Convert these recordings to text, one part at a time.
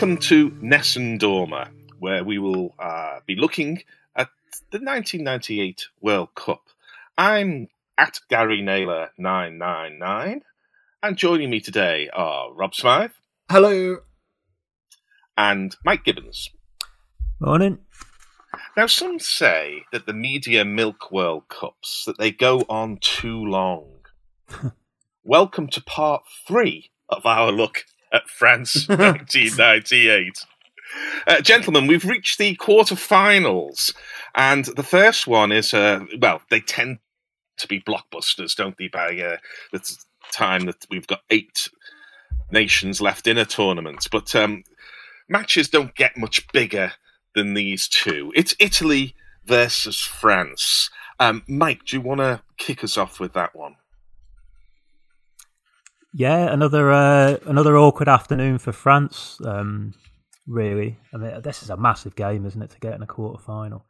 Welcome to Nessun Dorma, where we will uh, be looking at the 1998 World Cup. I'm at Gary Naylor 999, and joining me today are Rob Smyth. Hello. And Mike Gibbons. Morning. Now, some say that the media milk World Cups, that they go on too long. Welcome to part three of our look at France 1998. Uh, gentlemen, we've reached the quarterfinals, and the first one is, uh, well, they tend to be blockbusters, don't they, by uh, the time that we've got eight nations left in a tournament. But um, matches don't get much bigger than these two. It's Italy versus France. Um, Mike, do you want to kick us off with that one? Yeah, another uh, another awkward afternoon for France. Um, really, I mean, this is a massive game, isn't it, to get in a quarter final?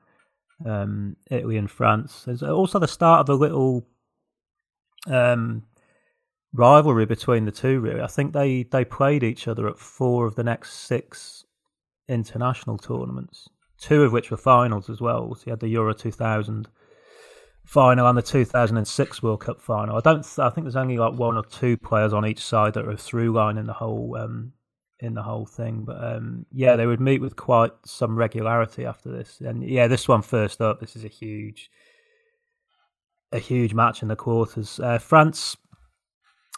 Um, Italy and France. There's also the start of a little um, rivalry between the two. Really, I think they they played each other at four of the next six international tournaments, two of which were finals as well. So you had the Euro 2000 final and the 2006 World Cup final. I don't. I think there's only like one or two players on each side that are through line in the whole um, in the whole thing. But um, yeah, they would meet with quite some regularity after this. And yeah, this one first up. This is a huge, a huge match in the quarters. Uh, France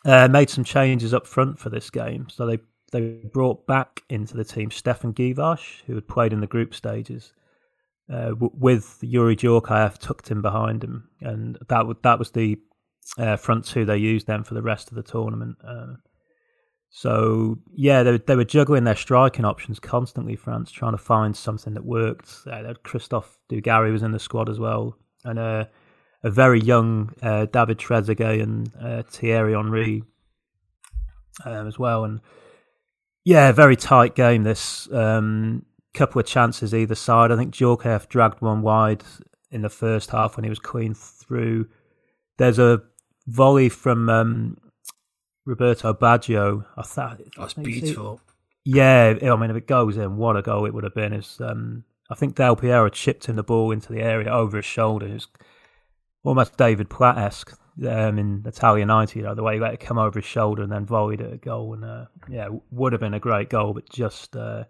uh, made some changes up front for this game, so they they brought back into the team Stéphane Guivarc'h, who had played in the group stages uh, w- with Yuri Djorkaeff tucked in behind him, and that w- that was the uh, front two they used then for the rest of the tournament. Uh, so yeah, they, they were juggling their striking options constantly. France trying to find something that worked. Uh, Christophe Dugarry was in the squad as well, and uh, a very young uh, David Trezeguet and uh, Thierry Henry um, as well. And yeah, very tight game. This um, couple of chances either side. I think Djorkaeff dragged one wide in the first half when he was clean through. There's a volley from um, Roberto Baggio. I thought that's beautiful. yeah, I mean, if it goes in, what a goal it would have been. Is um, I think Del Piero chipped in the ball into the area over his shoulders, almost David Platt esque um, in Italia 90, you know, the way he let it come over his shoulder and then volleyed it a goal. And uh, yeah, would have been a great goal, but just uh,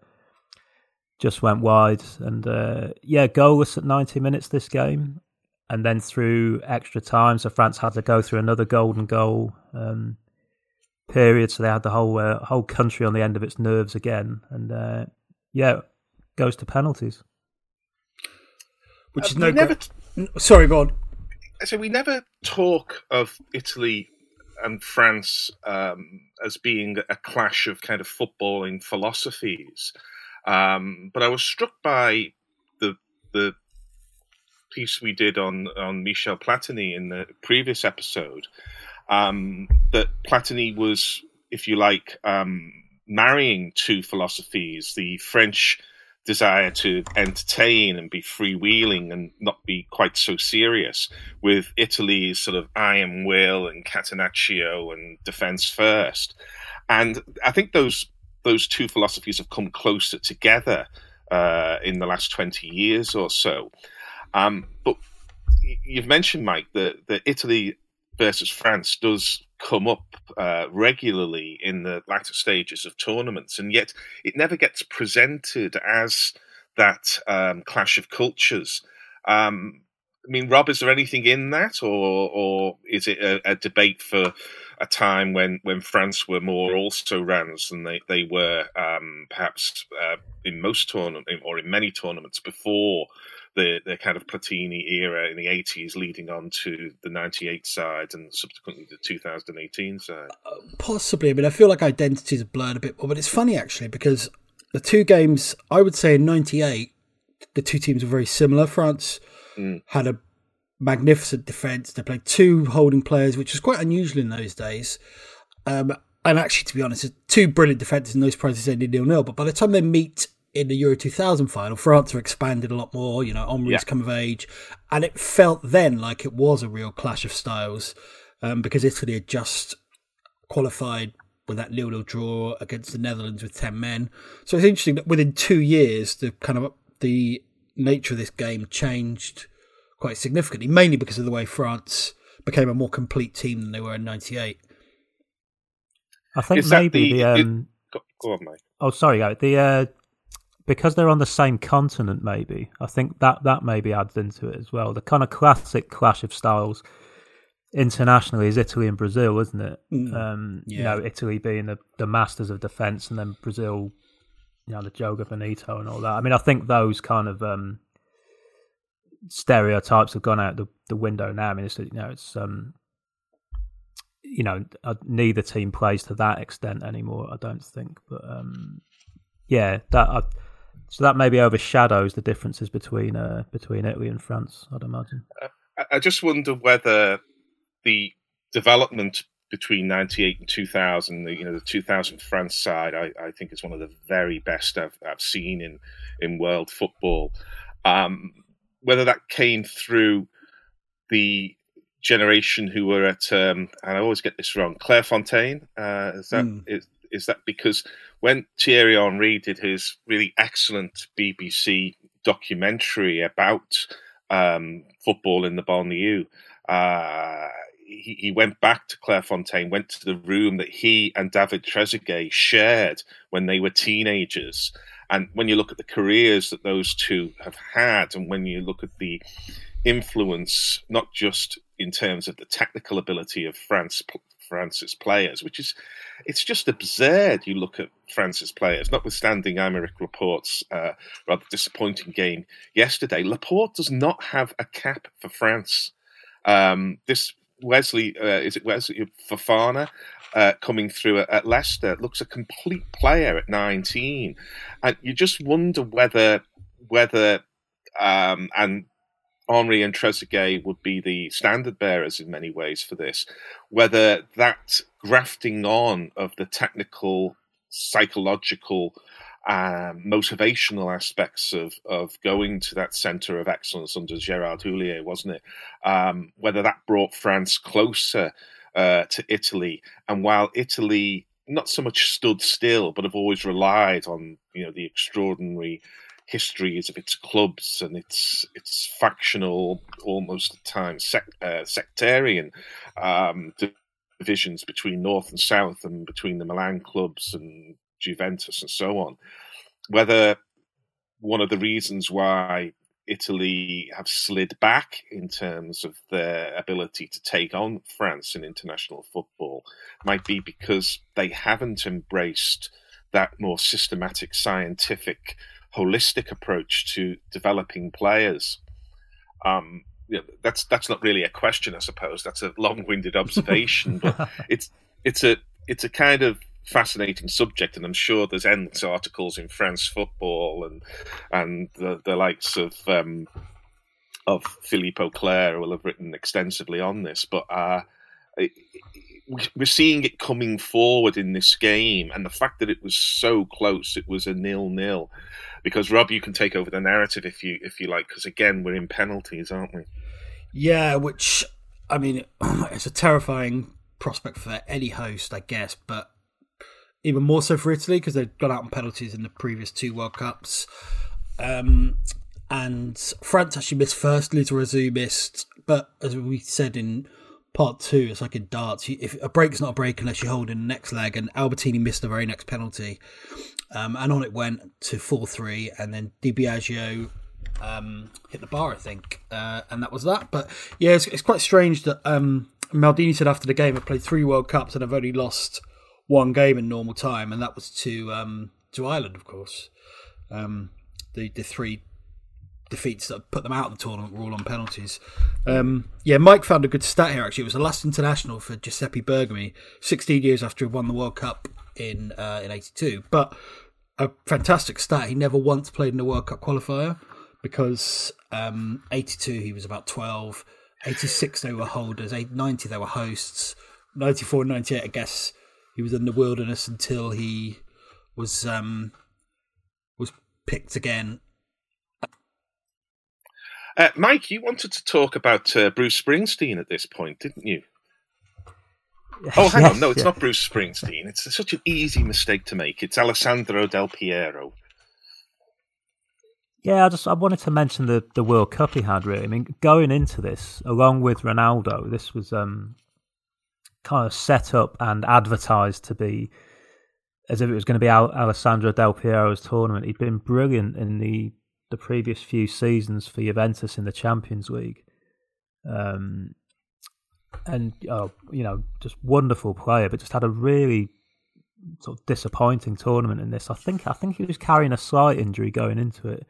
just went wide. And uh, yeah, goalless at 90 minutes this game. And then through extra time, so France had to go through another golden goal um, period. So they had the whole uh, whole country on the end of its nerves again. And uh, yeah, goes to penalties. Which is no never. T- Sorry, go on so we never talk of Italy and France um, as being a clash of kind of footballing philosophies. Um, but I was struck by the the piece we did on on Michel Platini in the previous episode. Um, that Platini was, if you like, um, marrying two philosophies: the French desire to entertain and be freewheeling and not be quite so serious with Italy's sort of iron will and catenaccio and defense first. And I think those those two philosophies have come closer together uh, in the last 20 years or so. Um, but you've mentioned, Mike, that, that Italy versus France does come up uh, regularly in the latter stages of tournaments, and yet it never gets presented as that um, clash of cultures. Um, I mean, Rob, is there anything in that, or or is it a, a, debate for a time when, when France were more also rans than they they were um, perhaps uh, in most tournaments or in many tournaments before the, the kind of Platini era in the 80s leading on to the 98 side and subsequently the 2018 side? Uh, possibly. I mean, I feel like identities have blurred a bit more, but it's funny actually because the two games, I would say in 98, the two teams were very similar. France mm. had a magnificent defence. They played two holding players, which was quite unusual in those days. Um, and actually, to be honest, two brilliant defenders, and those prizes ended nil nil. But by the time they meet in the Euro 2000 final, France are expanded a lot more. You know, Henry's yeah. come of age, and it felt then like it was a real clash of styles um, because Italy had just qualified with that nil nil draw against the Netherlands with ten men. So it's interesting that within two years, the kind of the nature of this game changed quite significantly, mainly because of the way France became a more complete team than they were in '98. I think maybe the, the um, it, go, go, on, mate. Oh, sorry, the uh, because they're on the same continent. Maybe I think that that maybe adds into it as well. The kind of classic clash of styles internationally is Italy and Brazil, isn't it? Mm. Um, yeah. You know, Italy being the, the masters of defence, and then Brazil, you know, the Joga Bonito and all that. I mean, I think those kind of um, stereotypes have gone out the, the window now. I mean, it's you know, it's um, you know, uh, neither team plays to that extent anymore. I don't think, but um, yeah, that uh, so that maybe overshadows the differences between uh, between Italy and France. I'd imagine. I just wonder whether the development between 98 and 2000 the, you know the 2000 france side I, I think is one of the very best i've, I've seen in in world football um, whether that came through the generation who were at um, and i always get this wrong clairefontaine uh, is that mm. is, is that because when thierry henry did his really excellent bbc documentary about um, football in the banlieue uh, he, he went back to Clairefontaine, went to the room that he and David Trezeguet shared when they were teenagers. And when you look at the careers that those two have had, and when you look at the influence, not just in terms of the technical ability of France, France's players, which is it's just absurd. You look at France's players, notwithstanding Aymeric Laporte's uh, rather disappointing game yesterday. Laporte does not have a cap for France. Um, this Wesley, uh, is it Wesley Fofana? Uh, coming through at, at, Leicester looks a complete player at 19, and you just wonder whether whether um, and Henry and Trezeguet would be the standard bearers in many ways for this, whether that grafting on of the technical, psychological um, motivational aspects of of going to that centre of excellence under Gerard Houllier, wasn't it? Um, whether that brought France closer uh, to Italy, and while Italy not so much stood still, but have always relied on you know the extraordinary histories of its clubs and its its factional, almost at times uh, sectarian um, divisions between North and South, and between the Milan clubs and Juventus and so on. Whether one of the reasons why Italy have slid back in terms of their ability to take on France in international football might be because they haven't embraced that more systematic, scientific, holistic approach to developing players. Um, that's that's not really a question, I suppose. That's a long-winded observation, but it's it's a it's a kind of fascinating subject, and I'm sure there's endless articles in France football and and the, the likes of um, of Philippe Auclair will have written extensively on this. But uh, we're seeing it coming forward in this game, and the fact that it was so close, it was a nil-nil. Because Rob, you can take over the narrative if you if you like, because again, we're in penalties, aren't we? Yeah, which I mean, it's a terrifying prospect for any host, I guess. But even more so for Italy because they've gone out on penalties in the previous two World Cups. Um, and France actually missed first, Lizarazu missed, but as we said in part two, it's like in darts. If a break's not a break unless you hold in the next leg, and Albertini missed the very next penalty, um, and on it went to four three, and then Di Biagio um, hit the bar, I think, uh, and that was that. But yeah, it's, it's quite strange that um, Maldini said after the game, "I've played three World Cups and I've only lost." One game in normal time, and that was to um, to Ireland, of course. Um, the the three defeats that put them out of the tournament were all on penalties. Um, yeah, Mike found a good stat here. Actually, it was the last international for Giuseppe Bergomi, 16 years after he won the World Cup in uh, in '82. But a fantastic stat. He never once played in a World Cup qualifier because um, '82 he was about 12. 86 they were holders. 90 they were hosts. 94 and 98 I guess he was in the wilderness until he was um, was picked again. Uh, Mike, you wanted to talk about uh, Bruce Springsteen at this point, didn't you? Oh, hang yes, on. No, it's yeah. not Bruce Springsteen. It's such an easy mistake to make. It's Alessandro Del Piero. Yeah, I just I wanted to mention the, the World Cup he had. Really, I mean, going into this along with Ronaldo, this was um, kind of set up and advertised to be as if it was going to be Al- Alessandro Del Piero's tournament. He'd been brilliant in the the previous few seasons for Juventus in the Champions League. Um, and uh, you know, just wonderful player, but just had a really sort of disappointing tournament in this. I think I think he was carrying a slight injury going into it.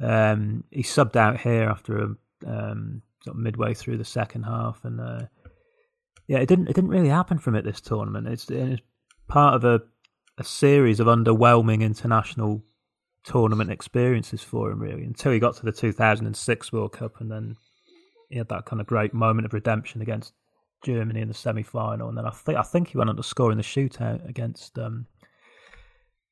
Um, he subbed out here after a um, sort of midway through the second half, and uh, yeah, it didn't it didn't really happen from it this tournament. It's, it's part of a a series of underwhelming international tournament experiences for him, really, until he got to the 2006 World Cup, and then he had that kind of great moment of redemption against Germany in the semi final, and then I think I think he went on to score in the shootout against um,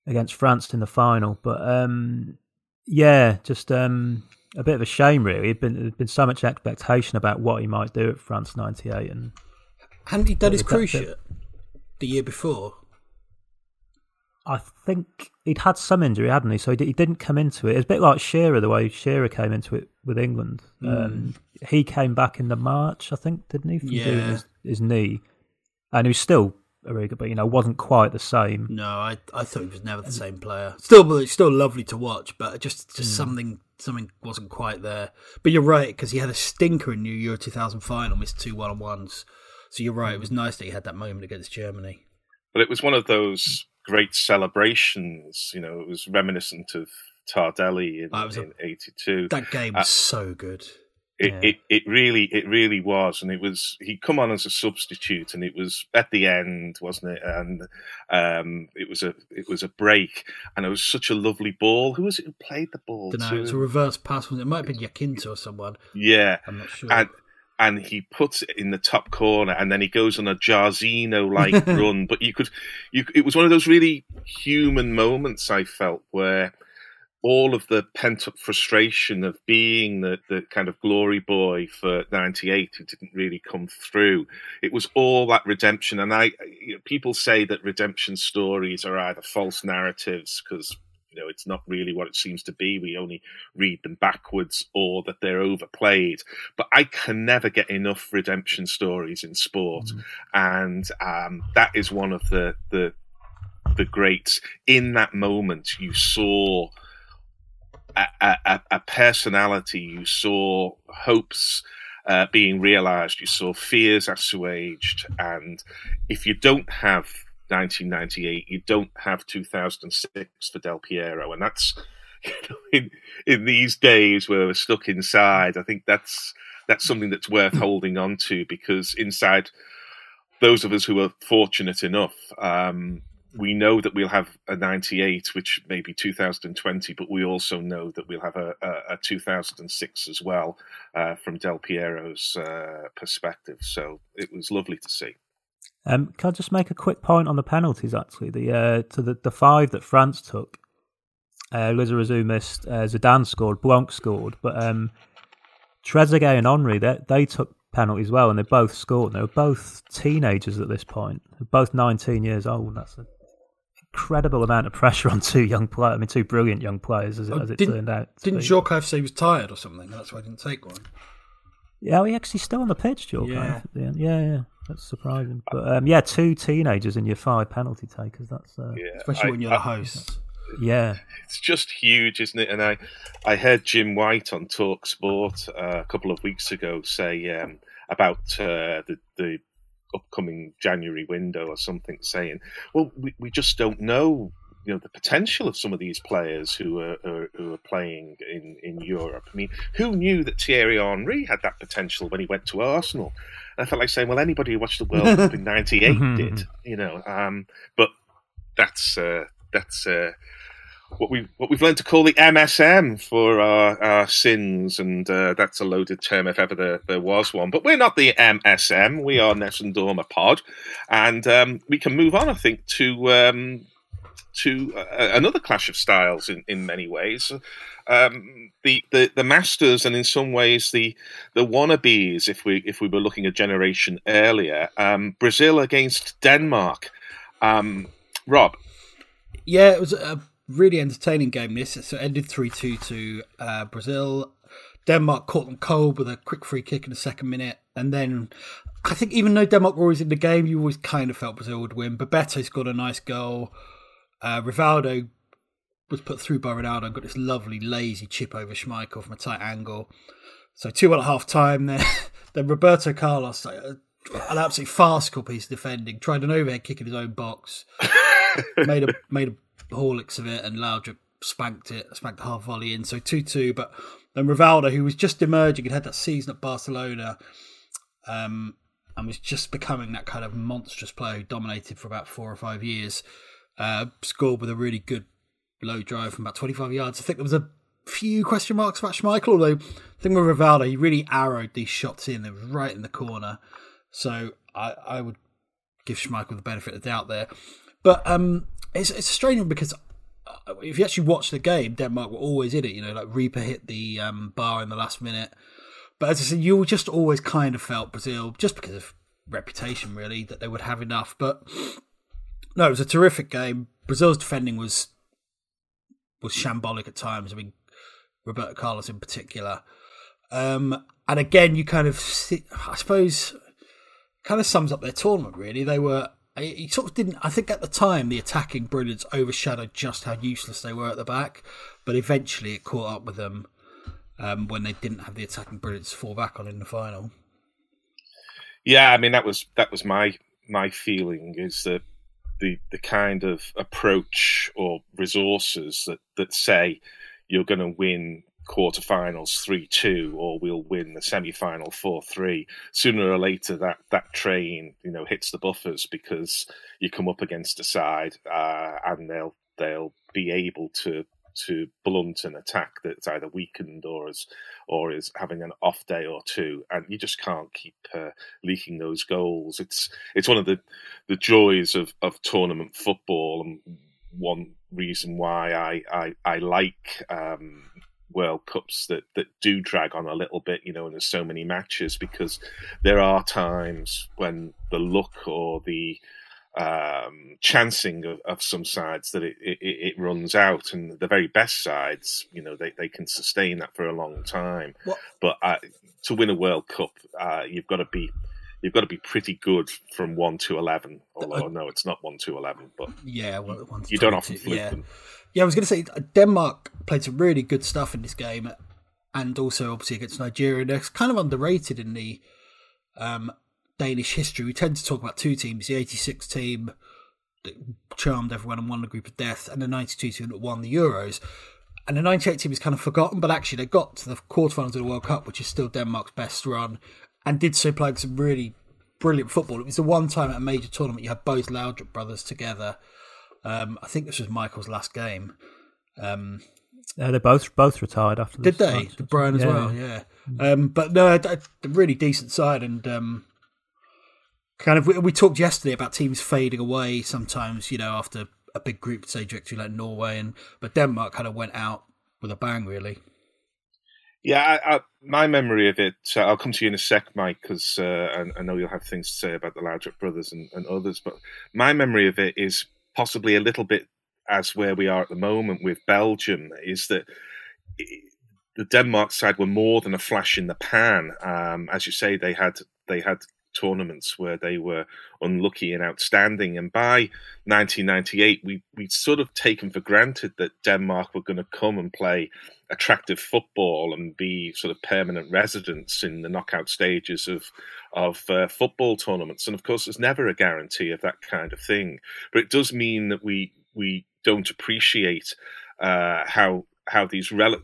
against France in the final. But um, yeah, just um, a bit of a shame, really. There'd been there'd been so much expectation about what he might do at France '98, and hadn't he done his cruciate the year before? I think he'd had some injury, hadn't he? So he, he didn't come into it. It's a bit like Shearer, the way Shearer came into it with England. Mm. Um, he came back in the March, I think, didn't he? From yeah. doing his, his knee, and he was still a really good, but you know, wasn't quite the same. No, I I thought he was never the same player. Still, still lovely to watch, but just just mm. something something wasn't quite there. But you're right because he had a stinker in New Year 2000 final, missed two one on ones. So you're right. It was nice that he had that moment against Germany. But it was one of those great celebrations. You know, it was reminiscent of Tardelli in, in '82. That game was uh, so good. It, yeah. it it really it really was, and it was he come on as a substitute, and it was at the end, wasn't it? And um, it was a it was a break, and it was such a lovely ball. Who was it who played the ball? Don't know. It was a reverse pass. It might have been Jacinto or someone. Yeah, I'm not sure. And and he puts it in the top corner, and then he goes on a Jairzinho like run. But you could, you it was one of those really human moments I felt where all of the pent up frustration of being the, the kind of glory boy for 98 who didn't really come through. It was all that redemption. And I, you know, people say that redemption stories are either false narratives because you know it's not really what it seems to be. We only read them backwards or that they're overplayed. But i can never get enough redemption stories in sport. Mm. and um, that is one of the the the greats. In that moment you saw a, a, a personality. You saw hopes uh, being realized. You saw fears assuaged. And if you don't have 1998. You don't have 2006 for Del Piero, and that's you know, in in these days where we're stuck inside. I think that's that's something that's worth holding on to because inside those of us who are fortunate enough, um, we know that we'll have a 98, which may be 2020, but we also know that we'll have a, a, a 2006 as well uh, from Del Piero's uh, perspective. So it was lovely to see. Um, can I just make a quick point on the penalties? Actually, the uh, to the, the five that France took, uh, Lizarazu missed, uh, Zidane scored, Blanc scored, but um, Trezeguet and Henry they they took penalties as well, and they both scored. They were both teenagers at this point, They're both nineteen years old. That's an incredible amount of pressure on two young players. I mean, two brilliant young players, as, oh, as it turned out. Didn't Djorkaeff say he was tired or something? That's why he didn't take one. Yeah, well, he actually still on the pitch, Djorkaeff. Yeah. yeah, yeah. That's surprising. But um, yeah, two teenagers in your five penalty takers. That's uh, yeah, especially I, when you're I, the host. Yeah, it's just huge, isn't it? And I, I heard Jim White on Talk Sport uh, a couple of weeks ago say um, about uh, the the upcoming January window or something, saying, "Well, we, we just don't know you know the potential of some of these players who are, are, who are playing in, in Europe. I mean, who knew that Thierry Henry had that potential when he went to Arsenal? And I felt like saying, well, anybody who watched the World Cup in '98 mm-hmm. did, you know. Um, but that's uh, that's uh, what we what we've learned to call the MSM for our, our sins, and uh, that's a loaded term if ever there, there was one. But we're not the MSM; we are Nessun Dorma Pod, and um, we can move on, I think, to um, to uh, another clash of styles in, in many ways. Um, the, the the masters and in some ways the the wannabes, if we if we were looking a generation earlier, um, Brazil against Denmark. Um, Rob, yeah, it was a really entertaining game. This so it ended three two to uh, Brazil. Denmark caught them cold with a quick free kick in the second minute, and then I think even though Denmark were always in the game, you always kind of felt Brazil would win. But Bebeto scored a nice goal. Uh, Rivaldo was put through by Ronaldo and got this lovely lazy chip over Schmeichel from a tight angle. So two and a half time. Then, then Roberto Carlos, uh, an absolutely farcical piece of defending, tried an overhead kick in his own box, made a made a Horlicks of it, and Laudrup spanked it, spanked the half volley in. So two two. But then Rivaldo, who was just emerging, had had that season at Barcelona. Um, and was just becoming that kind of monstrous player who dominated for about four or five years. Uh, scored with a really good low drive from about 25 yards. I think there was a few question marks about Schmeichel, although I think with Rivaldo, he really arrowed these shots in. They were right in the corner. So I, I would give Schmeichel the benefit of the doubt there. But um, it's, it's a strange one because uh, if you actually watch the game, Denmark were always in it. You know, like Rieper hit the um, bar in the last minute. But as I said, you just always kind of felt Brazil, just because of reputation, really, that they would have enough. But no, it was a terrific game. Brazil's defending was was shambolic at times. I mean, Roberto Carlos in particular. Um, and again, you kind of, see, I suppose, kind of sums up their tournament. Really, they were. He sort of didn't. I think at the time the attacking brilliance overshadowed just how useless they were at the back, but eventually it caught up with them um, when they didn't have the attacking brilliance to fall back on in the final. Yeah, I mean that was that was my my feeling is that the the kind of approach or resources that that say you're going to win quarterfinals 3-2 or we'll win the semi-final 4-3 sooner or later that that train you know hits the buffers because you come up against a side uh, and they'll they'll be able to to blunt an attack that's either weakened or is or is having an off day or two, and you just can't keep uh, leaking those goals. It's it's one of the the joys of of tournament football, and one reason why I I, I like. Um, World Cups that, that do drag on a little bit, you know, and there's so many matches because there are times when the luck or the um, chancing of, of, some sides that it, it, it, runs out, and the very best sides, you know, they, they can sustain that for a long time. What? But uh, to win a World Cup, uh, you've got to be you've got to be pretty good from one to eleven. Although uh, no, it's not one to eleven, but yeah, well, you don't often flip yeah. them. Yeah, I was going to say uh, Denmark played some really good stuff in this game, and also obviously against Nigeria. They're kind of underrated in the um, Danish history, we tend to talk about two teams: the '86 team that charmed everyone and won the group of death, and the '92 team that won the Euros. And the '98 team is kind of forgotten, but actually they got to the quarterfinals of the World Cup, which is still Denmark's best run, and did so playing some really brilliant football. It was the one time at a major tournament you had both Laudrup brothers together. Um, I think this was Michael's last game. Um, yeah, they both both retired after. Did they? Did Brian as yeah. well? Yeah. Um, but no, a, a, really decent side, and um, kind of we, we, talked yesterday about teams fading away sometimes you know after a big group say victory like norway and but denmark kind of went out with a bang really yeah I, I, my memory of it uh, i'll come to you in a sec mike because uh, I, I, know you'll have things to say about the Laudrup brothers and, and others but my memory of it is possibly a little bit as where we are at the moment with belgium is that the Denmark side were more than a flash in the pan. Um, as you say, they had they had tournaments where they were unlucky and outstanding. And by 1998, we we'd sort of taken for granted that Denmark were going to come and play attractive football and be sort of permanent residents in the knockout stages of of uh, football tournaments. And of course, there's never a guarantee of that kind of thing. But it does mean that we we don't appreciate uh, how how these rel-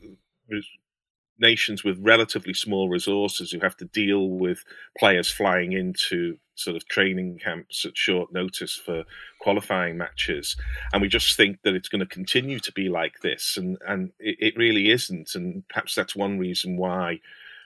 nations with relatively small resources who have to deal with players flying into sort of training camps at short notice for qualifying matches. And we just think that it's going to continue to be like this and and it, it really isn't. And perhaps that's one reason why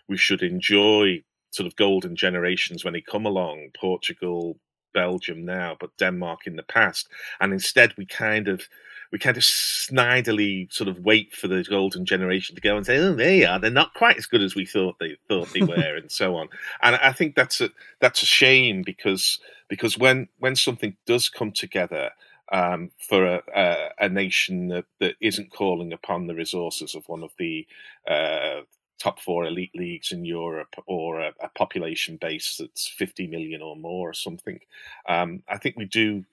we should enjoy sort of golden generations when they come along portugal Belgium now, but Denmark in the past, and instead we kind of we kind of snidely sort of wait for the golden generation to go and say, "Oh, they are. They're not quite as good as we thought they thought they were," and so on. And I think that's a that's a shame because because when when something does come together. Um, for a, a, a, nation that, that isn't calling upon the resources of one of the uh, top four elite leagues in Europe or a, a, population base that's 50 million or more or something. Um, I think we do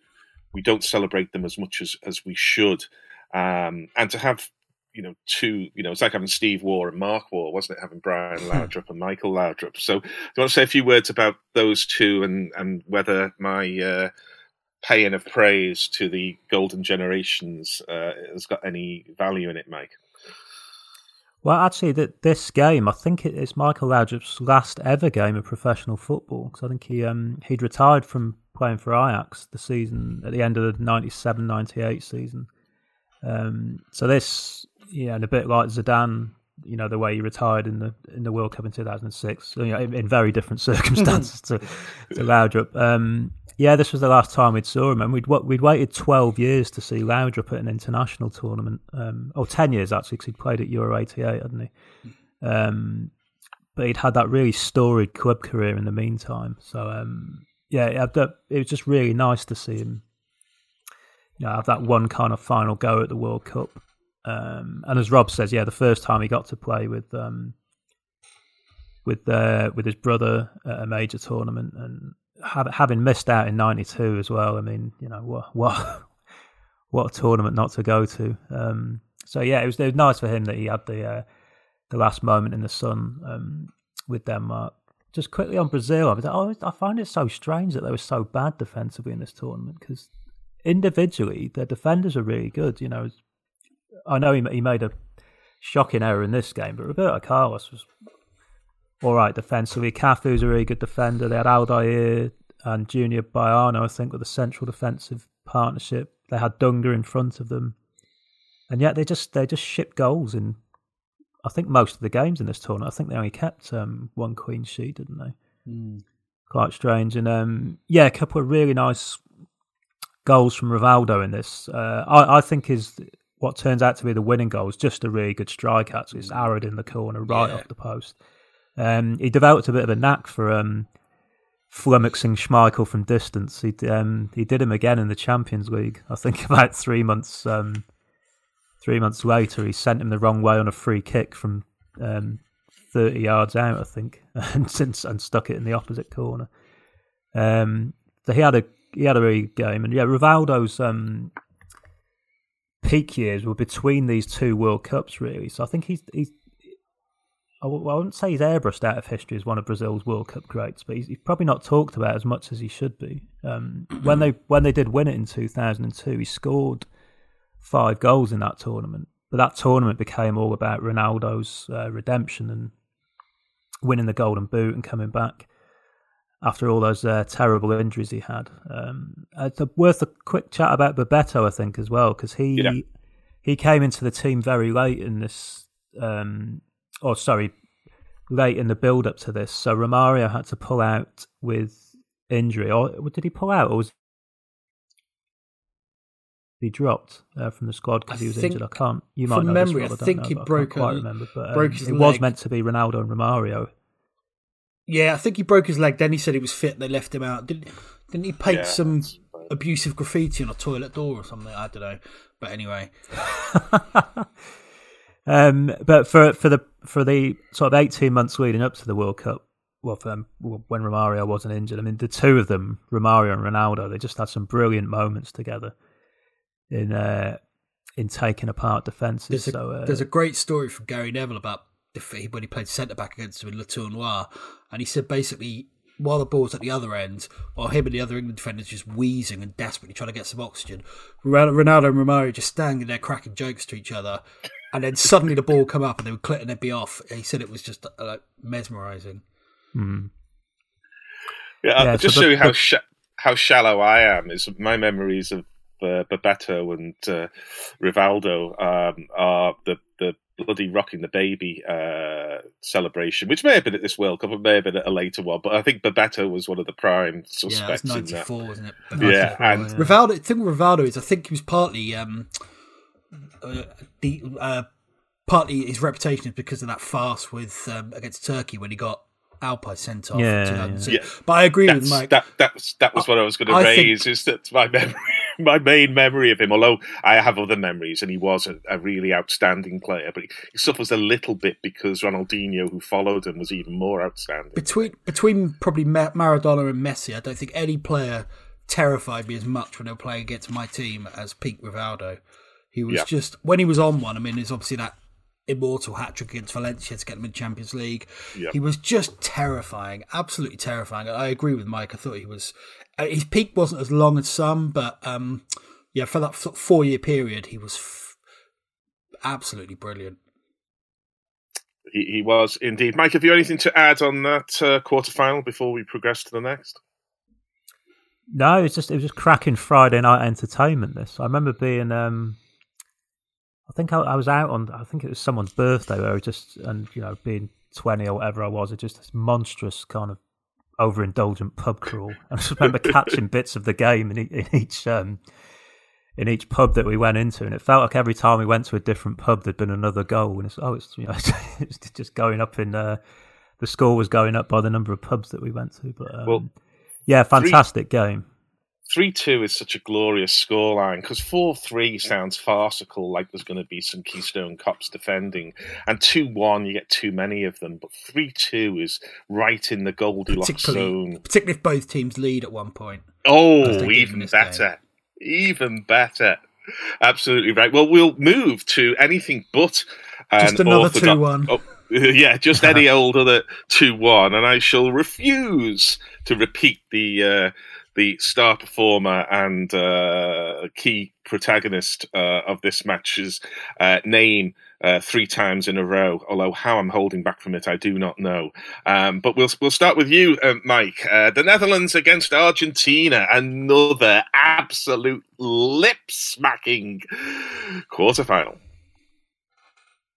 we don't celebrate them as much as as we should. Um, and to have you know two you know it's like having Steve Waugh and Mark Waugh, wasn't it? Having Brian Laudrup and Michael Laudrup. So do you want to say a few words about those two and and whether my uh, paying of praise to the golden generations uh, has got any value in it, Mike? Well, actually, that this game, I think it is Michael Laudrup's last ever game of professional football because I think he um, he'd retired from playing for Ajax the season at the end of the 97-98 season. Um, so this, yeah, and a bit like Zidane, you know, the way he retired in the in the World Cup in 2006, you know, in, in very different circumstances to, to Laudrup. Um, yeah, this was the last time we'd saw him, and we'd we'd waited 12 years to see Laudrup at an international tournament. Um, oh, 10 years actually, because he'd played at Euro 88, hadn't he? Um, but he'd had that really storied club career in the meantime. So um, yeah, it was just really nice to see him, you know, have that one kind of final go at the World Cup. Um, and as Rob says, yeah, the first time he got to play with um, with uh, with his brother at a major tournament, and have, having missed out in '92 as well. I mean, you know, what what what a tournament not to go to. Um, so yeah, it was, it was nice for him that he had the uh, the last moment in the sun um, with Denmark just quickly on Brazil, I was like, oh, I find it so strange that they were so bad defensively in this tournament because individually their defenders are really good. You know, I know he, he made a shocking error in this game, but Roberto Carlos was all right defensively. Cafu's a really good defender. They had Aldair and Junior Baiano, I think, with a central defensive partnership. They had Dunga in front of them, and yet they just they just shipped goals in I think most of the games in this tournament, I think they only kept um, one clean sheet, didn't they? Mm. Quite strange. And um, yeah, a couple of really nice goals from Rivaldo in this. Uh, I, I, think is what turns out to be the winning goal is just a really good strike. Actually, it's arrowed in the corner right yeah. off the post. Um, he developed a bit of a knack for um, flummoxing Schmeichel from distance. He um, he did him again in the Champions League. I think about three months um, Three months later, he sent him the wrong way on a free kick from um, 30 yards out, I think, and since and stuck it in the opposite corner. Um, so he had a he had a really good game, and yeah, Rivaldo's um, peak years were between these two World Cups, really. So I think he's he's. I wouldn't say he's airbrushed out of history as one of Brazil's World Cup greats, but he's, he's probably not talked about as much as he should be. Um, when they when they did win it in two thousand and two, he scored five goals in that tournament. But that tournament became all about Ronaldo's uh, redemption and winning the Golden Boot and coming back after all those uh, terrible injuries he had. Um, it's worth a quick chat about Bebeto, I think, as well, because he yeah. he came into the team very late in this. Um, or sorry, late in the build up to this. So Romario had to pull out with injury, or did he pull out, or was he dropped uh, from the squad because he was injured. I can't. You might from know memory. I, I think know, he broke. Quite remember, but um, broke his it leg. was meant to be Ronaldo and Romario. Yeah, I think he broke his leg. Then he said he was fit. They left him out. Didn't Didn't he paint yeah, some abusive graffiti on a toilet door or something? I don't know. But anyway. um, but for for the for the sort of eighteen months leading up to the World Cup, well, for them, when Romario wasn't injured, I mean, the two of them, Romario and Ronaldo, they just had some brilliant moments together in uh, in taking apart defences. There's, so, uh, there's a great story from Gary Neville about when he played centre back against him in Le Tournoi, and he said basically while the ball's at the other end, while him and the other England defenders just wheezing and desperately trying to get some oxygen, Ronaldo and Romario just standing there cracking jokes to each other, and then suddenly the ball come up and they would click and they'd be off. he said it was just uh, like mesmerising. Mm. Yeah, yeah, just so show you how sh- how shallow I am. Is my memories of uh, Bebeto and uh, Rivaldo um, are the, the bloody rocking the baby uh, celebration, which may have been at this World Cup, it may have been at a later one, but I think Bebeto was one of the prime suspects yeah, in that. wasn't it? Yeah, and yeah. Rivaldo. The thing with Rivaldo is, I think he was partly um, uh, the uh, partly his reputation is because of that farce with um, against Turkey when he got Alpay sent off. Yeah, yeah. But I agree That's, with Mike. That that was that was what I was going to raise. Think, is that my memory, my main memory of him? Although I have other memories, and he was a, a really outstanding player, but he, he, suffers a little bit because Ronaldinho, who followed him, was even more outstanding. Between between probably Maradona and Messi, I don't think any player terrified me as much when they were playing against my team as Pete Rivaldo. He was yeah. just when he was on one. I mean, there's obviously that immortal hat trick against Valencia to get them in Champions League. Yep. He was just terrifying, absolutely terrifying. I agree with Mike. I thought he was uh, his peak wasn't as long as some, but um, yeah, for that four year period, he was f- absolutely brilliant. He, he, was indeed. Mike, have you anything to add on that uh, quarter final before we progress to the next? No, it's just it was just cracking Friday night entertainment. This I remember being um, I think I, I, was out on. I think it was someone's birthday where I just and you know being twenty or whatever I was, it just this monstrous kind of overindulgent pub crawl. And I just remember catching bits of the game in, in each um, in each pub that we went into, and it felt like every time we went to a different pub, there'd been another goal. And it's oh, it's you know, it's just going up in uh, the score was going up by the number of pubs that we went to. But um, well, yeah, fantastic three, game. 3 2 is such a glorious scoreline because 4 3 sounds farcical, like there's going to be some Keystone Cops defending. And 2 1, you get too many of them. But 3 2 is right in the Goldilocks zone. Particularly if both teams lead at one point. Oh, even better. Game. Even better. Absolutely right. Well, we'll move to anything but. Just another 2 1. Oh, yeah, just any old other 2 1. And I shall refuse to repeat the. Uh, the star performer and uh, key protagonist uh, of this match's uh, name uh, three times in a row. Although how I'm holding back from it, I do not know. Um, but we'll we'll start with you, uh, Mike. Uh, the Netherlands against Argentina, another absolute lip smacking quarterfinal.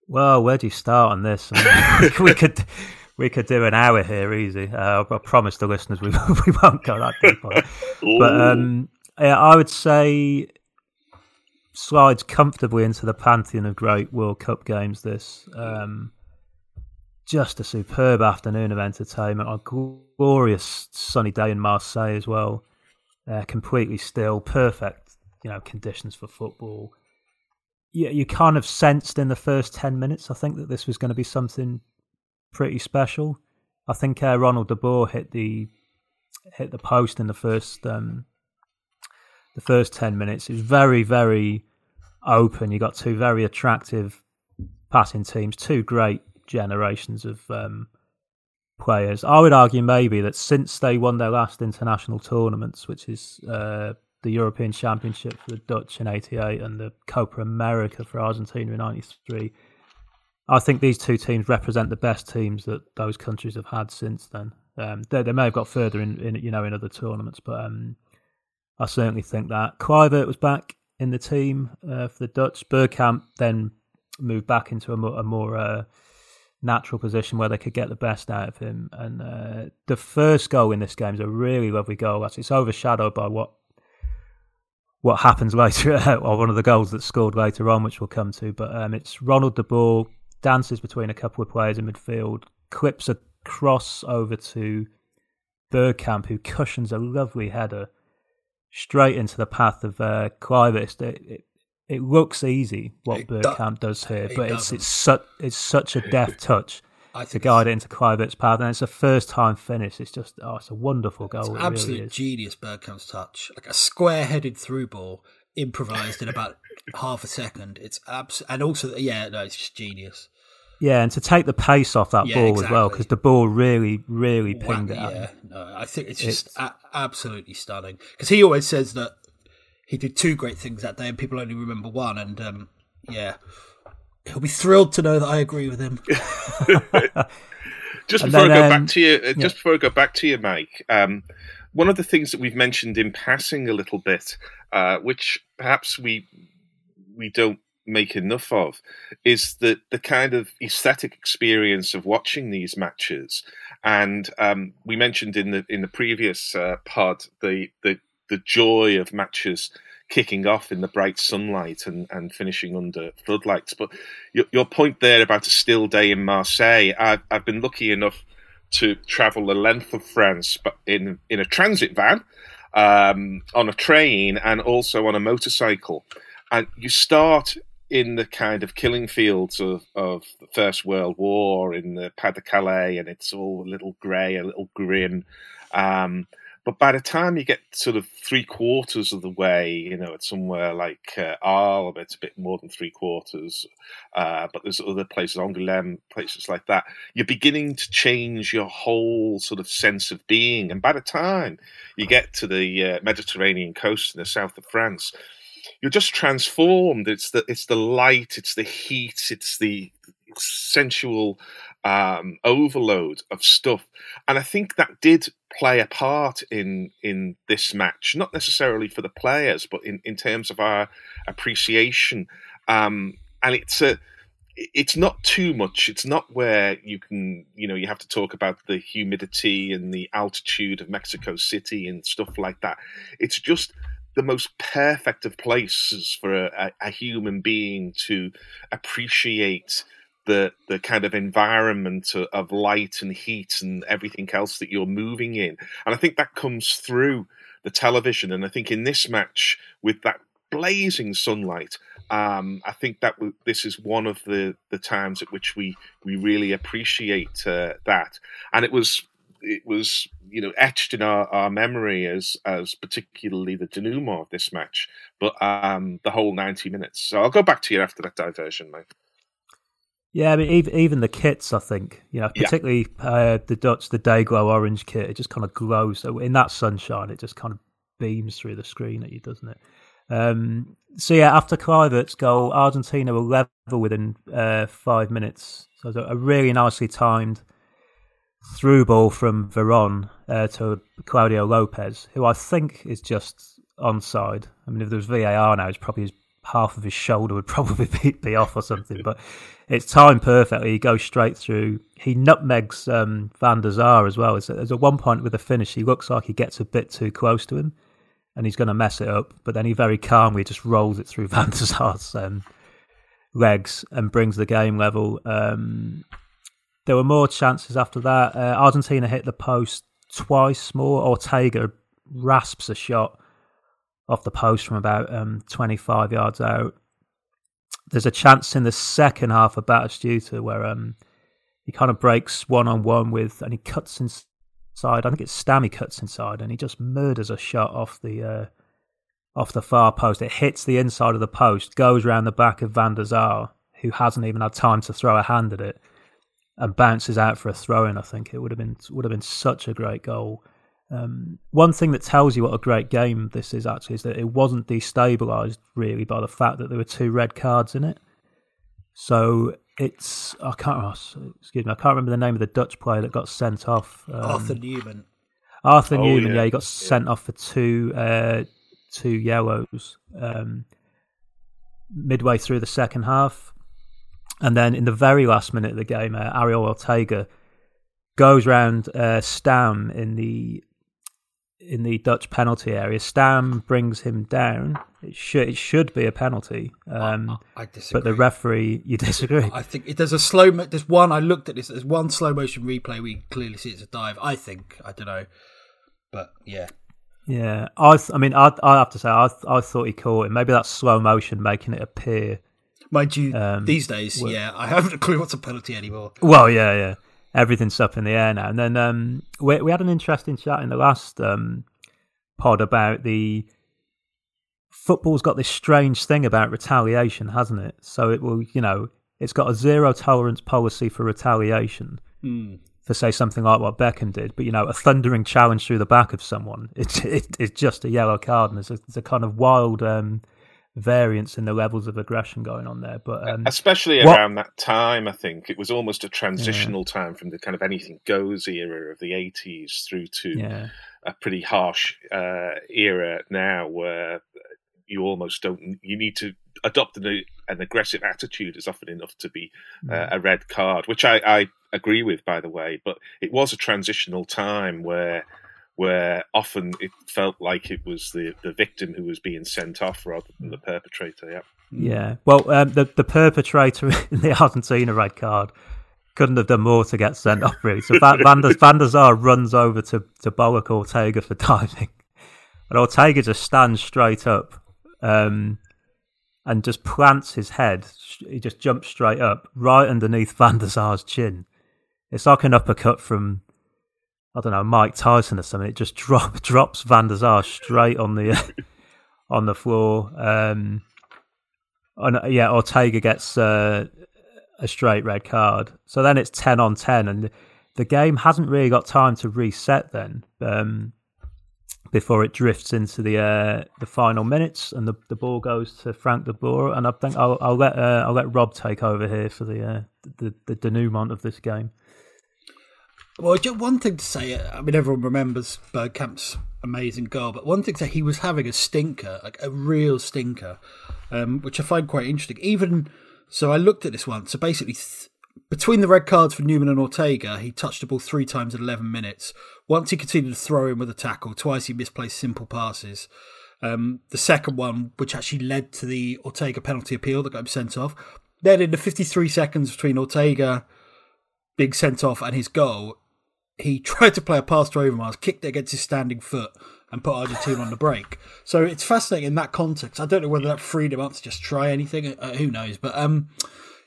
Well, where do you start on this? I mean, we could we could do an hour here easy. Uh, I promise the listeners we we won't go that deep on it. But um, yeah, I would say slides comfortably into the pantheon of great World Cup games. This um, just a superb afternoon of entertainment. A glorious sunny day in Marseille as well. Uh, completely still, perfect, you know, conditions for football. Yeah, you kind of sensed in the first ten minutes. I think that this was going to be something pretty special. I think uh, Ronald de Boer hit the hit the post in the first um, the first ten minutes. It was very very open. You got two very attractive passing teams, two great generations of um, players. I would argue maybe that since they won their last international tournaments, which is uh, the European Championship for the Dutch in '88 and the Copa America for Argentina in '93 I think these two teams represent the best teams that those countries have had since then. Um, they, they, may have got further in, in, you know, in other tournaments, but um, I certainly think that Kluivert was back in the team uh, for the Dutch. Bergkamp then moved back into a more, a more uh, natural position where they could get the best out of him. And uh, the first goal in this game is a really lovely goal. It's overshadowed by what what happens later, or one of the goals that's scored later on, which we'll come to. But um, it's Ronald de Boer dances between a couple of players in midfield, clips a cross over to Bergkamp, who cushions a lovely header straight into the path of uh. It, it, it, looks easy what it Bergkamp do- does here, but it's it's such it's such a deft touch to guide it into Kluivert's path, and it's a first time finish. It's just oh, it's a wonderful goal. It's absolute really genius Bergkamp's touch, like a square headed through ball improvised in about half a second. It's abs- and also yeah, no, it's just genius. Yeah, and to take the pace off that yeah, ball exactly. as well, because the ball really, really pinged wow, it. Yeah, no, I think it's just it's... A- absolutely stunning. Because he always says that he did two great things that day, and people only remember one. And um, yeah, he'll be thrilled to know that I agree with him. just before then, I go um, back to you, uh, just yeah. before I go back to you, Mike. Um, one of the things that we've mentioned in passing a little bit, uh, which perhaps we we don't make enough of is the the kind of aesthetic experience of watching these matches. And um, we mentioned in the in the previous uh, pod the the the joy of matches kicking off in the bright sunlight and, and finishing under floodlights. But your, your point there about a still day in Marseille, I've, I've been lucky enough to travel the length of France, but in in a transit van, um, on a train, and also on a motorcycle. And you start in the kind of killing fields of, of the First World War in the Pas de Calais, and it's all a little grey, a little grim. Um, but by the time you get sort of three quarters of the way, you know, it's somewhere like uh, Arles, it's a bit more than three quarters. Uh, but there's other places, Angoulême, places like that. You're beginning to change your whole sort of sense of being. And by the time you get to the uh, Mediterranean coast in the south of France, you're just transformed. It's the it's the light, it's the heat, it's the sensual um, overload of stuff, and I think that did play a part in in this match. Not necessarily for the players, but in in terms of our appreciation. Um, and it's a it's not too much. It's not where you can, you know, you have to talk about the humidity and the altitude of Mexico City and stuff like that. It's just the most perfect of places for a, a human being to appreciate the the kind of environment of light and heat and everything else that you're moving in. And I think that comes through the television. And I think in this match with that blazing sunlight, um, I think that w- this is one of the, the times at which we we really appreciate uh, that. And it was it was you know etched in our, our memory as as particularly the denouement of this match, but um, the whole ninety minutes. So I'll go back to you after that diversion, mate. Yeah, I mean, even, even the kits, I think, you know, particularly yeah. uh, the Dutch, the day glow orange kit, it just kind of glows. So in that sunshine, it just kind of beams through the screen at you, doesn't it? Um, so yeah, after Kluivert's goal, Argentina were level within uh, five minutes. So a really nicely timed through ball from Veron uh, to Claudio Lopez, who I think is just onside. I mean, if there was VAR now, it's probably half of his shoulder would probably be, be off or something. But it's timed perfectly. He goes straight through. He nutmegs um, Van der Sar as well. There's a one point with the finish. He looks like he gets a bit too close to him, and he's going to mess it up. But then he very calmly just rolls it through Van der Sar's um, legs and brings the game level. Um, there were more chances after that. Uh, Argentina hit the post twice more. Ortega rasps a shot off the post from about um, 25 yards out. There's a chance in the second half of Batistuta where um, he kind of breaks one on one with, and he cuts inside. I think it's Stam he cuts inside, and he just murders a shot off the uh, off the far post. It hits the inside of the post, goes around the back of Van der who hasn't even had time to throw a hand at it, and bounces out for a throw in. I think it would have been would have been such a great goal. Um, one thing that tells you what a great game this is actually is that it wasn't destabilised really by the fact that there were two red cards in it. So it's I can't oh, excuse me I can't remember the name of the Dutch player that got sent off. Um, Arthur Newman. Arthur oh, Numan, yeah. yeah. he got sent yeah. off for two uh, two yellows um, midway through the second half, and then in the very last minute of the game, uh, Ariel Ortega goes round uh, Stam in the in the Dutch penalty area. Stam brings him down. It should it should be a penalty. Um, I, I disagree. But the referee, you disagree. I think there's a slow. There's one. I looked at this. There's one slow motion replay. We clearly see it's a dive. I think. I don't know, but yeah. Yeah, I. Th- I mean, I. I have to say, I. I thought he caught it. Maybe that's slow motion making it appear. Mind you, um, these days, well, yeah, I haven't a clue what's a penalty anymore. Well, yeah, yeah everything's up in the air now. And then um, we we had an interesting chat in the last um, pod about the football's got this strange thing about retaliation, hasn't it? So it will, you know, it's got a zero tolerance policy for retaliation. Mm. For say something like what Beckham did, but you know, a thundering challenge through the back of someone, it's it, it's just a yellow card, and there's a, a kind of wild um, variance in the levels of aggression going on there. But um, especially what... around that time, I think it was almost a transitional yeah. time from the kind of anything goes era of the '80s through to yeah. a pretty harsh uh, era now, where you almost don't. You need to adopt an, an aggressive attitude is often enough to be uh, mm. a red card, which I, I agree with, by the way. But it was a transitional time where where often it felt like it was the, the victim who was being sent off rather than the perpetrator. Yeah. Yeah. Well, um, the the perpetrator in the Argentina red card couldn't have done more to get sent off, really. So Van, Van, der, Van der runs over to, to Bullock Ortega for diving. And Ortega just stands straight up um, and just plants his head. He just jumps straight up, right underneath Van der chin. It's like an uppercut from, I don't know, Mike Tyson or something. It just drop, drops Van der straight on the on the floor. Um, and, yeah, Ortega gets uh, a straight red card. So then it's 10 on 10, and the game hasn't really got time to reset then um, before it drifts into the uh, the final minutes and the, the ball goes to Frank de Boer. And I think I'll, I'll let uh, I'll let Rob take over here for the, uh, the, the denouement of this game. Well, just one thing to say, I mean, everyone remembers Bergkamp's amazing goal, but one thing to say, he was having a stinker, like a real stinker, um, which I find quite interesting. Even so I looked at this one. So basically, th- between the red cards for Numan and Ortega, he touched the ball three times in 11 minutes. Once he continued to throw in with a tackle, twice he misplaced simple passes. Um, the second one, which actually led to the Ortega penalty appeal that got him sent off. Then in the 53 seconds between Ortega being sent off and his goal, he tried to play a pass to Overmars, kicked it against his standing foot, and put Argentina on the break. So it's fascinating in that context. I don't know whether that freed him up to just try anything. Uh, who knows? But um,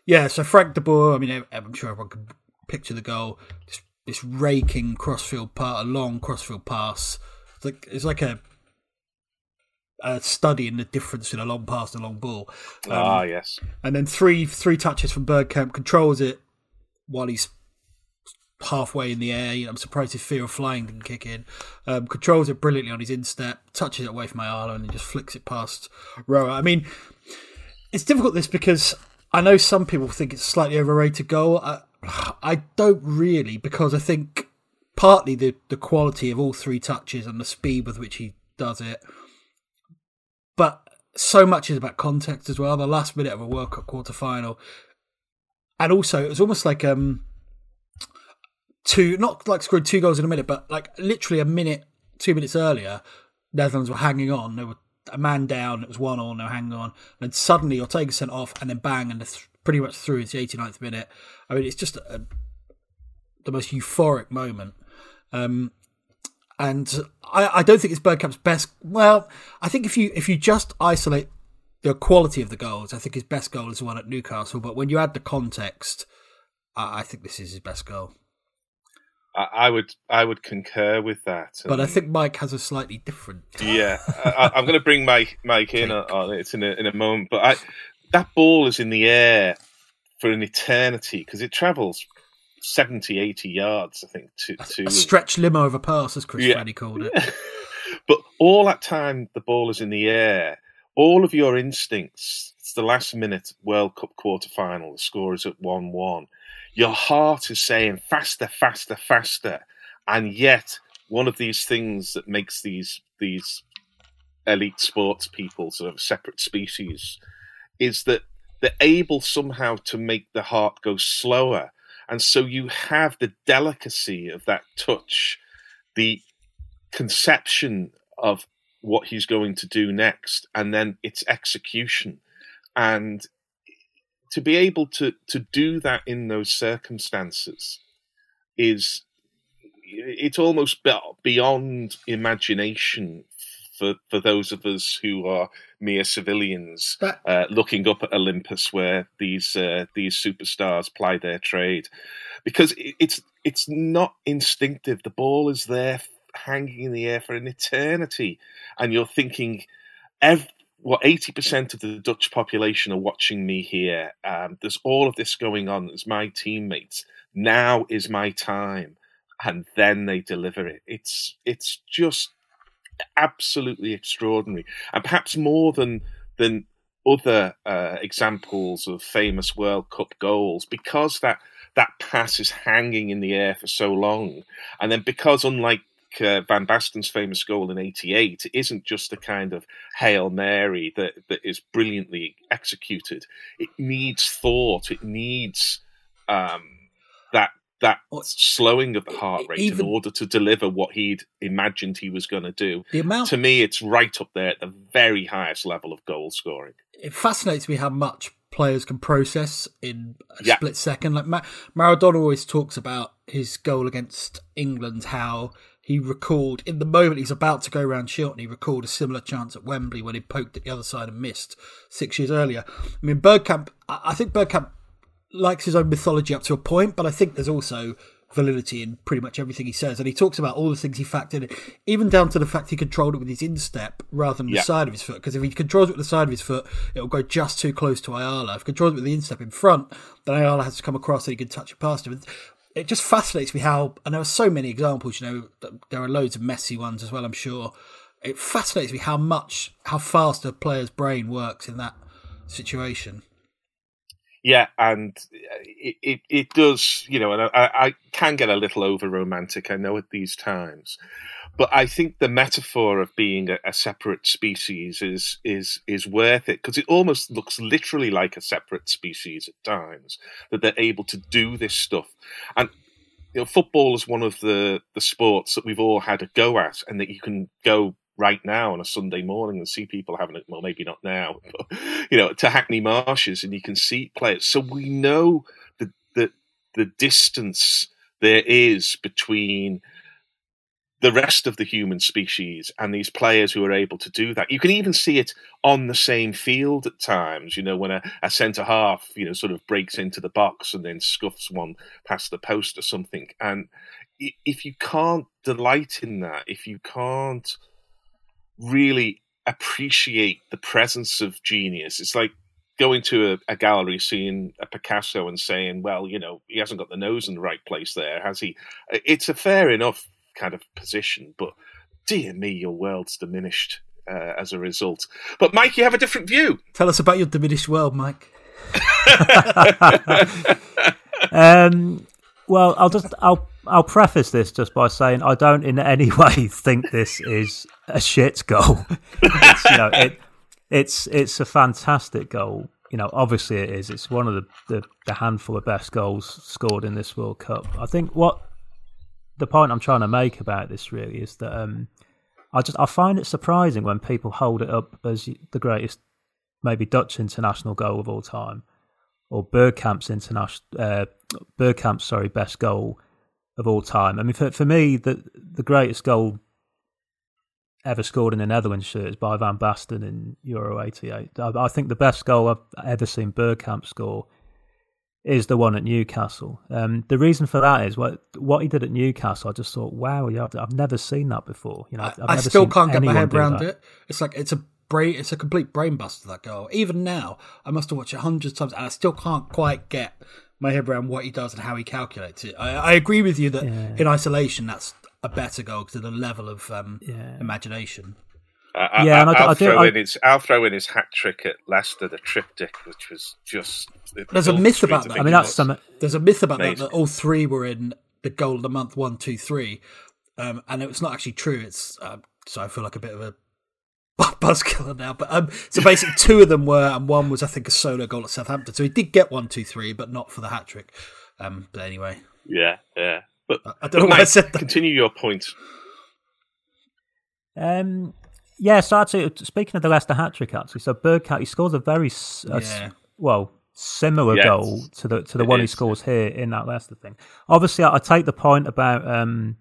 yeah. So Frank de Boer. I mean, I'm sure everyone can picture the goal. This, this raking crossfield part, a long crossfield pass. It's like it's like a a study in the difference in a long pass and a long ball. Um, ah, yes. And then three three touches from Bergkamp controls it while he's halfway in the air. You know, I'm surprised his fear of flying didn't kick in. Um, controls it brilliantly on his instep, touches it away from Ayala, and then just flicks it past Roa. I mean, it's difficult this because I know some people think it's slightly overrated goal. I, I don't really because I think partly the the quality of all three touches and the speed with which he does it, but so much is about context as well. The last minute of a World Cup quarter final, and also it was almost like um two, not like scored two goals in a minute, but like literally a minute, two minutes earlier, Netherlands were hanging on. They were a man down. It was one all. No hanging on. And suddenly Ortega sent off, and then bang, and th- pretty much through into the 89th minute. I mean, it's just a, the most euphoric moment. Um, and I, I don't think it's Bergkamp's best. Well, I think if you if you just isolate the quality of the goals, I think his best goal is the one at Newcastle. But when you add the context, I, I think this is his best goal. I, would I would concur with that. But I think Mike has a slightly different. Yeah, I, am going to bring Mike Mike in on it in a, in a moment. But I, that ball is in the air for an eternity because it travels 70, 80 yards, I think. To, to a stretch limo of a pass, as Chris yeah. called it. but all that time the ball is in the air, all of your instincts. It's the last minute World Cup quarter final. The score is at one one your heart is saying faster, faster, faster, and yet one of these things that makes these these elite sports people sort of separate species is that they're able somehow to make the heart go slower, and so you have the delicacy of that touch, the conception of what he's going to do next, and then its execution. And to be able to to do that in those circumstances is it's almost beyond imagination for for those of us who are mere civilians uh, looking up at Olympus where these uh, these superstars ply their trade. Because it's it's not instinctive. The ball is there hanging in the air for an eternity. And you're thinking every well, 80% of the Dutch population are watching me here. Um, there's all of this going on. There's my teammates. Now is my time. And then they deliver it. It's it's just absolutely extraordinary. And perhaps more than than other uh, examples of famous World Cup goals, because that that pass is hanging in the air for so long, and then because unlike uh, Van Basten's famous goal in '88 isn't just a kind of hail mary that that is brilliantly executed. It needs thought. It needs um, that that slowing of the heart rate Even, in order to deliver what he'd imagined he was going to do. The amount, to me, it's right up there at the very highest level of goal scoring. It fascinates me how much players can process in a yeah. split second. Like Ma- Maradona always talks about his goal against England, how he recalled in the moment he's about to go around Shilton, he recalled a similar chance at Wembley when he poked at the other side and missed six years earlier. I mean, Bergkamp, I think Bergkamp likes his own mythology up to a point, but I think there's also validity in pretty much everything he says. And he talks about all the things he factored in, even down to the fact he controlled it with his instep rather than yeah. the side of his foot. Because if he controls it with the side of his foot, it'll go just too close to Ayala. If he controls it with the instep in front, then Ayala has to come across so he can touch it past him. It just fascinates me how, and there are so many examples, you know, there are loads of messy ones as well, I'm sure. It fascinates me how much, how fast a player's brain works in that situation. Yeah, and it, it, it does, you know, and I, I can get a little over romantic, I know, at these times. But I think the metaphor of being a, a separate species is is is worth it because it almost looks literally like a separate species at times that they're able to do this stuff. And you know, football is one of the the sports that we've all had a go at, and that you can go right now on a Sunday morning and see people having it. Well, maybe not now, but you know, to Hackney Marshes, and you can see players. So we know the the the distance there is between the rest of the human species and these players who are able to do that. You can even see it on the same field at times, you know, when a, a centre half, you know, sort of breaks into the box and then scuffs one past the post or something. And if you can't delight in that, if you can't really appreciate the presence of genius. It's like going to a, a, gallery, seeing a Picasso, and saying, "Well, you know, he hasn't got the nose in the right place there, has he?" It's a fair enough kind of position, but dear me, your world's diminished uh, as a result. But Mike, you have a different view. Tell us about your diminished world, Mike. um, well, I'll just I'll I'll preface this just by saying I don't in any way think this is a shit goal. it's, you know, it, it's it's a fantastic goal. You know, obviously it is. It's one of the, the, the handful of best goals scored in this World Cup. I think what the point I'm trying to make about this really is that um, I just I find it surprising when people hold it up as the greatest, maybe Dutch international goal of all time, or Bergkamp's international uh, Bergkamp's sorry best goal of all time. I mean, for for me, the the greatest goal ever scored in a Netherlands shirt is by Van Basten in Euro '88. I, I, think the best goal I've ever seen Bergkamp score is the one at Newcastle. Um, the reason for that is what what he did at Newcastle. I just thought, wow, yeah, I've, never seen that before. You know, I've, i still can't get my head around that. it. It's like it's a brain, it's a complete brain buster that goal. Even now, I must have watched it hundreds of times, and I still can't quite get my head around what he does and how he calculates it. I, I agree with you that yeah. in isolation, that's a better goal to the level of um, yeah. imagination. Uh, yeah, I, and I, I'll, I throw in his, I'll throw in his hat trick at Leicester, the triptych, which was just. There's a myth about that. I mean, that's some. There's a myth about Amazing. that that all three were in the goal of the month one, two, three, um, and it's not actually true. It's uh, so I feel like a bit of a buzzkiller now. But um, so basically, two of them were, and one was I think a solo goal at Southampton. So he did get one, two, three, but not for the hat trick. Um, but anyway, yeah, yeah. But I don't know why I said that. Continue your point. Um, yeah. So actually, speaking of the Leicester hat trick, actually, so Bergkamp he scores a very uh, yeah. well similar yes, goal to the to the one is. he scores here in that Leicester thing. Obviously, I, I take the point about um,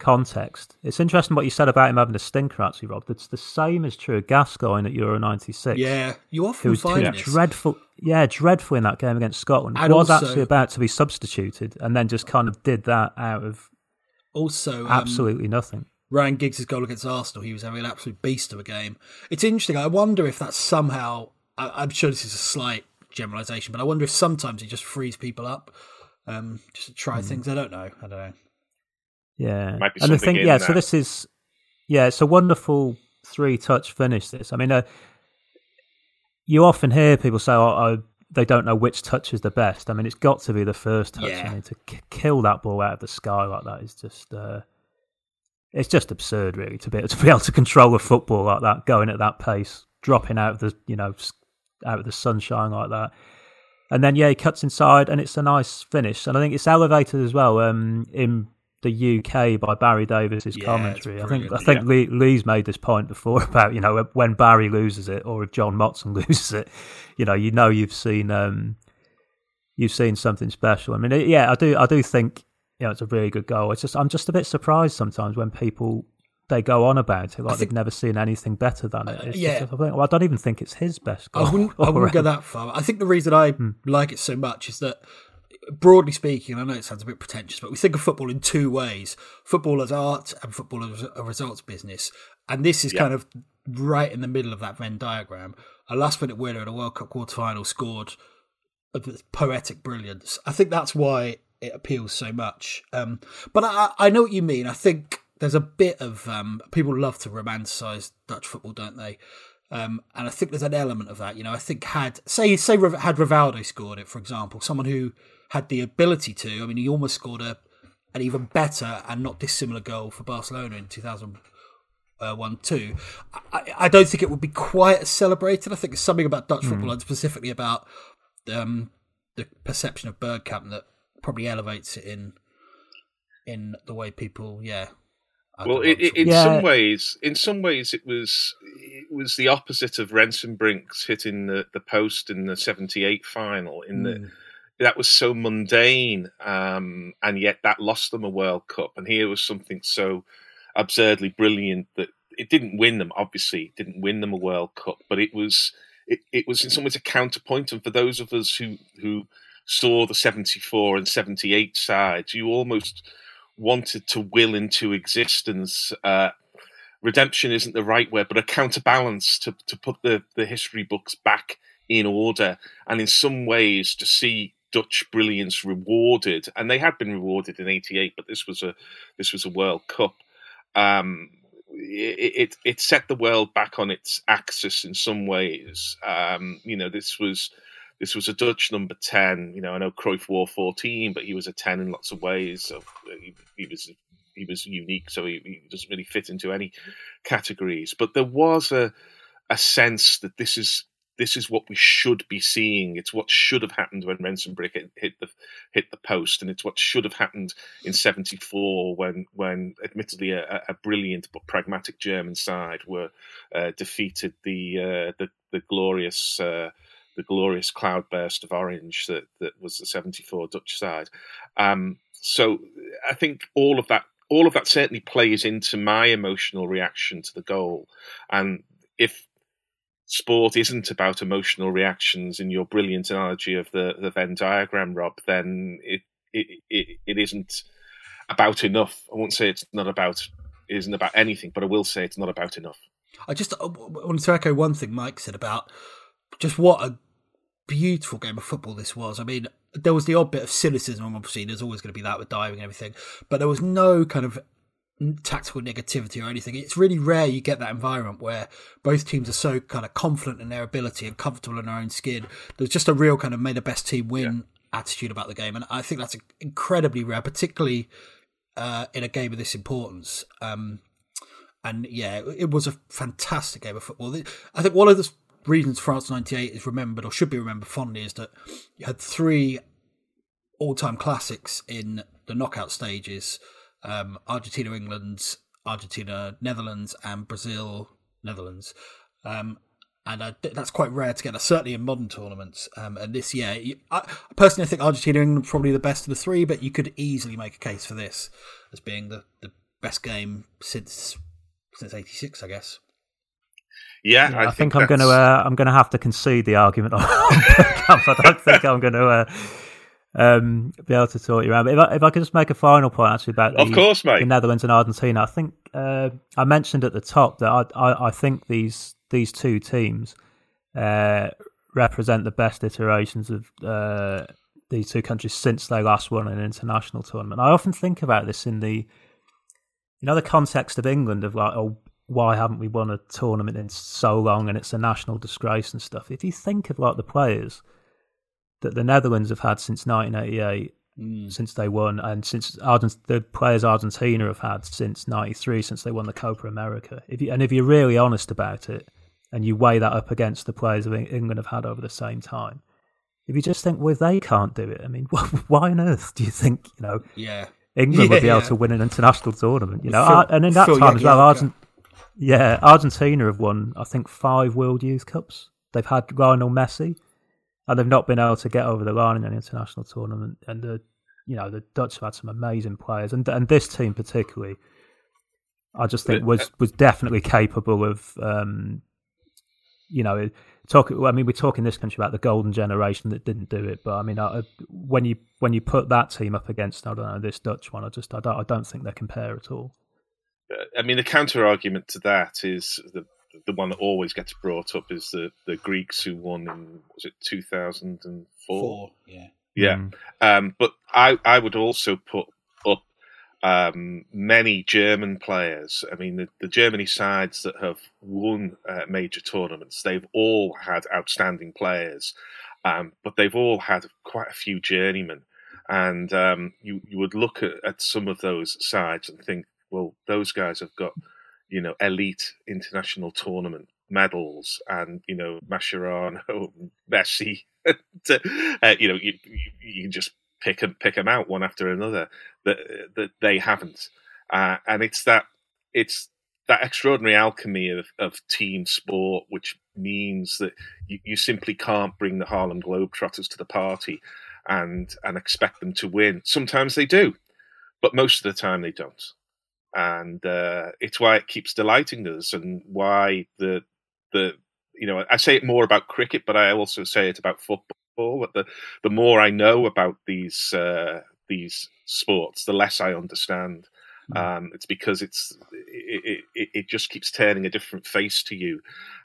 context. It's interesting what you said about him having a stinker, actually, Rob. It's the same is true of Gascoigne at Euro '96. Yeah, you often find this. dreadful. Yeah, dreadful in that game against Scotland. And was also, actually about to be substituted, and then just kind of did that out of also um, absolutely um, nothing. Ryan Giggs' goal against Arsenal, he was having an absolute beast of a game. It's interesting. I wonder if that's somehow. I, am sure this is a slight generalisation, but I wonder if sometimes he just frees people up um, just to try mm. things. I don't know. I don't know. Yeah, and the thing, yeah. So this is, yeah, it's a wonderful three-touch finish. This, I mean, uh, you often hear people say, "Oh, oh they don't know which touch is the best." I mean, it's got to be the first touch. Yeah. I mean, to k- kill that ball out of the sky like that is just, uh, it's just absurd, really, to be able to be able to control a football like that, going at that pace, dropping out of the you know out of the sunshine like that. And then yeah, he cuts inside, and it's a nice finish. And I think it's elevated as well um, in the UK by Barry Davies's Yeah, commentary. I think I think Lee, Lee's made this point before about you know when Barry loses it or if John Motson loses it, you know you know you've seen um, you've seen something special. I mean, yeah, I do I do think you know it's a really good goal. It's just I'm just a bit surprised sometimes when people they go on about it like think- they've never seen anything better than it. It's yeah. just, I, think, well, I don't even think it's his best goal. I wouldn't, I wouldn't go that far. I think the reason I Hmm. like it so much is that, broadly speaking, and I know it sounds a bit pretentious, but we think of football in two ways: football as art and football as a results business. And this is kind of right in the middle of that Venn diagram. A last-minute winner in a World Cup quarter-final scored with poetic brilliance. I think that's why it appeals so much. Um, but I, I know what you mean. I think there's a bit of um, people love to romanticize Dutch football, don't they? Um, and I think there's an element of that. You know, I think had say say had Rivaldo scored it, for example, someone who had the ability to. I mean, he almost scored a an even better and not dissimilar goal for Barcelona in 2001 2. I, I don't think it would be quite as celebrated. I think there's something about Dutch football and specifically about um, the perception of Bergkamp that probably elevates it in in the way people, yeah. I Well, it, it, in Yeah. some ways, in some ways, it was it was the opposite of Rensenbrink's hitting the, the post in the '78 final. In the Mm. that was so mundane, um, and yet that lost them a World Cup. And here was something so absurdly brilliant that it didn't win them. Obviously, it didn't win them a World Cup, but it was it, it was in some ways a counterpoint. And for those of us who who saw the '74 and '78 sides, you almost wanted to will into existence. Uh, redemption isn't the right word, but a counterbalance to to put the the history books back in order, and in some ways to see Dutch brilliance rewarded, and they had been rewarded in '88, but this was a this was a World Cup. Um, it, it it set the world back on its axis in some ways. Um, you know, this was this was a Dutch number ten. You know, I know Cruyff wore fourteen, but he was a ten in lots of ways. So he, he was he was unique, so he, he doesn't really fit into any categories. But there was a a sense that this is this is what we should be seeing. It's what should have happened when Rensenbrink hit, hit the hit the post, and it's what should have happened in '74 when when admittedly a, a brilliant but pragmatic German side were uh, defeated the uh, the the glorious. Uh, the glorious cloudburst of orange that, that was the 74 Dutch side. Um, so I think all of that all of that certainly plays into my emotional reaction to the goal. And if sport isn't about emotional reactions in your brilliant analogy of the, the Venn diagram, Rob, then it, it it it isn't about enough. I won't say it's not about isn't about anything, but I will say it's not about enough. I just I wanted to echo one thing Mike said about just what a beautiful game of football this was. I mean, there was the odd bit of cynicism, obviously, there's always going to be that with diving and everything, but there was no kind of tactical negativity or anything. It's really rare you get that environment where both teams are so kind of confident in their ability and comfortable in their own skin. There's just a real kind of may the best team win attitude about the game, and I think that's incredibly rare, particularly uh, in a game of this importance. Um, and yeah, it was a fantastic game of football. I think one of the reasons France '98 is remembered or should be remembered fondly is that you had three all-time classics in the knockout stages: um, Argentina, England, Argentina, Netherlands, and Brazil, Netherlands. Um, and that's quite rare to get. Certainly in modern tournaments. Um, and this year, you, I, personally, think Argentina, England, probably the best of the three. But you could easily make a case for this as being the, the best game since since '86, I guess. Yeah, Yeah, I, I, think, I'm going to uh, I'm going to have to concede the argument on Bergkamp. I don't think I'm going to uh, um, be able to talk you around. But if I, if I could just make a final point actually about the, Of course, mate. the Netherlands and Argentina, I think uh, I mentioned at the top that I, I, I think these these two teams uh, represent the best iterations of uh, these two countries since they last won an international tournament. I often think about this in the you know the context of England of like oh why haven't we won a tournament in so long and it's a national disgrace and stuff. If you think of like the players that the Netherlands have had since 1988 mm. since they won, and since Argent- the players Argentina have had since '93, since they won the Copa America. If you, and if you're really honest about it, and you weigh that up against the players of England have had over the same time, if you just think, well, they can't do it, I mean, why on earth do you think you know? Yeah. England yeah, would be able yeah. to win an international tournament, you know, Phil- and in that Phil time as well. Argent- yeah, Argentina have won, I think, five World Youth Cups. They've had Lionel Messi, and they've not been able to get over the line in an international tournament. And the, you know, the Dutch have had some amazing players, and and this team particularly, I just think was was definitely capable of, um, you know, talk. I mean, we talk in this country about the golden generation that didn't do it, but I mean, I, when you when you put that team up against, I don't know, this Dutch one, I just I don't I don't think they compare at all. Uh, I mean, the counter argument to that is the the one that always gets brought up is the, the Greeks who won in was it two thousand and four? Four. Yeah. Yeah, Mm. um, but I I would also put up um, many German players. I mean, the, the Germany sides that have won uh, major tournaments, they've all had outstanding players, um, but they've all had quite a few journeymen. And um, you you would look at, at some of those sides and think, well, those guys have got you know elite international tournament medals, and you know Mascherano, Messi. to, uh, you know, you, you, you can just pick them pick them out one after another that that they haven't, uh, and it's that it's that extraordinary alchemy of, of team sport, which means that you, you simply can't bring the Harlem Globetrotters to the party and and expect them to win. Sometimes they do, but most of the time they don't, and uh, it's why it keeps delighting us, and why the the you know I say it more about cricket, but I also say it about football. But the the more I know about these uh, these sports, the less I understand. Um, it's because it's it, it, it just keeps turning a different face to you,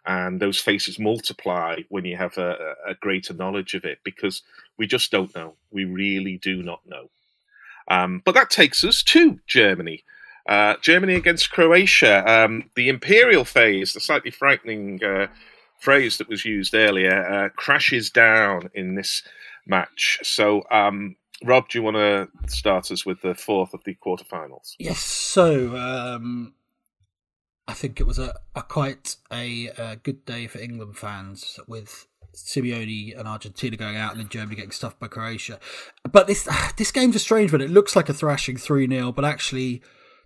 and those faces multiply when you have a, a greater knowledge of it. Because we just don't know. We really do not know. Um, but that takes us to Germany. Uh, Germany against Croatia. Um, the imperial phase, the slightly frightening uh, phrase that was used earlier, uh, crashes down in this match. So, um, Rob, do you want to start us with the fourth of the quarterfinals? Yes. So um, I think it was a, a quite a, uh good day for England fans with Simeone and Argentina going out and then Germany getting stuffed by Croatia. But this this game's a strange one. It looks like a thrashing 3 0, but actually,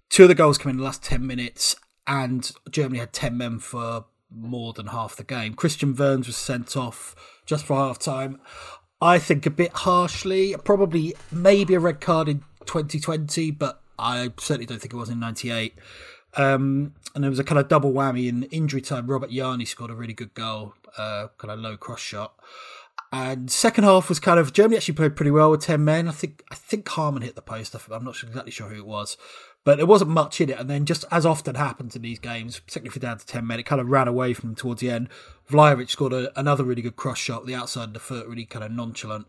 two of the goals come in the last 10 minutes, and Germany had 10 men for more than half the game. Christian Wörns was sent off just for half time. I think a bit harshly, probably maybe a red card in 2020, but I certainly don't think it was in 98. Um, and there was a kind of double whammy in injury time. Robert Jarni scored a really good goal, uh, kind of low cross shot. And second half was kind of Germany actually played pretty well with ten men. I think I think Hamann hit the post. I'm not exactly sure who it was, but there wasn't much in it. And then just as often happens in these games, particularly if you're down to ten men, it kind of ran away from towards the end. Vlaović scored a, another really good cross shot, the outside of the foot, really kind of nonchalant.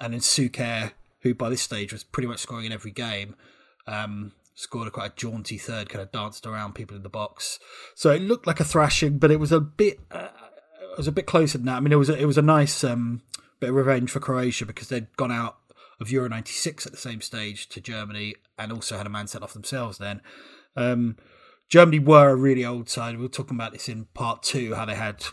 And then Suker, who by this stage was pretty much scoring in every game, um, scored a quite a jaunty third, kind of danced around people in the box. So it looked like a thrashing, but it was a bit. Uh, it was a bit closer than that. I mean, it was a, it was a nice um, bit of revenge for Croatia because they'd gone out of Euro '96 at the same stage to Germany and also had a man sent off themselves. Then um, Germany were a really old side. We were talking about this in part two, how they had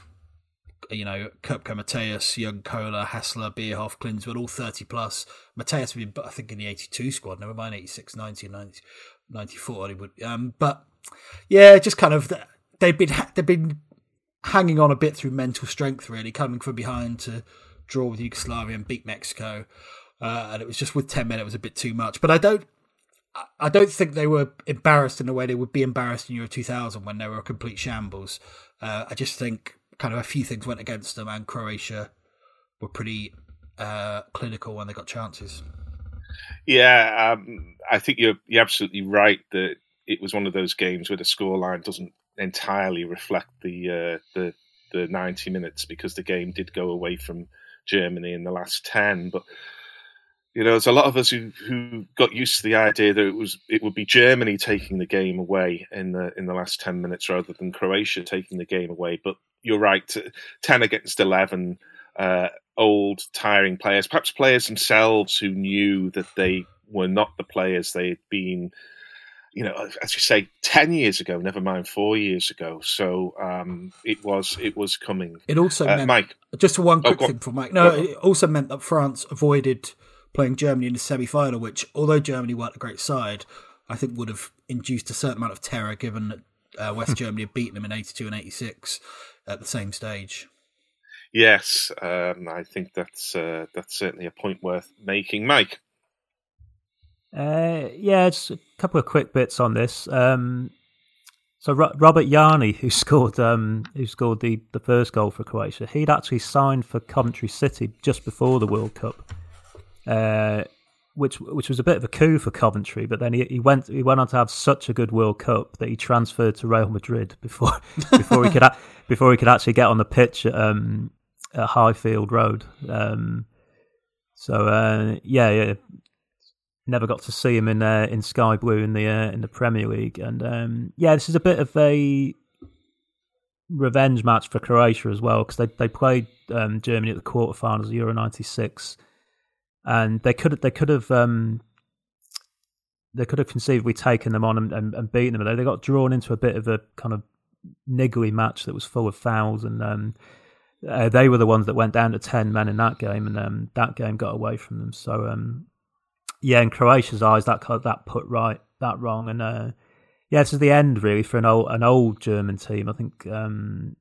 you know Köpke, Matthäus, Young, Kohler, Hassler, Bierhoff, Klinsmann, all 30 plus. Matthäus had been, I think, in the 82 squad. Never mind 86, 90, 90 94. He would, um, but yeah, just kind of they've been they've been hanging on a bit through mental strength, really, coming from behind to draw with Yugoslavia and beat Mexico. Uh, and it was just with 10 men, it was a bit too much. But I don't. I don't think they were embarrassed in the way they would be embarrassed in Euro 2000 when they were a complete shambles. Uh, I just think kind of a few things went against them, and Croatia were pretty uh, clinical when they got chances. Yeah, um, I think you're you're absolutely right that it was one of those games where the scoreline doesn't entirely reflect the uh, the the 90 minutes because the game did go away from Germany in the last 10, but you know, there's a lot of us who, who got used to the idea that it was it would be Germany taking the game away in the in the last ten minutes rather than Croatia taking the game away. But you're right, ten against eleven uh, old, tiring players, perhaps players themselves who knew that they were not the players they had been you know, as you say, ten years ago, never mind four years ago. So um, it was it was coming. It also uh, meant Mike. Just one Oh, quick go thing for Mike. No, it also meant that France avoided playing Germany in the semi-final, which, although Germany weren't a great side, I think would have induced a certain amount of terror, given that uh, West Germany had beaten them in '82 and '86 at the same stage. Yes, um, I think that's uh, that's certainly a point worth making, Mike. Uh, yeah, just a couple of quick bits on this. Um, so Ro- Robert Jarni, who scored um, who scored the, the first goal for Croatia, he'd actually signed for Coventry City just before the World Cup, uh, which which was a bit of a coup for Coventry. But then he, he went he went on to have such a good World Cup that he transferred to Real Madrid before before he could a- before he could actually get on the pitch at, um, at Highfield Road. Um, so uh, yeah, yeah, never got to see him in uh, in Sky Blue in the uh, in the Premier League, and um, yeah, this is a bit of a revenge match for Croatia as well because they they played um, Germany at the quarterfinals of Euro '96, and they could they could have. Um, they could have conceivably taken them on and, and, and beaten them. They got drawn into a bit of a kind of niggly match that was full of fouls, and um, uh, they were the ones that went down to ten men in that game, and um, that game got away from them. So um, yeah, in Croatia's eyes, that that put right that wrong, and uh, yeah, this is the end really for an old an old German team. I think um,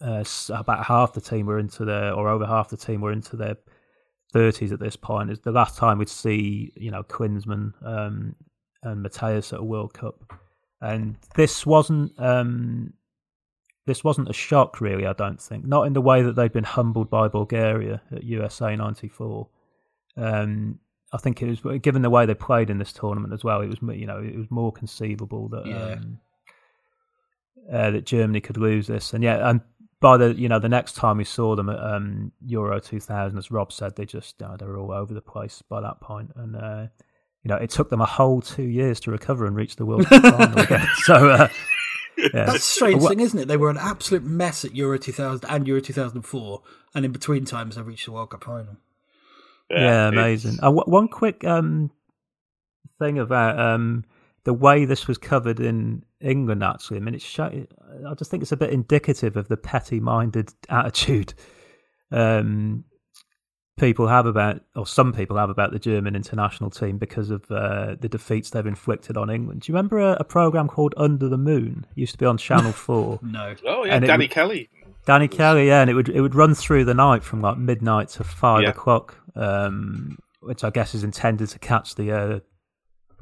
uh, about half the team were into their or over half the team were into their thirties at this point. It's the last time we'd see you know Klinsmann um, and Matthäus at a World Cup, and this wasn't. Um, this wasn't a shock, really. I don't think, not in the way that they'd been humbled by Bulgaria at USA '94. Um, I think it was given the way they played in this tournament as well. It was you know it was more conceivable that Yeah. um, uh, that Germany could lose this, and yeah, and by the you know the next time we saw them at um, Euro 2000, as Rob said, they just uh, they were all over the place by that point, and uh, you know it took them a whole two years to recover and reach the World Cup final again. So uh, yeah, That's the strange thing, isn't it? They were an absolute mess at Euro 2000 and Euro 2004, and in between times they reached the World Cup final. yeah, it's- amazing. Uh, w- one quick um, thing about um, the way this was covered in England. Actually, I mean, it's sho- I just think it's a bit indicative of the petty-minded attitude um, people have about, or some people have about the German international team because of uh, the defeats they've inflicted on England. Do you remember a, a program called Under the Moon? It used to be on Channel Four. No. Oh yeah, And Danny would- Kelly. Danny Kelly, yeah, and it would it would run through the night from like midnight to five Yeah. o'clock, um, which I guess is intended to catch the uh,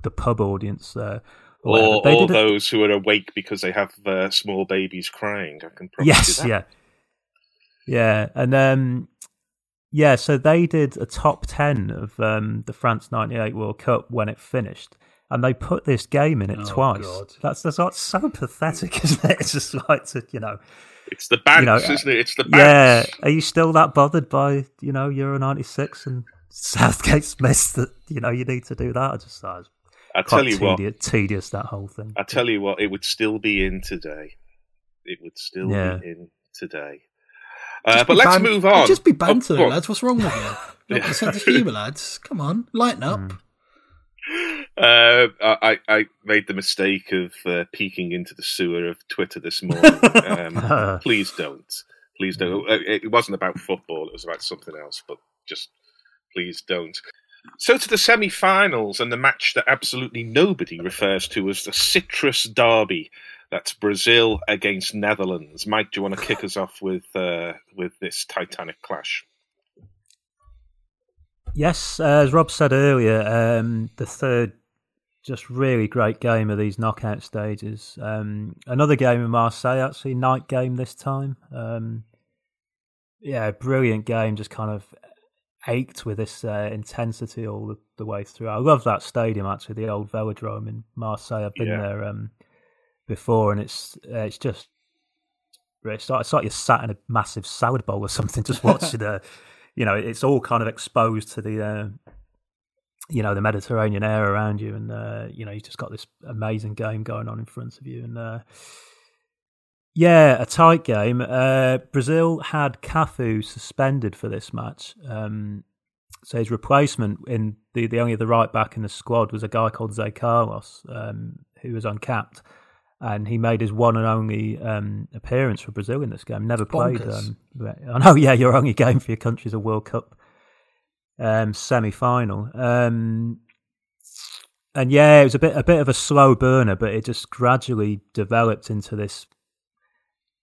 the pub audience. Uh, or. Or, They or did it- those who are awake because they have uh, small babies crying. I can probably yes, do that. yeah, yeah, and um, yeah, so they did a top ten of um, the France '98 World Cup when it finished. And they put this game in it Oh, twice. God. That's that's like so pathetic, isn't it? It's just like to you know, It's the banks, know, isn't it? It's the Yeah, are you still that bothered by you know Euro '96 and Southgate's miss that you know you need to do that? I just thought it was I tell you what, tedious, tedious that whole thing. I tell you what, it would still be in today. It would still Yeah. be in today. Uh, but let's ban- move on. Just be Oh, banter, on. lads. What's wrong with you? Not a sense of humour, lads. Come on, lighten up. Mm. Uh, I, I made the mistake of uh, peeking into the sewer of Twitter this morning. Um, please don't. Please don't. Uh, It wasn't about football, it was about something else, but just please don't. So to the semi finals and the match that absolutely nobody refers to as the Citrus Derby. That's Brazil against Netherlands. Mike, do you want to kick us off with uh, with this Titanic clash? Yes, uh, as Rob said earlier, um, the third just really great game of these knockout stages. Um, another game in Marseille, actually, night game this time. Um, yeah, brilliant game, just kind of ached with this uh, intensity all the, the way through. I love that stadium, actually, the old Velodrome in Marseille. I've been Yeah. there um, before, and it's uh, it's just it's like, it's like you're sat in a massive salad bowl or something, just watching the, you know, it's all kind of exposed to the, uh, you know, the Mediterranean air around you, and uh, you know, you just got this amazing game going on in front of you, and uh, Yeah, a tight game. Uh, Brazil had Cafu suspended for this match. Um, so his replacement in the, the only the right back in the squad was a guy called Zé Carlos, um, who was uncapped, and he made his one and only um, appearance for Brazil in this game. Never played. Um, I know, yeah, your only game for your country is a World Cup um, semi final. Um, and yeah, it was a bit a bit of a slow burner, but it just gradually developed into this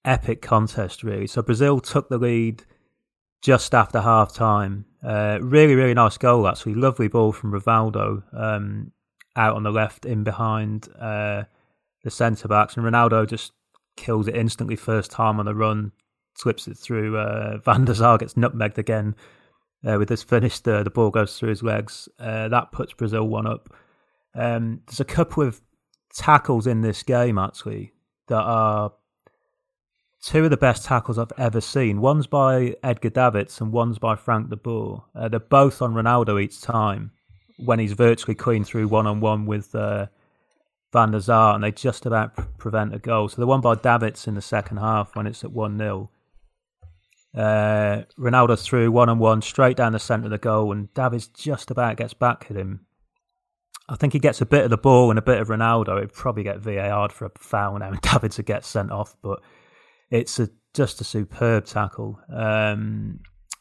epic contest, really. So Brazil took the lead just after half time. Uh, really, really nice goal, actually. Lovely ball from Rivaldo um, out on the left, in behind uh, the centre backs. And Ronaldo just kills it instantly, first time on the run, slips it through. Uh, Van der Sar gets nutmegged again uh, with this finish. The, the ball goes through his legs. Uh, that puts Brazil one up. Um, there's a couple of tackles in this game, actually, that are two of the best tackles I've ever seen. One's by Edgar Davids and one's by Frank de Boer. Uh, they're both on Ronaldo each time when he's virtually clean through one on one with uh, Van der Sar, and they just about prevent a goal. So the one by Davids in the second half when it's at 1 0. Uh, Ronaldo through one on one straight down the centre of the goal, and Davids just about gets back at him. I think he gets a bit of the ball and a bit of Ronaldo. It'd probably get VAR'd for a foul now, and Davids would get sent off. But it's a, just a superb tackle. Um,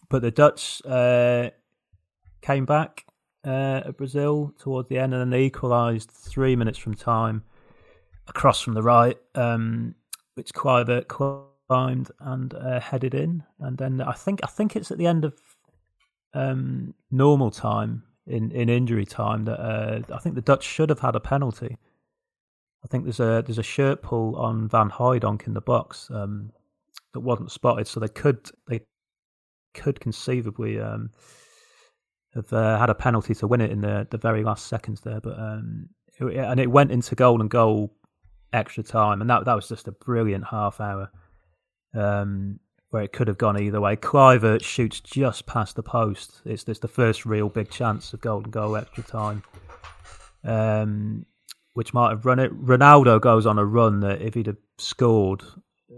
but the Dutch uh, came back uh, at Brazil towards the end, and then they equalised three minutes from time across from the right, um, which Kluivert climbed and uh, headed in, and then I think I think it's at the end of um, normal time in, in injury time that uh, I think the Dutch should have had a penalty. I think there's a there's a shirt pull on Van Hooijdonk in the box um, that wasn't spotted, so they could they could conceivably um, have uh, had a penalty to win it in the the very last seconds there, but um, it, and it went into goal and goal extra time, and that that was just a brilliant half hour um, where it could have gone either way. Kluivert shoots just past the post. It's, it's the first real big chance of golden goal extra time. Um, which might have run it. Ronaldo goes on a run that if he'd have scored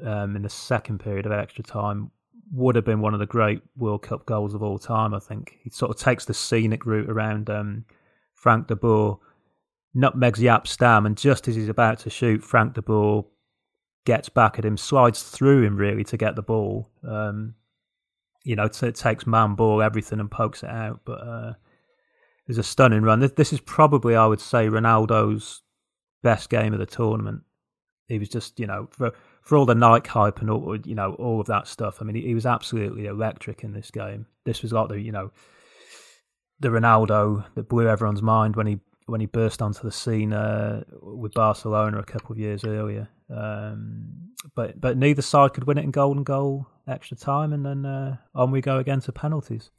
um, in the second period of extra time, would have been one of the great World Cup goals of all time. I think he sort of takes the scenic route around um, Frank de Boer, nutmegs Jaap Stam, and just as he's about to shoot, Frank de Boer gets back at him, slides through him really to get the ball. Um, you know, it takes man ball everything and pokes it out, but. Uh, it's a stunning run. This is probably, I would say, Ronaldo's best game of the tournament. He was just, you know, for for all the Nike hype and all, you know, all of that stuff. I mean, he, he was absolutely electric in this game. This was like the, you know, the Ronaldo that blew everyone's mind when he when he burst onto the scene uh, with Barcelona a couple of years earlier. Um, but but neither side could win it in golden goal extra time, and then uh, on we go again to penalties.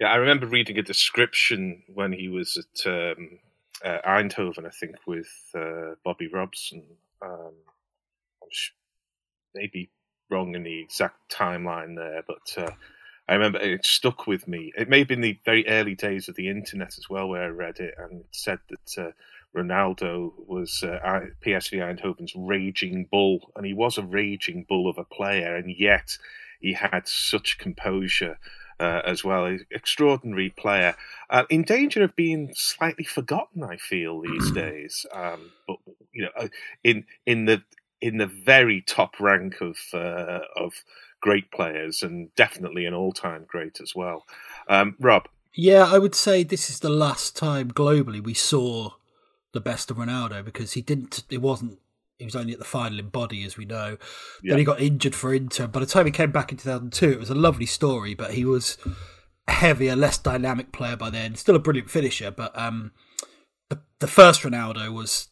Yeah, I remember reading a description when he was at um, uh, Eindhoven, I think, with uh, Bobby Robson. Um, maybe wrong in the exact timeline there, but uh, I remember it stuck with me. It may have been the very early days of the internet as well, where I read it, and it said that uh, Ronaldo was uh, PSV Eindhoven's raging bull, and he was a raging bull of a player, and yet he had such composure uh, as well. Extraordinary player. Uh, in danger of being slightly forgotten, I feel these days. Um, but you know, uh, in in the in the very top rank of uh, of great players, and definitely an all time great as well. Um, Rob. Yeah, I would say this is the last time globally we saw the best of Ronaldo because he didn't. It wasn't he was only at the final in body, as we know. Yeah. Then he got injured for Inter. By the time he came back in 2002, it was a lovely story, but he was a heavier, less dynamic player by then. Still a brilliant finisher, but um, the, the first Ronaldo was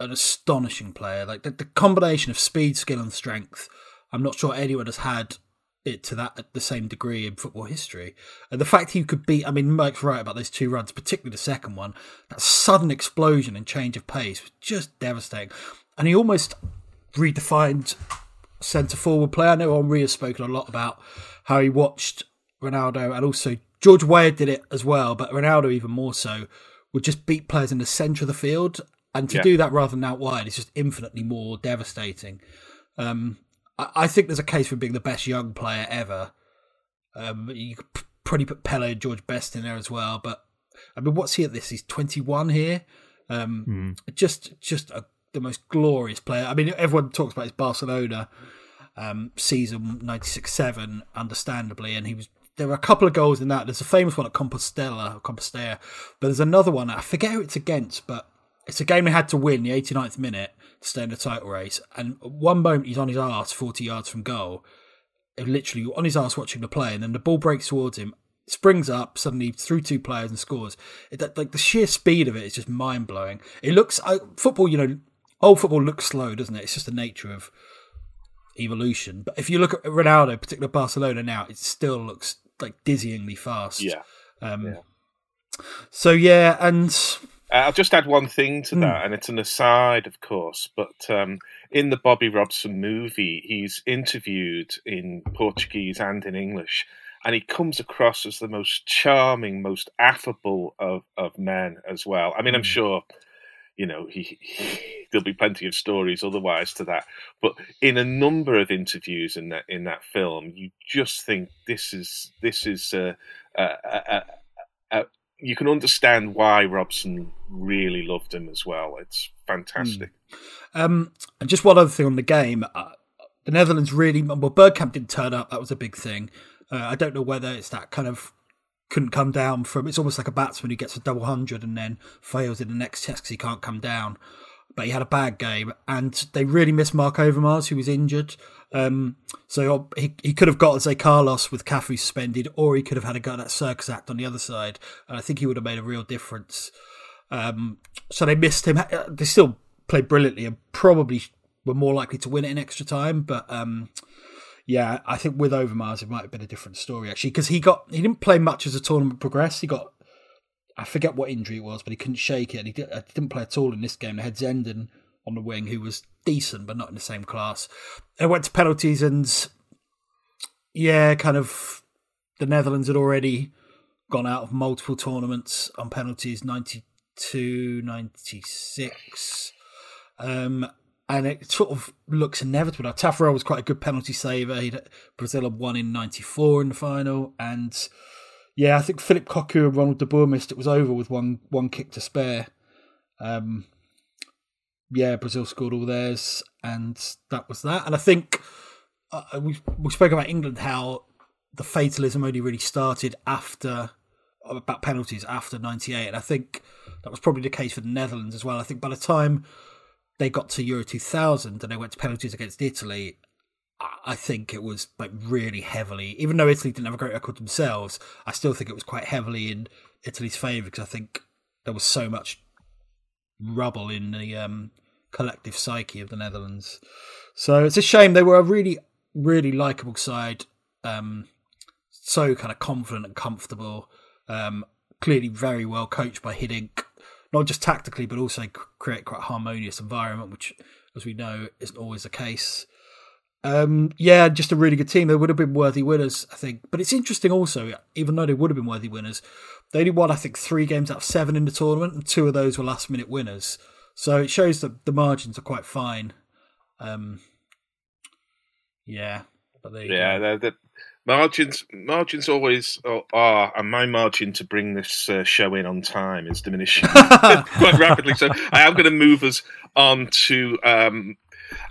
an astonishing player. Like the, the combination of speed, skill, and strength, I'm not sure anyone has had it to that at the same degree in football history. And the fact he could beat, I mean, Mike's right about those two runs, particularly the second one. That sudden explosion and change of pace was just devastating and he almost redefined centre forward play. I know Henry has spoken a lot about how he watched Ronaldo, and also George Weah did it as well, but Ronaldo even more so would just beat players in the centre of the field, and to yeah. do that rather than out wide is just infinitely more devastating. Um, I, I, think there's a case for being the best young player ever. Um, you could pretty put Pele and George Best in there as well, but I mean, what's he at this? He's 21 here. Um, mm. Just, just a, the most glorious player. I mean, everyone talks about his Barcelona um, season 96-7, understandably, and he was. There were a couple of goals in that. There's a famous one at Compostela, Compostela, but there's another one. I forget who it's against, but it's a game they had to win the 89th minute to stay in the title race. And one moment he's on his arse, 40 yards from goal, literally on his arse watching the play, and then the ball breaks towards him, springs up suddenly through two players and scores. It, like the sheer speed of it is just mind blowing. It looks uh, football, you know, old football looks slow, doesn't it? It's just the nature of evolution. But if you look at Ronaldo, particularly Barcelona now, it still looks like dizzyingly fast. Yeah. Um, yeah. So yeah, and uh, I'll just add one thing to hmm. that, mm. and it's an aside, of course. But um, in the Bobby Robson movie, he's interviewed in Portuguese and in English, and he comes across as the most charming, most affable of, of men as well. I mean, mm. I'm hmm. sure, you know, he, he, there'll be plenty of stories otherwise to that. But in a number of interviews in that in that film, you just think this is this is a, a, a, a you can understand why Robson really loved him as well. It's fantastic. Mm. Um, and just one other thing on the game, uh, the Netherlands really well. Bergkamp didn't turn up. That was a big thing. Uh, I don't know whether it's that kind of couldn't come down from. It's almost like a batsman who gets a double hundred and then fails in the next test because he can't come down. But he had a bad game, and they really missed Mark Overmars, who was injured. Um, so he he could have got Zé Carlos with Cafu suspended, or he could have had a go at that Circus Act on the other side, and I think he would have made a real difference. Um, so they missed him. They still played brilliantly and probably were more likely to win it in extra time, but um, yeah, I think with Overmars it might have been a different story actually because he got he didn't play much as the tournament progressed. He got I forget what injury it was, but he couldn't shake it, and he, did, uh, not play at all in this game. They had Zenden on the wing who was decent but not in the same class. It went to penalties and yeah, kind of the Netherlands had already gone out of multiple tournaments on penalties 92, 96. Um, and it sort of looks inevitable. Now, Taffarel was quite a good penalty saver. He'd, Brazil had won in 94 in the final. And yeah, I think Philip Cocu and Ronald de Boer missed it was over with one one kick to spare. Um, yeah, Brazil scored all theirs, and that was that. And I think uh, we we spoke about England how the fatalism only really started after about penalties after '98, and I think that was probably the case for the Netherlands as well. I think by the time they got to Euro 2000 and they went to penalties against Italy, I think it was like really heavily. Even though Italy didn't have a great record themselves, I still think it was quite heavily in Italy's favour because I think there was so much rubble in the um, collective psyche of the Netherlands. So it's a shame they were a really, really likable side. Um, so kind of confident and comfortable. Um, clearly very well coached by Hiddink, not just tactically but also create quite a harmonious environment, which, as we know, isn't always the case. Um, yeah, just a really good team. They would have been worthy winners, I think. But it's interesting also, even though they would have been worthy winners, they only won, I think, three games out of seven in the tournament, and two of those were last minute winners. So it shows that the margins are quite fine. Um, yeah, but yeah, the, the, margins margins always are, and my margin to bring this uh, show in on time is diminishing quite rapidly. So I am going to move us on to um,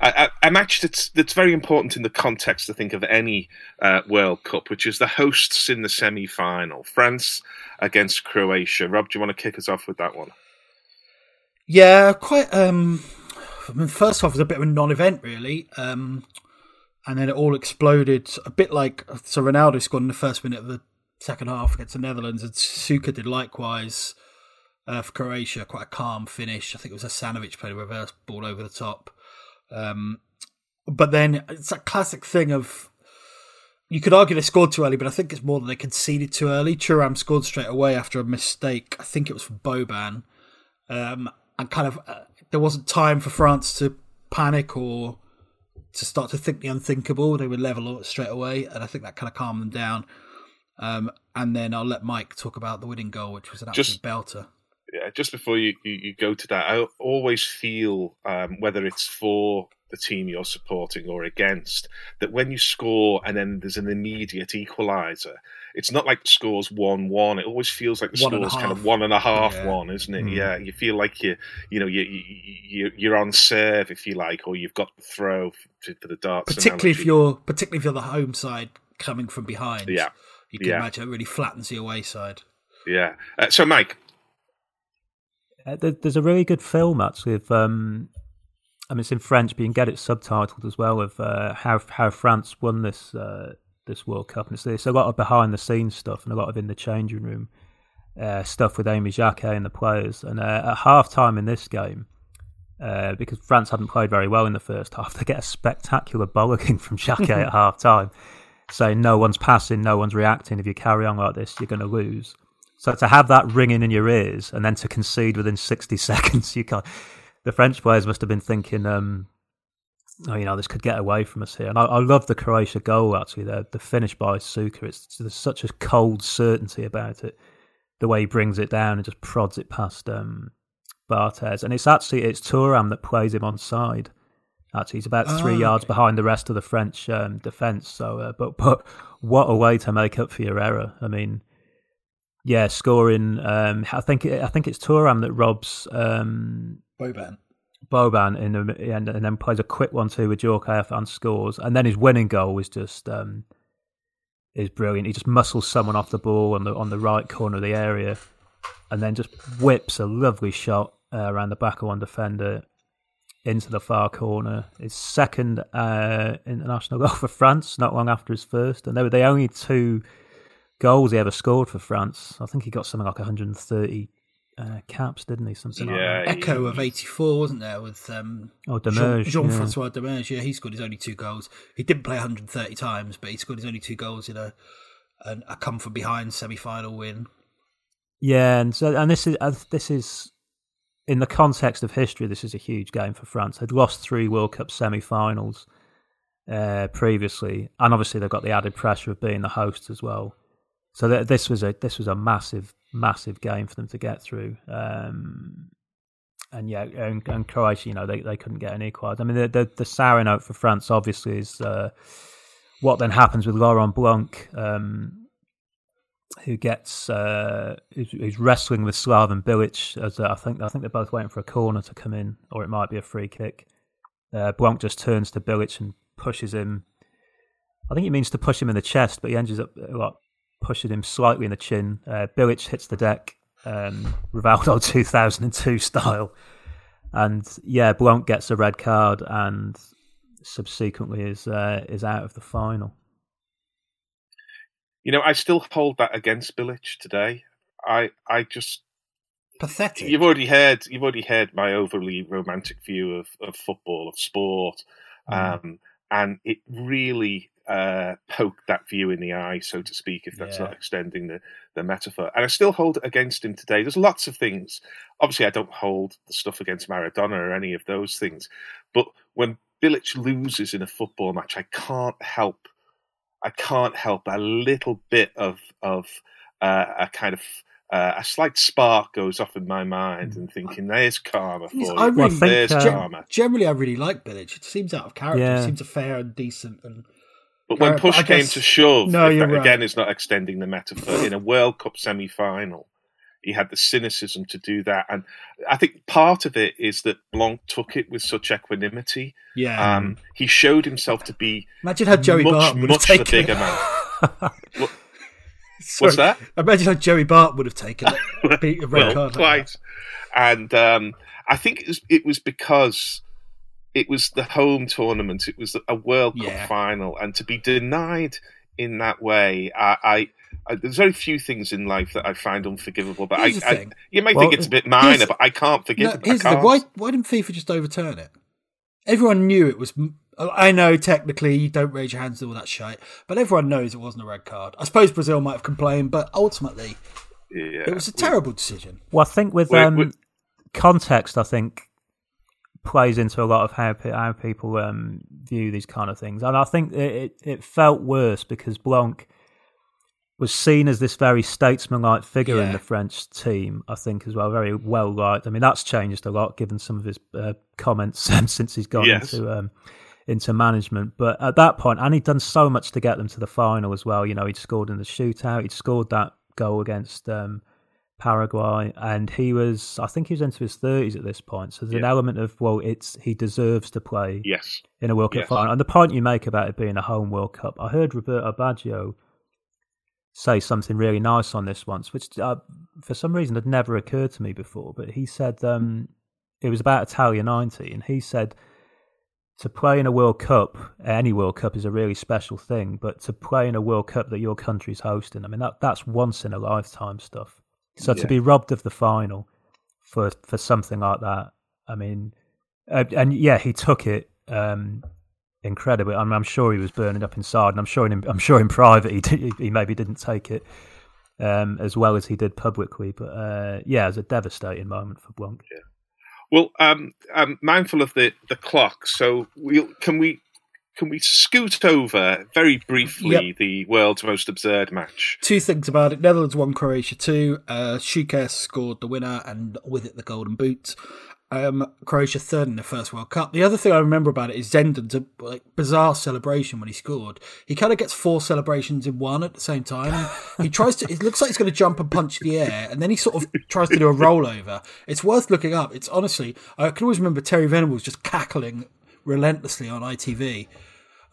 a, a, match that's that's very important in the context, I think, of any uh, World Cup, which is the hosts in the semi final, France against Croatia. Rob, do you want to kick us off with that one? Yeah, quite. Um, I mean, first off, it was a bit of a non-event, really, um, and then it all exploded a bit like so. Ronaldo scored in the first minute of the second half against the Netherlands, and Suker did likewise uh, for Croatia. Quite a calm finish. I think it was Asanović played a reverse ball over the top. Um, but then it's a classic thing of you could argue they scored too early, but I think it's more that they conceded too early. Thuram scored straight away after a mistake. I think it was from Boban. Um, and kind of uh, there wasn't time for France to panic or to start to think the unthinkable. They would level it straight away, and I think that kind of calmed them down. Um, and then I'll let Mike talk about the winning goal, which was an absolute just, belter. Yeah, just before you, you, you, go to that, I always feel um, whether it's for the team you're supporting or against that when you score and then there's an immediate equaliser, it's not like the score's one one. It always feels like the One and score's kind of one and a half Yeah. one, isn't it? Mm. Yeah, you feel like you you know you, you you you're on serve if you like, or you've got the throw for, for the darts. particularly if you're particularly if you're the home side coming from behind. Yeah. you can Yeah. imagine it really flattens the away side. yeah. Uh, so Mike, Uh, there- there's a really good film actually of um, I mean it's in French, but you can get it subtitled as well of uh, how how France won this uh, this World Cup, and it's, it's a lot of behind the scenes stuff and a lot of in the changing room uh, stuff with Aimé Jacquet and the players. And uh, at half time in this game, uh, because France hadn't played very well in the first half, they get a spectacular bollocking from Jacquet at half time, saying no one's passing, no one's reacting. If you carry on like this, you're going to lose. So to have that ringing in your ears and then to concede within 60 seconds, you can't. The French players must have been thinking, um, oh, you know, this could get away from us here. And I, I love the Croatia goal, actually, the, the finish by Suker. It's, there's such a cold certainty about it. The way he brings it down and just prods it past um, Barthez. And it's actually, it's Thuram that plays him on side. Actually, he's about three Ah, yards okay. behind the rest of the French um, defence. So, uh, but but what a way to make up for your error. I mean, yeah, scoring. Um, I think I think it's Thuram that robs um, Boban. Boban in the end, and then plays a quick one two with Djorkaeff and scores. And then his winning goal was just um, is brilliant. He just muscles someone off the ball on the on the right corner of the area, and then just whips a lovely shot uh, around the back of one defender into the far corner. His second uh, international goal for France, not long after his first, and they were the only two goals he ever scored for France. I think he got something like 130 uh, caps, didn't he? Something like Yeah, that. Echo of '84, wasn't there? With um, Oh, Jean Domergue. yeah. Francois Domergue. Yeah, he scored his only two goals. He didn't play 130 times, but he scored his only two goals in a an, a come from behind semi final win. Yeah, and so and this is uh, this is in the context of history. This is a huge game for France. They'd lost three World Cup semi-finals uh, previously, and obviously they've got the added pressure of being the host as well. So th- this was a this was a massive massive game for them to get through. Um, and yeah, and, and Croatia, you know, they, they couldn't get an equaliser. I mean, the, the the sour note for France obviously is uh, what then happens with Laurent Blanc. Um, who gets uh, who's, who's wrestling with Slaven Bilic as uh, I think I think they're both waiting for a corner to come in, or it might be a free kick. Uh, Blanc just turns to Bilic and pushes him. I think he means to push him in the chest, but he ends up uh, like pushing him slightly in the chin. Uh, Bilic hits the deck, um, Rivaldo 2002 style, and yeah, Blanc gets a red card and subsequently is uh, is out of the final. you know, I still hold that against Bilic today. I I just Pathetic. you've already heard you've already heard my overly romantic view of, of football of sport um, and it really uh, poked that view in the eye so to speak if that's Yeah. not extending the, the metaphor and i still hold it against him today there's lots of things obviously i don't hold the stuff against maradona or any of those things but when Bilic loses in a football match i can't help i can't help a little bit of of uh, a kind of uh, a slight spark goes off in my mind and thinking, "There's karma for Yes, you. I really- Well, I think, There's uh, karma." generally, I really like Bilic. It seems out of character. Yeah. He seems a fair and decent. And But when push but came guess- to shove, No, that, right. again, is not extending the metaphor. In a World Cup semi-final, he had the cynicism to do that, and I think part of it is that Blanc took it with such equanimity. yeah, Um, he showed himself to be imagine how Joey much, Barton would have much the taken bigger it. man. What's that? Imagine how Joey Bart would have taken it. Beat a red well, card. like quite. And um, I think it was, it was because it was the home tournament. It was a World Cup final, and to be denied in that way, I, I, I there's very few things in life that I find unforgivable. But I, I, you may Well, think it's a bit minor, but I can't forgive. No, it. I here's the can't. Why, why didn't FIFA just overturn it? Everyone knew it was. I know technically you don't raise your hands to all that shit, but everyone knows it wasn't a red card. I suppose Brazil might have complained, but ultimately Yeah. it was a terrible decision. Well, I think with Wait, um, wait. context, I think plays into a lot of how pe- how people um, view these kind of things, and I think it, it, it felt worse because Blanc was seen as this very statesman-like figure Yeah. in the French team. I think as well, very well liked. I mean, that's changed a lot given some of his uh, comments since he's gone Yes. into um, into management. But at that point, and he'd done so much to get them to the final as well. You know, he'd scored in the shootout. He'd scored that goal against um, Paraguay, and he was, I think, he was into his thirties at this point. So there's an element of well, it's he deserves to play Yes. in a World Cup Yes. final. And the point you make about it being a home World Cup, I heard Roberto Baggio say something really nice on this once, which uh, for some reason had never occurred to me before. But he said um, it was about Italia 90, and he said to play in a World Cup, any World Cup is a really special thing, but to play in a World Cup that your country's hosting, I mean, that that's once in a lifetime stuff. So to be robbed of the final for for something like that, I mean, uh, and yeah, he took it um, incredibly. I'm, I'm sure he was burning up inside, and I'm sure in I'm sure in private he did, he maybe didn't take it um, as well as he did publicly. But uh, yeah, it was a devastating moment for Blanc. Well, um, I'm mindful of the, the clock, so we'll, can we can we scoot over very briefly Yep. the world's most absurd match? Two things about it. Netherlands won Croatia 2. Uh, Suker scored the winner and with it the golden boot. Um, Croatia third in the first World Cup. The other thing I remember about it is Zenden's a like, bizarre celebration when he scored. He kind of gets four celebrations in one at the same time. He tries to. It looks like he's going to jump and punch the air, and then he sort of tries to do a rollover. It's worth looking up. It's honestly, I can always remember Terry Venables just cackling relentlessly on ITV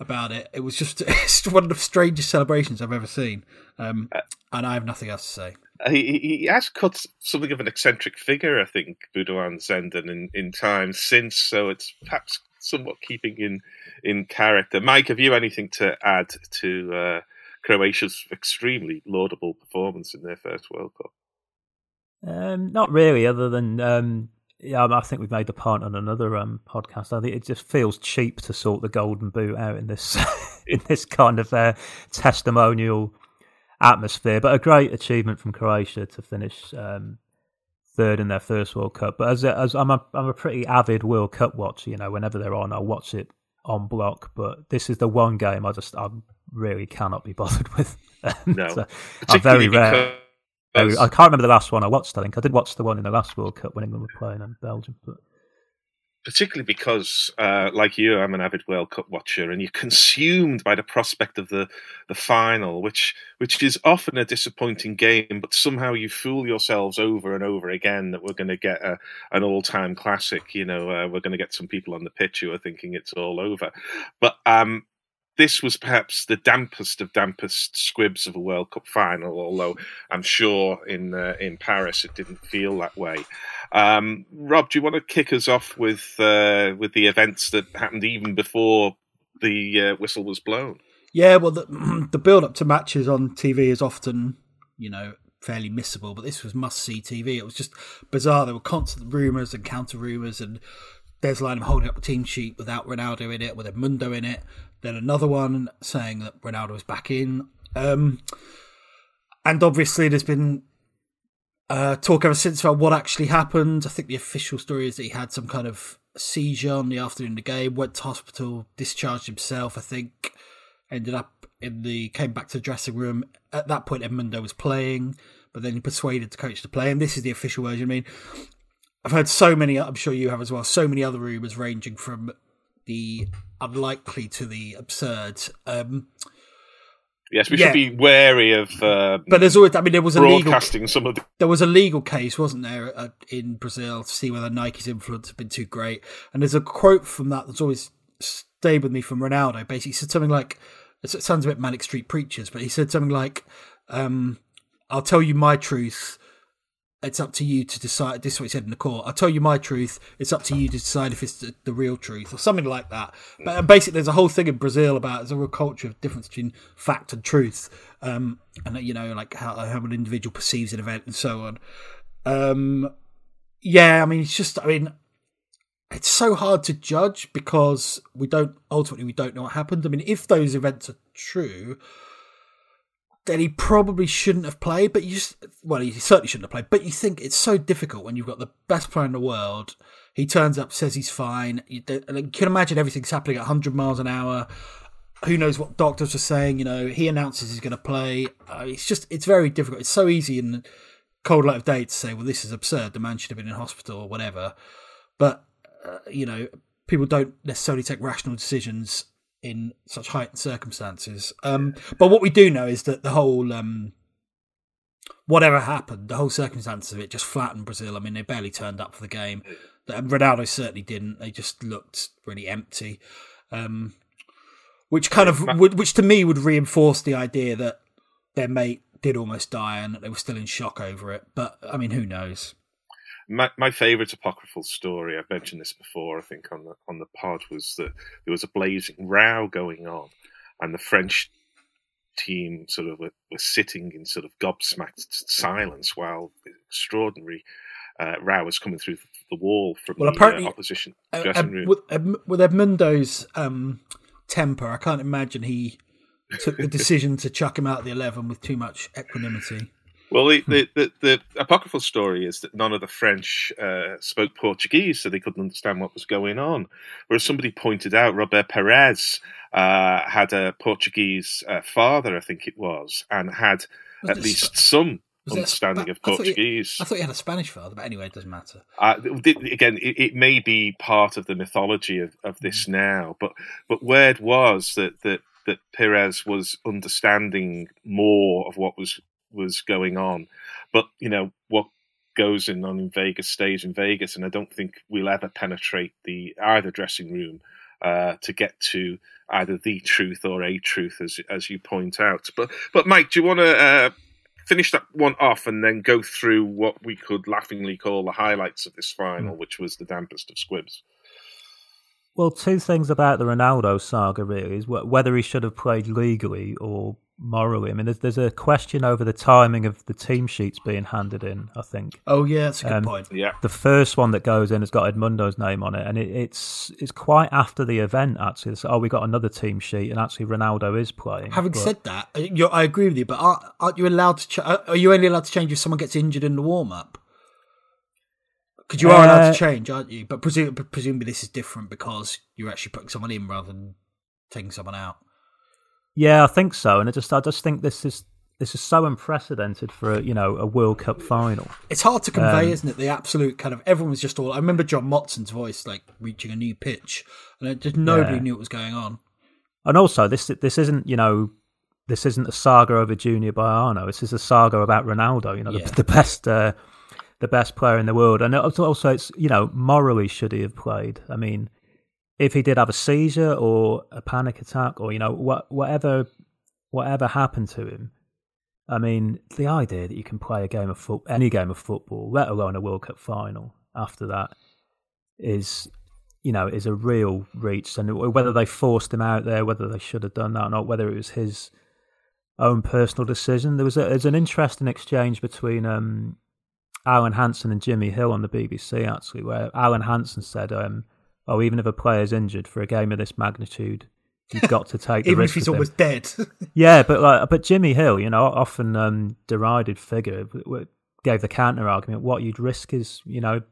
about it. It was just it's one of the strangest celebrations I've ever seen. Um, and I have nothing else to say. Uh, He, he he has cut something of an eccentric figure, I think, Boudewijn Zenden in, in time since, so it's perhaps somewhat keeping in, in character. Mike, have you anything to add to uh, Croatia's extremely laudable performance in their first World Cup? Um, not really, other than um, yeah, I think we've made the point on another um, podcast. I think it just feels cheap to sort the golden boot out in this in this kind of uh, testimonial atmosphere. But a great achievement from Croatia to finish um, third in their first World Cup. But as as I'm a I'm a pretty avid World Cup watcher. You know, whenever they're on, I'll watch it on block. But this is the one game I just I really cannot be bothered with. No. So, I'm very Particularly rare. I can't remember the last one I watched. I think I did watch the one in the last World Cup when England were playing in Belgium. But particularly because, uh, like you, I'm an avid World Cup watcher, and you're consumed by the prospect of the, the final, which which is often a disappointing game, but somehow you fool yourselves over and over again that we're going to get a, an all time classic. You know, uh, we're going to get some people on the pitch who are thinking it's all over, but um, this was perhaps the dampest of dampest squibs of a World Cup final. Although I'm sure in uh, in Paris it didn't feel that way. Um, Rob, do you want to kick us off with uh, with the events that happened even before the uh, whistle was blown? Yeah, well, the, the build up to matches on TV is often, you know, fairly missable, but this was must see TV. It was just bizarre. There were constant rumours and counter rumours, and there's a line of holding up a team sheet without Ronaldo in it, with Edmundo in it. Then another one saying that Ronaldo was back in. Um, and obviously, there's been uh, talk ever since about what actually happened. I think the official story is that he had some kind of seizure on the afternoon of the game, went to hospital, discharged himself, I think, ended up in the, came back to the dressing room. At that point, Edmundo was playing, but then he persuaded the coach to play him. This is the official version. I mean, I've heard so many, I'm sure you have as well, so many other rumours ranging from the unlikely to the absurd. Um, Yes, we Yeah. should be wary of uh, but there's always, I mean, there was a legal broadcasting some of the. there was a legal case, wasn't there, uh, in Brazil to see whether Nike's influence had been too great. And there's a quote from that that's always stayed with me from Ronaldo. Basically, he said something like, it sounds a bit Manic Street Preachers, but he said something like, um, I'll tell you my truth. It's up to you to decide. This is what he said in the court. I'll tell you my truth. It's up to you to decide if it's the, the real truth or something like that. But basically, there's a whole thing in Brazil about there's a real culture of difference between fact and truth, um, and you know, like how, how an individual perceives an event and so on. Um, yeah, I mean, it's just, I mean, it's so hard to judge because we don't ultimately we don't know what happened. I mean, if those events are true, then he probably shouldn't have played. But you just, well, he certainly shouldn't have played. But you think it's so difficult when you've got the best player in the world. He turns up, says he's fine. You, you can imagine everything's happening at 100 miles an hour. who knows what doctors are saying? You know, he announces he's going to play. Uh, it's just it's very difficult. It's so easy in the cold light of day to say, well, this is absurd. The man should have been in hospital or whatever. But uh, you know, people don't necessarily take rational decisions in such heightened circumstances. Um, but what we do know is that the whole um, whatever happened, the whole circumstances of it just flattened Brazil. I mean, they barely turned up for the game. Ronaldo certainly didn't. They just looked really empty, um, which kind of which to me would reinforce the idea that their mate did almost die and that they were still in shock over it. But I mean, who knows? My my favourite apocryphal story I've mentioned this before. I think on the on the pod was that there was a blazing row going on, and the French team sort of were, were sitting in sort of gobsmacked silence while extraordinary uh, row was coming through the wall from well, the apparently, uh, opposition uh, dressing room. With, with Edmundo's um, temper, I can't imagine he took the decision to chuck him out of the eleven with too much equanimity. Well, the, the, the, the, apocryphal story is that none of the French uh, spoke Portuguese, so they couldn't understand what was going on. Whereas somebody pointed out, Robert Pires uh, had a Portuguese uh, father, I think it was, and had was at least some understanding of Portuguese. I thought, he, I thought, he, had a Spanish father, but anyway, it doesn't matter. Uh, again, it, it, may be part of the mythology of, of this mm. now, but but word was that that that Pires was understanding more of what was was going on. But you know what goes in on in Vegas stays in Vegas, and I don't think we'll ever penetrate the either dressing room uh, to get to either the truth or a truth, as as you point out. But but Mike, do you want to? Uh, finish that one off and then go through what we could laughingly call the highlights of this final, mm. which was the dampest of squibs. Well, two things about the Ronaldo saga really is whether he should have played legally or morally. I mean, there's, there's a question over the timing of the team sheets being handed in. I think. Oh yeah, that's a good um, point. Yeah, the first one that goes in has got Edmundo's name on it, and it, it's it's quite after the event actually. So, oh, we got another team sheet, and actually Ronaldo is playing. Having but, said that, I agree with you, but aren't, aren't you allowed to? Ch- are you only allowed to change if someone gets injured in the warm up? Because you are allowed to uh, change, aren't you? But presumably, presumably this is different because you're actually putting someone in rather than taking someone out. Yeah, I think so, and I just I just think this is this is so unprecedented for a, you know a World Cup final. It's hard to convey, um, isn't it? The absolute kind of everyone was just all. I remember John Motson's voice like reaching a new pitch, and just nobody yeah. knew what was going on. And also, this this isn't you know this isn't a saga over Junior Baiano. This is a saga about Ronaldo. You know, yeah. the, the, best uh, the best player in the world, and also it's you know morally should he have played? I mean, if he did have a seizure or a panic attack or you know what whatever whatever happened to him i mean the idea that you can play a game of foot any game of football let alone a world cup final after that is you know is a real reach. And whether they forced him out there whether they should have done that or not whether it was his own personal decision there was a, there's an interesting exchange between um, Alan Hansen and Jimmy Hill on the BBC actually where Alan Hansen said um, oh, even if a player's injured for a game of this magnitude, you've got to take even if he's almost dead. yeah, but like, but Jimmy Hill, you know, often um, derided figure, gave the counter argument. What you'd risk is, you know,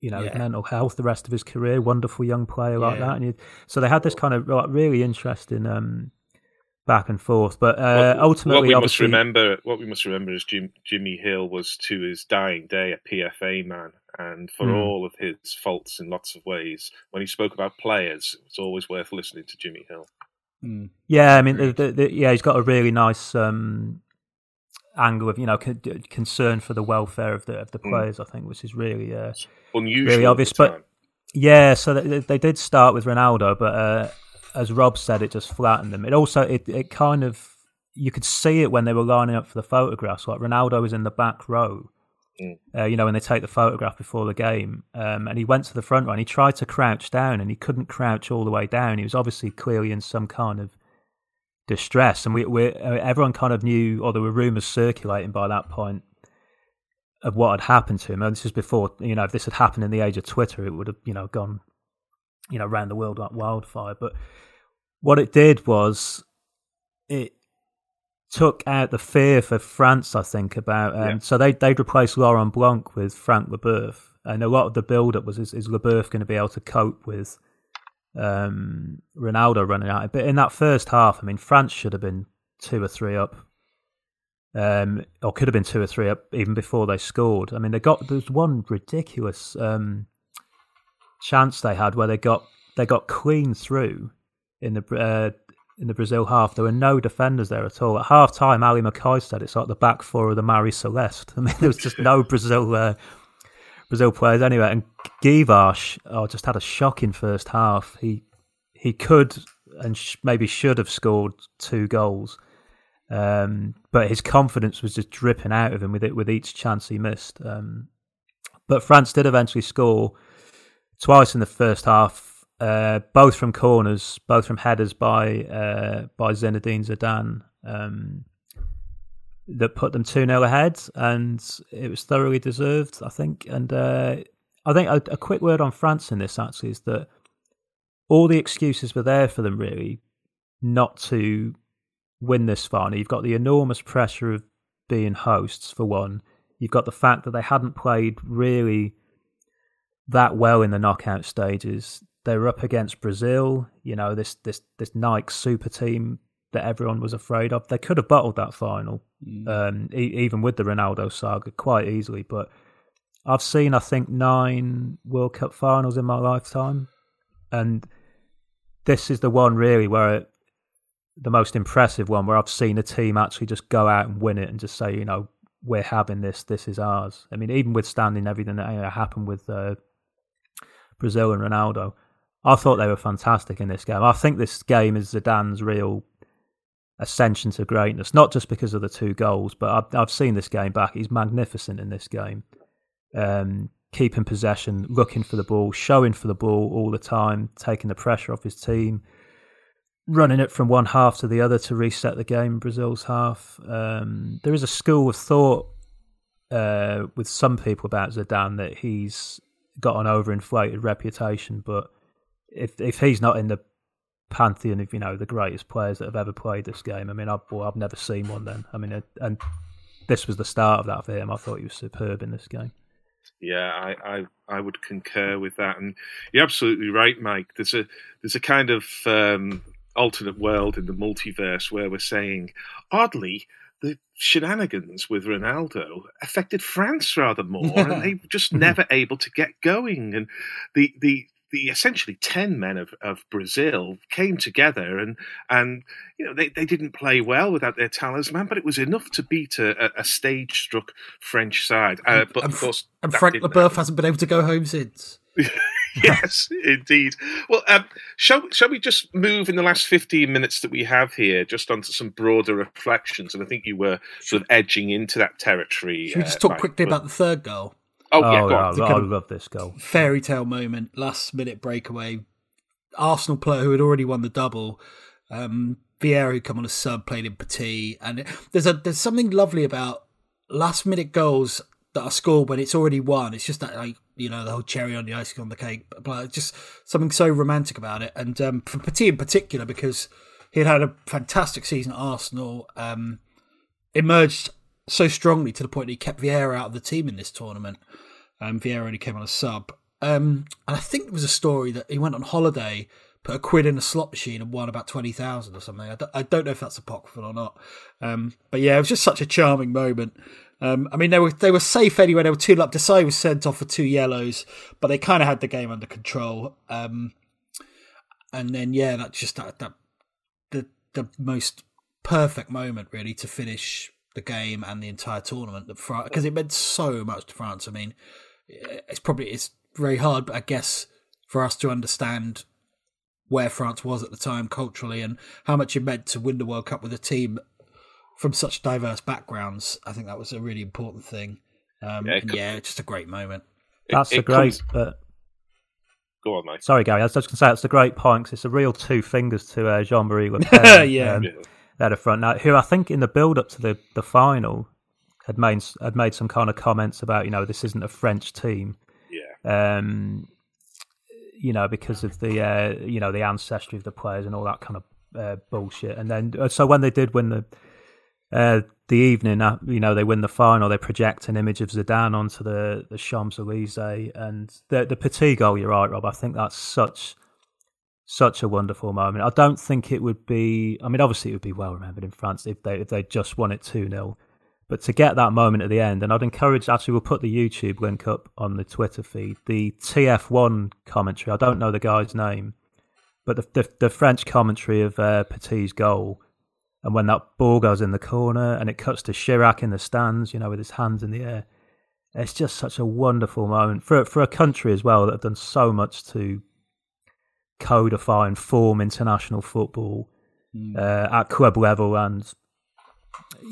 you know, yeah. mental health the rest of his career. Wonderful young player like that, and you, so they had this kind of like, really interesting um, back and forth. But uh, what, ultimately, what we must remember, what we must remember is Jim, Jimmy Hill was to his dying day a PFA man, and for mm. all of his faults in lots of ways, when he spoke about players, it's always worth listening to Jimmy Hill. Mm. Yeah, I mean, the, the, the, yeah, he's got a really nice um, angle of you know con- concern for the welfare of the of the hmm. players. Mm. I think, which is really uh, unusual, really obvious. But yeah, so they, they, did start with Ronaldo, but. Uh, as Rob said, it just flattened them. It also it it kind of you could see it when they were lining up for the photographs. Like Ronaldo was in the back row, mm. uh, you know, when they take the photograph before the game, um, and he went to the front row and he tried to crouch down and he couldn't crouch all the way down. He was obviously clearly in some kind of distress, and we, we uh, everyone kind of knew, or there were rumours circulating by that point of what had happened to him. And this is before, you know, if this had happened in the age of Twitter, it would have, you know, gone you know, around the world like wildfire. But what it did was it took out the fear for France, I think, about. Um, yeah. So they, they'd replaced Laurent Blanc with Frank Leboeuf. And a lot of the build up was is, is Leboeuf going to be able to cope with um, Ronaldo running out. But in that first half, I mean, France should have been two or three up, um, or could have been two or three up even before they scored. I mean, they got there's one ridiculous um, chance they had where they got they got clean through in the uh, in the Brazil half. There were no defenders there at all. At half time, Ally McCoist said it's like the back four of the Marie Celeste. I mean, there was just no Brazil uh, Brazil players anyway. And Guivarc'h oh, just had a shocking first half. He he could and sh- maybe should have scored two goals, um, but his confidence was just dripping out of him with it with each chance he missed. Um, but France did eventually score twice in the first half, uh, both from corners, both from headers by uh, by Zinedine Zidane. Um, that put them 2 0 ahead, and it was thoroughly deserved, I think. And uh, I think a, a, quick word on France in this actually is that all the excuses were there for them, really, not to win this final. You've got the enormous pressure of being hosts, for one. You've got the fact that they hadn't played really that well in the knockout stages. They were up against Brazil, you know, this this this Nike super team that everyone was afraid of. They could have bottled that final, mm. um, e- even with the Ronaldo saga, quite easily. But I've seen, I think, nine World Cup finals in my lifetime, and this is the one really where it, the most impressive one where I've seen a team actually just go out and win it and just say, you know, we're having this. This is ours. I mean, even withstanding everything that happened with uh, Brazil and Ronaldo, I thought they were fantastic in this game. I think this game is Zidane's real ascension to greatness, not just because of the two goals, but I've, I've seen this game back. He's magnificent in this game. Um, keeping possession, looking for the ball, showing for the ball all the time, taking the pressure off his team, running it from one half to the other to reset the game Brazil's half. Um, there is a school of thought uh, with some people about Zidane that he's got an overinflated reputation, but if if he's not in the pantheon of you know the greatest players that have ever played this game. I mean, I've, well, I've never seen one. Then I mean, and this was the start of that for him. I thought he was superb in this game. Yeah, I, I, I would concur with that, and you're absolutely right, Mike. There's a there's a kind of um, alternate world in the multiverse where we're saying, oddly, the shenanigans with Ronaldo affected France rather more, and they were just never able to get going. And the the the essentially 10 men of, of Brazil came together and and you know they, they didn't play well without their talisman but it was enough to beat a, a stage struck French side. Uh, but and, of course and Frank Leboeuf hasn't been able to go home since yes indeed well um, shall, shall we just move in the last 15 minutes that we have here just onto some broader reflections and I think you were sort of edging into that territory should we just uh, talk quickly about the third goal Oh, oh yeah, yeah I, I love this goal. Fairy tale moment, last minute breakaway. Arsenal player who had already won the double. Um, Vieira who come on a sub played in Petit, and there's a there's something lovely about last minute goals that are scored when it's already won. It's just that like you know the whole cherry on the icing on the cake, but just something so romantic about it. And um, for Petit in particular, because he had had a fantastic season at Arsenal, um, emerged so strongly to the point that he kept Vieira out of the team in this tournament. Um, Vieira only came on a sub. Um, and I think there was a story that he went on holiday, put a quid in a slot machine, and won about 20,000 or something. I don't, don't know if that's apocryphal or not. Um, but yeah, it was just such a charming moment. Um, I mean, they were they were safe anyway. They were two up. Desailly was sent off for two yellows, but they kind of had the game under control. Um, and then yeah, that's just that, that the the most perfect moment really to finish the game and the entire tournament because it meant so much to France. I mean, it's probably it's very hard, but I guess for us to understand where France was at the time culturally and how much it meant to win the World Cup with a team from such diverse backgrounds, I think that was a really important thing. Um, yeah, it yeah, just a great moment. That's it, a great. Comes... Uh, Go on, mate. Sorry, Gary. I was just going to say it's a great point because it's a real two fingers to uh, Jean Marie Le Pen. yeah. Um, yeah at the front now, who I think in the build up to the, the final had made had made some kind of comments about you know this isn't a French team. Yeah. Um, you know because of the uh, you know the ancestry of the players and all that kind of uh, bullshit. And then uh, so when they did win the uh, the evening, uh, you know they win the final, they project an image of Zidane onto the the Champs Elysees and the the Petit goal. You're right, Rob. I think that's such such a wonderful moment. I don't think it would be. I mean, obviously, it would be well remembered in France if they if they just won it two 0 But to get that moment at the end, and I'd encourage. Actually, we'll put the YouTube link up on the Twitter feed. The TF1 commentary. I don't know the guy's name, but the the, the French commentary of uh, Petit's goal, and when that ball goes in the corner and it cuts to Chirac in the stands, you know, with his hands in the air. It's just such a wonderful moment for for a country as well that have done so much to codify and form international football mm. uh, at club level and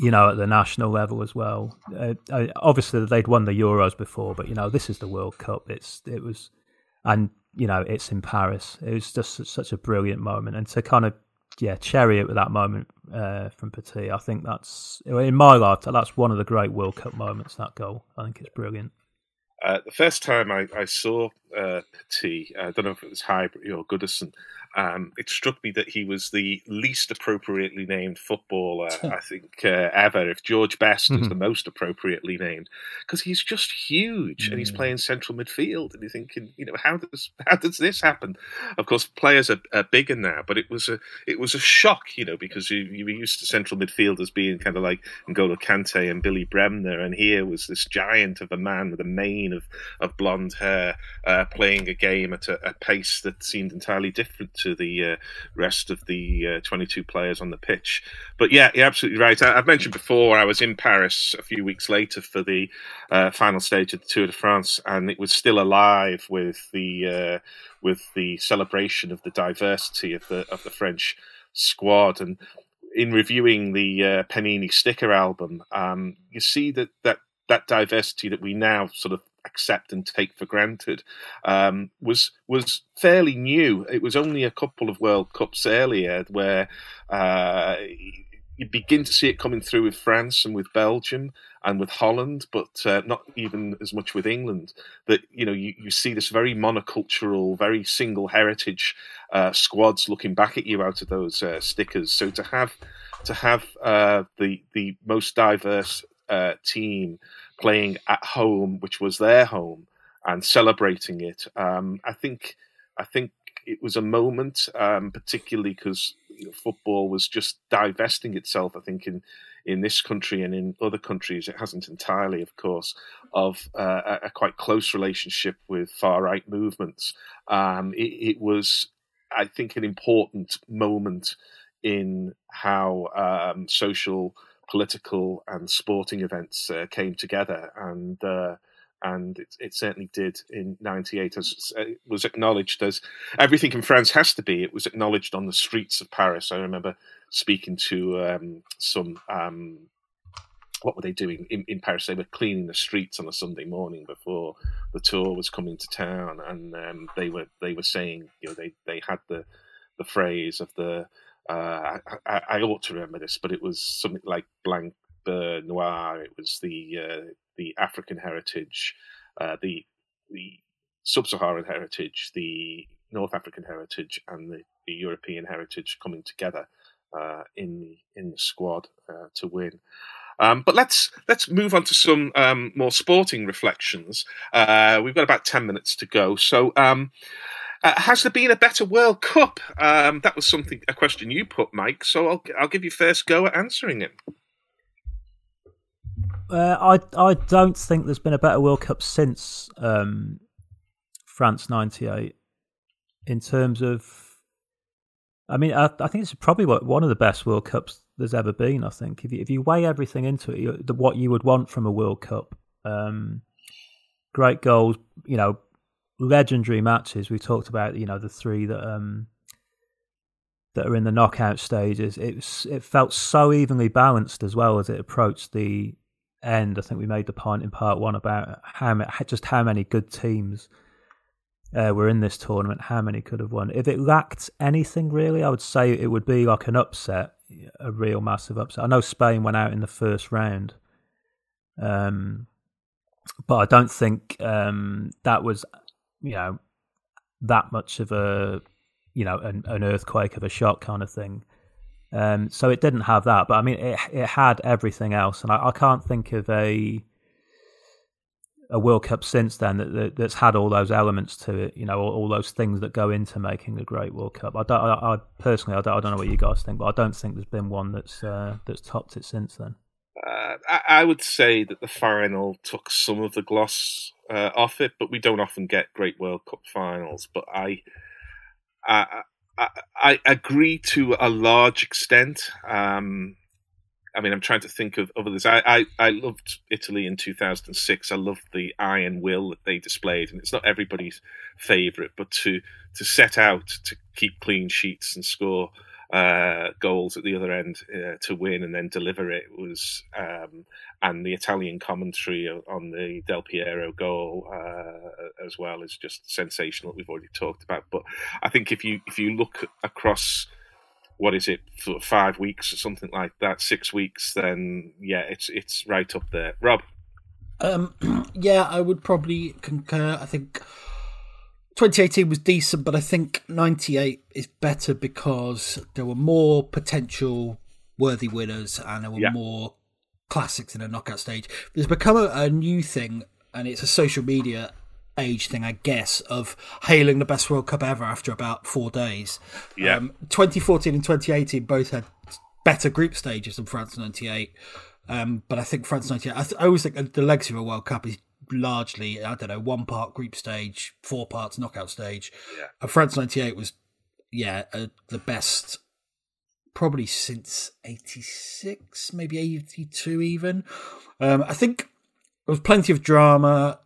you know at the national level as well. Uh, obviously, they'd won the Euros before, but you know this is the World Cup. It's it was, and you know it's in Paris. It was just such a brilliant moment, and to kind of yeah it with that moment uh, from Petit, I think that's in my life that's one of the great World Cup moments. That goal, I think it's brilliant. Uh, the first time I, I saw uh, Petit, I don't know if it was Highbury or Goodison, um, it struck me that he was the least appropriately named footballer, I think, uh, ever. If George Best mm-hmm. is the most appropriately named, because he's just huge mm-hmm. and he's mm. playing central midfield, and you're thinking, you know, how does how does this happen? Of course, players are, are bigger now, but it was a it was a shock, you know, because you, you were used to central midfielders being kind of like N'Golo Kante and Billy Bremner, and here was this giant of a man with a mane of of blonde hair uh, playing a game at a, a pace that seemed entirely different to the uh, rest of the uh, 22 players on the pitch. But yeah, you're absolutely right. I, have mentioned before I was in Paris a few weeks later for the uh, final stage of the Tour de France, and it was still alive with the uh, with the celebration of the diversity of the of the French squad and. In reviewing the uh, Panini sticker album, um, you see that, that that diversity that we now sort of accept and take for granted um, was was fairly new. It was only a couple of World Cups earlier where uh, you begin to see it coming through with France and with Belgium and with Holland, but uh, not even as much with England. That you know you, you see this very monocultural, very single heritage uh, squads looking back at you out of those uh, stickers. So to have to have uh, the the most diverse uh, team playing at home, which was their home, and celebrating it. Um, I think I think it was a moment, um, particularly because football was just divesting itself. I think in in this country and in other countries, it hasn't entirely, of course, of uh, a, quite close relationship with far right movements. Um, it, it, was, I think, an important moment in how um, social political and sporting events uh, came together, and uh, and it, it, certainly did in '98. As it was acknowledged as everything in France has to be. It was acknowledged on the streets of Paris. I remember speaking to um, some. Um, what were they doing in, in Paris? They were cleaning the streets on a Sunday morning before the tour was coming to town, and um, they were they were saying, you know, they they had the the phrase of the uh, I, I, ought to remember this, but it was something like Blanc de Noir. It was the uh, the African heritage, uh, the the sub-Saharan heritage, the North African heritage, and the, the European heritage coming together uh, in the in the squad uh, to win. Um, but let's let's move on to some um, more sporting reflections. Uh, we've got about ten minutes to go, so. Um, uh, has there been a better World Cup? Um, that was something a question you put, Mike. So I'll I'll give you first go at answering it. Uh, I I don't think there's been a better World Cup since um, France '98 in terms of. I mean, I, I think it's probably one of the best World Cups there's ever been. I think if you, if you weigh everything into it, you, what you would want from a World Cup, um, great goals, you know, legendary matches. We talked about you know the three that um that are in the knockout stages. It was, it felt so evenly balanced as well as it approached the end. I think we made the point in part one about how just how many good teams uh, were in this tournament, how many could have won. If it lacked anything really, I would say it would be like an upset, a real massive upset. I know Spain went out in the first round. Um, but I don't think um, that was you know that much of a you know an, an earthquake of a shock kind of thing. Um, so it didn't have that, but I mean, it it had everything else, and I, I can't think of a a World Cup since then that, that, that's had all those elements to it. You know, all, all, those things that go into making a great World Cup. I don't. I, I personally, I don't, I don't, know what you guys think, but I don't think there's been one that's uh, that's topped it since then. Uh, I, I, would say that the final took some of the gloss uh, off it, but we don't often get great World Cup finals. But I, I, I, I agree to a large extent. Um, I mean, I'm trying to think of, others. I, I, I loved Italy in 2006. I loved the iron will that they displayed, and it's not everybody's favourite, but to to set out to keep clean sheets and score uh, goals at the other end uh, to win and then deliver it was, um, and the Italian commentary on the Del Piero goal uh, as well is just sensational. We've already talked about, but I think if you if you look across what is it, for five weeks or something like that, six weeks, then yeah, it's it's right up there. Rob, um, yeah, I would probably concur. I think 2018 was decent, but I think 98 is better because there were more potential worthy winners and there were yeah. more classics in a knockout stage. There's become a, a new thing, and it's a social media age thing, I guess, of hailing the best World Cup ever after about four days. Yeah. Um, 2014 and 2018 both had better group stages than France 98. Um, but I think France 98, I, th- I always think the legacy of a World Cup is largely, I don't know, one part group stage, four parts knockout stage. Yeah. And France 98 was, yeah, uh, the best probably since 86, maybe 82 even. Um, I think there was plenty of drama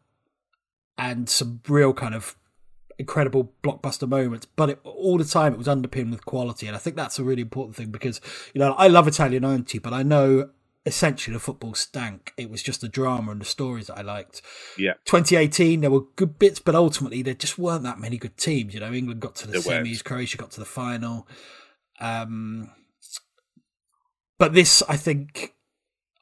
and some real kind of incredible blockbuster moments, but it, all the time it was underpinned with quality, and I think that's a really important thing because you know I love Italia '90, but I know essentially the football stank. It was just the drama and the stories that I liked. Yeah. 2018, there were good bits, but ultimately there just weren't that many good teams. You know, England got to the there semis. Croatia got to the final. Um, but this, I think,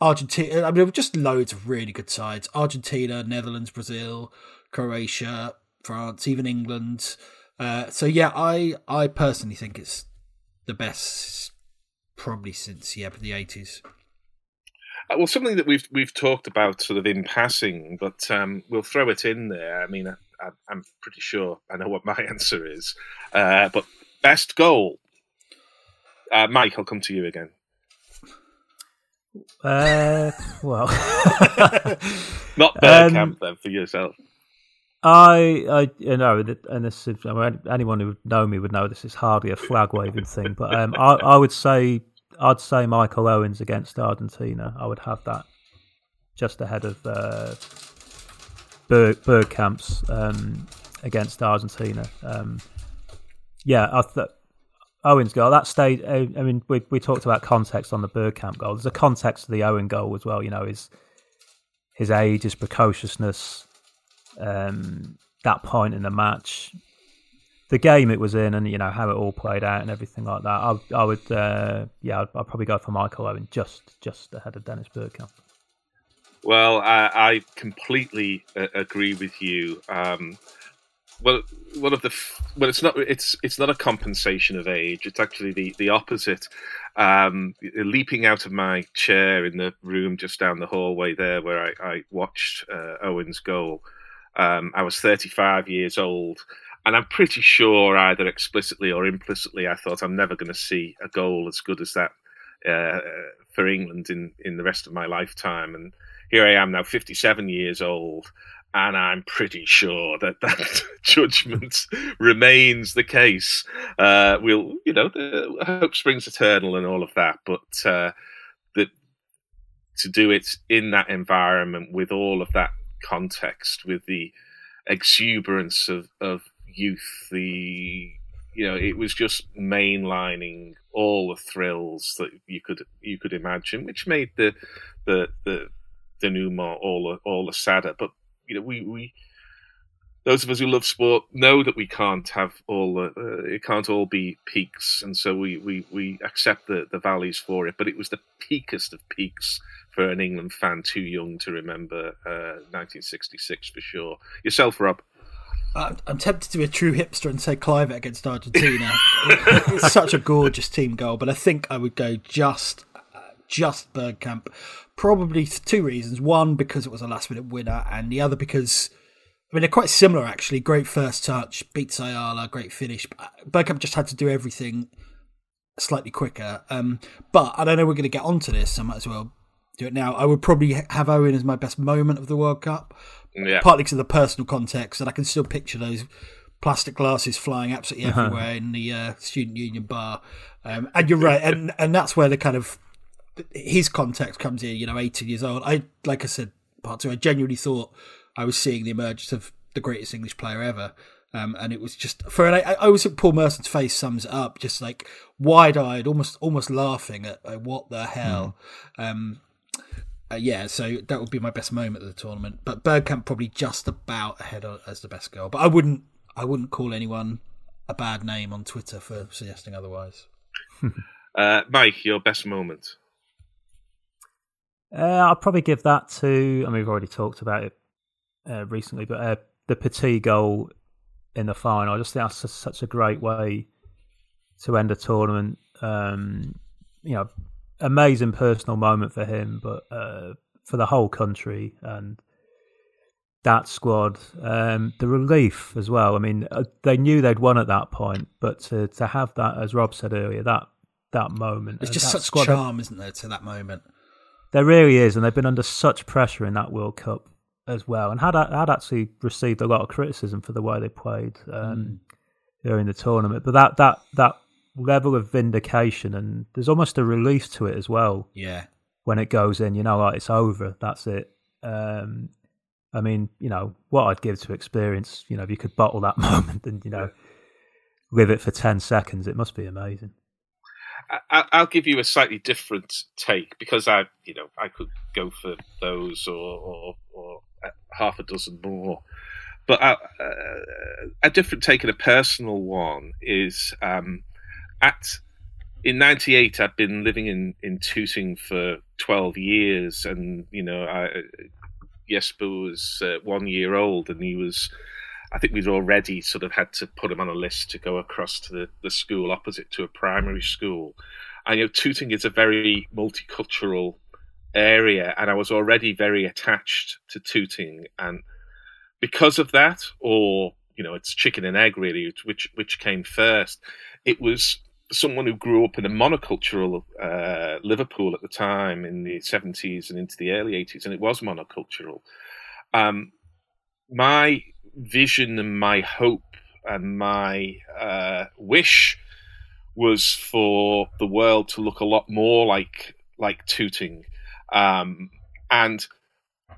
Argentina. I mean, there were just loads of really good sides: Argentina, Netherlands, Brazil. Croatia, France, even England. Uh, so yeah, I I personally think it's the best probably since yeah the eighties. Uh, well, something that we've we've talked about sort of in passing, but um, we'll throw it in there. I mean, I, am pretty sure I know what my answer is, uh, but best goal. Uh, Mike, I'll come to you again. Uh, well, not Bergkamp um, then for yourself. I, I, you know, and this is, I mean, anyone who would know me would know this is hardly a flag waving thing, but um, I, I would say, I'd say Michael Owen's against Argentina. I would have that just ahead of uh, Berg, Bergkamp's um, against Argentina. Um, yeah, I thought Owen's goal that stayed. I mean, we we talked about context on the Bergkamp goal. There's a context to the Owen goal as well. You know, his his age, his precociousness um, that point in the match, the game it was in, and you know how it all played out and everything like that. I, I would, uh, yeah, I'd, I'd, probably go for Michael Owen just just ahead of Dennis Bergkamp. Well, I, I completely uh, agree with you. Um, well, one of the well, it's not it's it's not a compensation of age. It's actually the the opposite. Um, leaping out of my chair in the room just down the hallway there, where I, I watched uh, Owen's goal um, I was 35 years old, and I'm pretty sure, either explicitly or implicitly, I thought I'm never going to see a goal as good as that uh, for England in, in the rest of my lifetime. And here I am now, 57 years old, and I'm pretty sure that that judgment remains the case. Uh, we'll, you know, hope springs eternal and all of that, but uh, to do it in that environment with all of that context with the exuberance of, of youth, the you know, it was just mainlining all the thrills that you could you could imagine, which made the the the denouement all all the sadder. But you know, we we those of us who love sport know that we can't have all the uh, it can't all be peaks, and so we we we accept the the valleys for it. But it was the peakest of peaks for an England fan too young to remember uh, 1966 for sure. Yourself, Rob. I'm tempted to be a true hipster and say Kluivert against Argentina. it's such a gorgeous team goal, but I think I would go just, just Bergkamp. probably for two reasons. One, because it was a last minute winner, and the other because I mean they're quite similar actually. Great first touch, beats Ayala, great finish. Bergkamp just had to do everything slightly quicker. Um, but I don't know we're going to get onto this. So I might as well do it now. I would probably have Owen as my best moment of the World Cup. Yeah. Partly because of the personal context, and I can still picture those plastic glasses flying absolutely everywhere in the uh, student union bar. Um, and you're right, and and that's where the kind of his context comes in. You know, 18 years old. I like I said, part two. I genuinely thought I was seeing the emergence of the greatest English player ever. Um, and it was just for an, I, I was at Paul Merson's face sums it up, just like wide eyed, almost almost laughing at, at what the hell. Mm. Um, uh, yeah, so that would be my best moment of the tournament. But Bergkamp probably just about ahead of, as the best girl. But I wouldn't I wouldn't call anyone a bad name on Twitter for suggesting otherwise. uh, Mike, your best moment. Uh, I'll probably give that to. I mean, we've already talked about it uh, recently, but uh, the Petit goal in the final. I just think that's such a great way to end a tournament. Um, you know, amazing personal moment for him, but uh, for the whole country and that squad, um, the relief as well. I mean, uh, they knew they'd won at that point, but to to have that, as Rob said earlier, that that moment, there's just such squad, charm, isn't there, to that moment? There really is, and they've been under such pressure in that World Cup as well, and had had actually received a lot of criticism for the way they played um, mm. during the tournament. But that that that level of vindication and there's almost a relief to it as well. Yeah, when it goes in, you know, like it's over. That's it. Um, I mean, you know, what I'd give to experience, you know, if you could bottle that moment and you know, live it for ten seconds, it must be amazing. I, will give you a slightly different take because I, you know, I could go for those or, or, or half a dozen more. But uh, a different take and a personal one is um, at in '98. I'd been living in in Tooting for 12 years, and you know, I, Jesper was uh, one year old, and he was. I think we'd already sort of had to put him on a list to go across to the, the school opposite to a primary school. You know, Tooting is a very multicultural area, and I was already very attached to Tooting, and because of that, or you know, it's chicken and egg really, which which came first. It was someone who grew up in a monocultural uh, Liverpool at the time in the seventies and into the early eighties, and it was monocultural. Um, my vision and my hope and my uh, wish was for the world to look a lot more like like Tooting um, and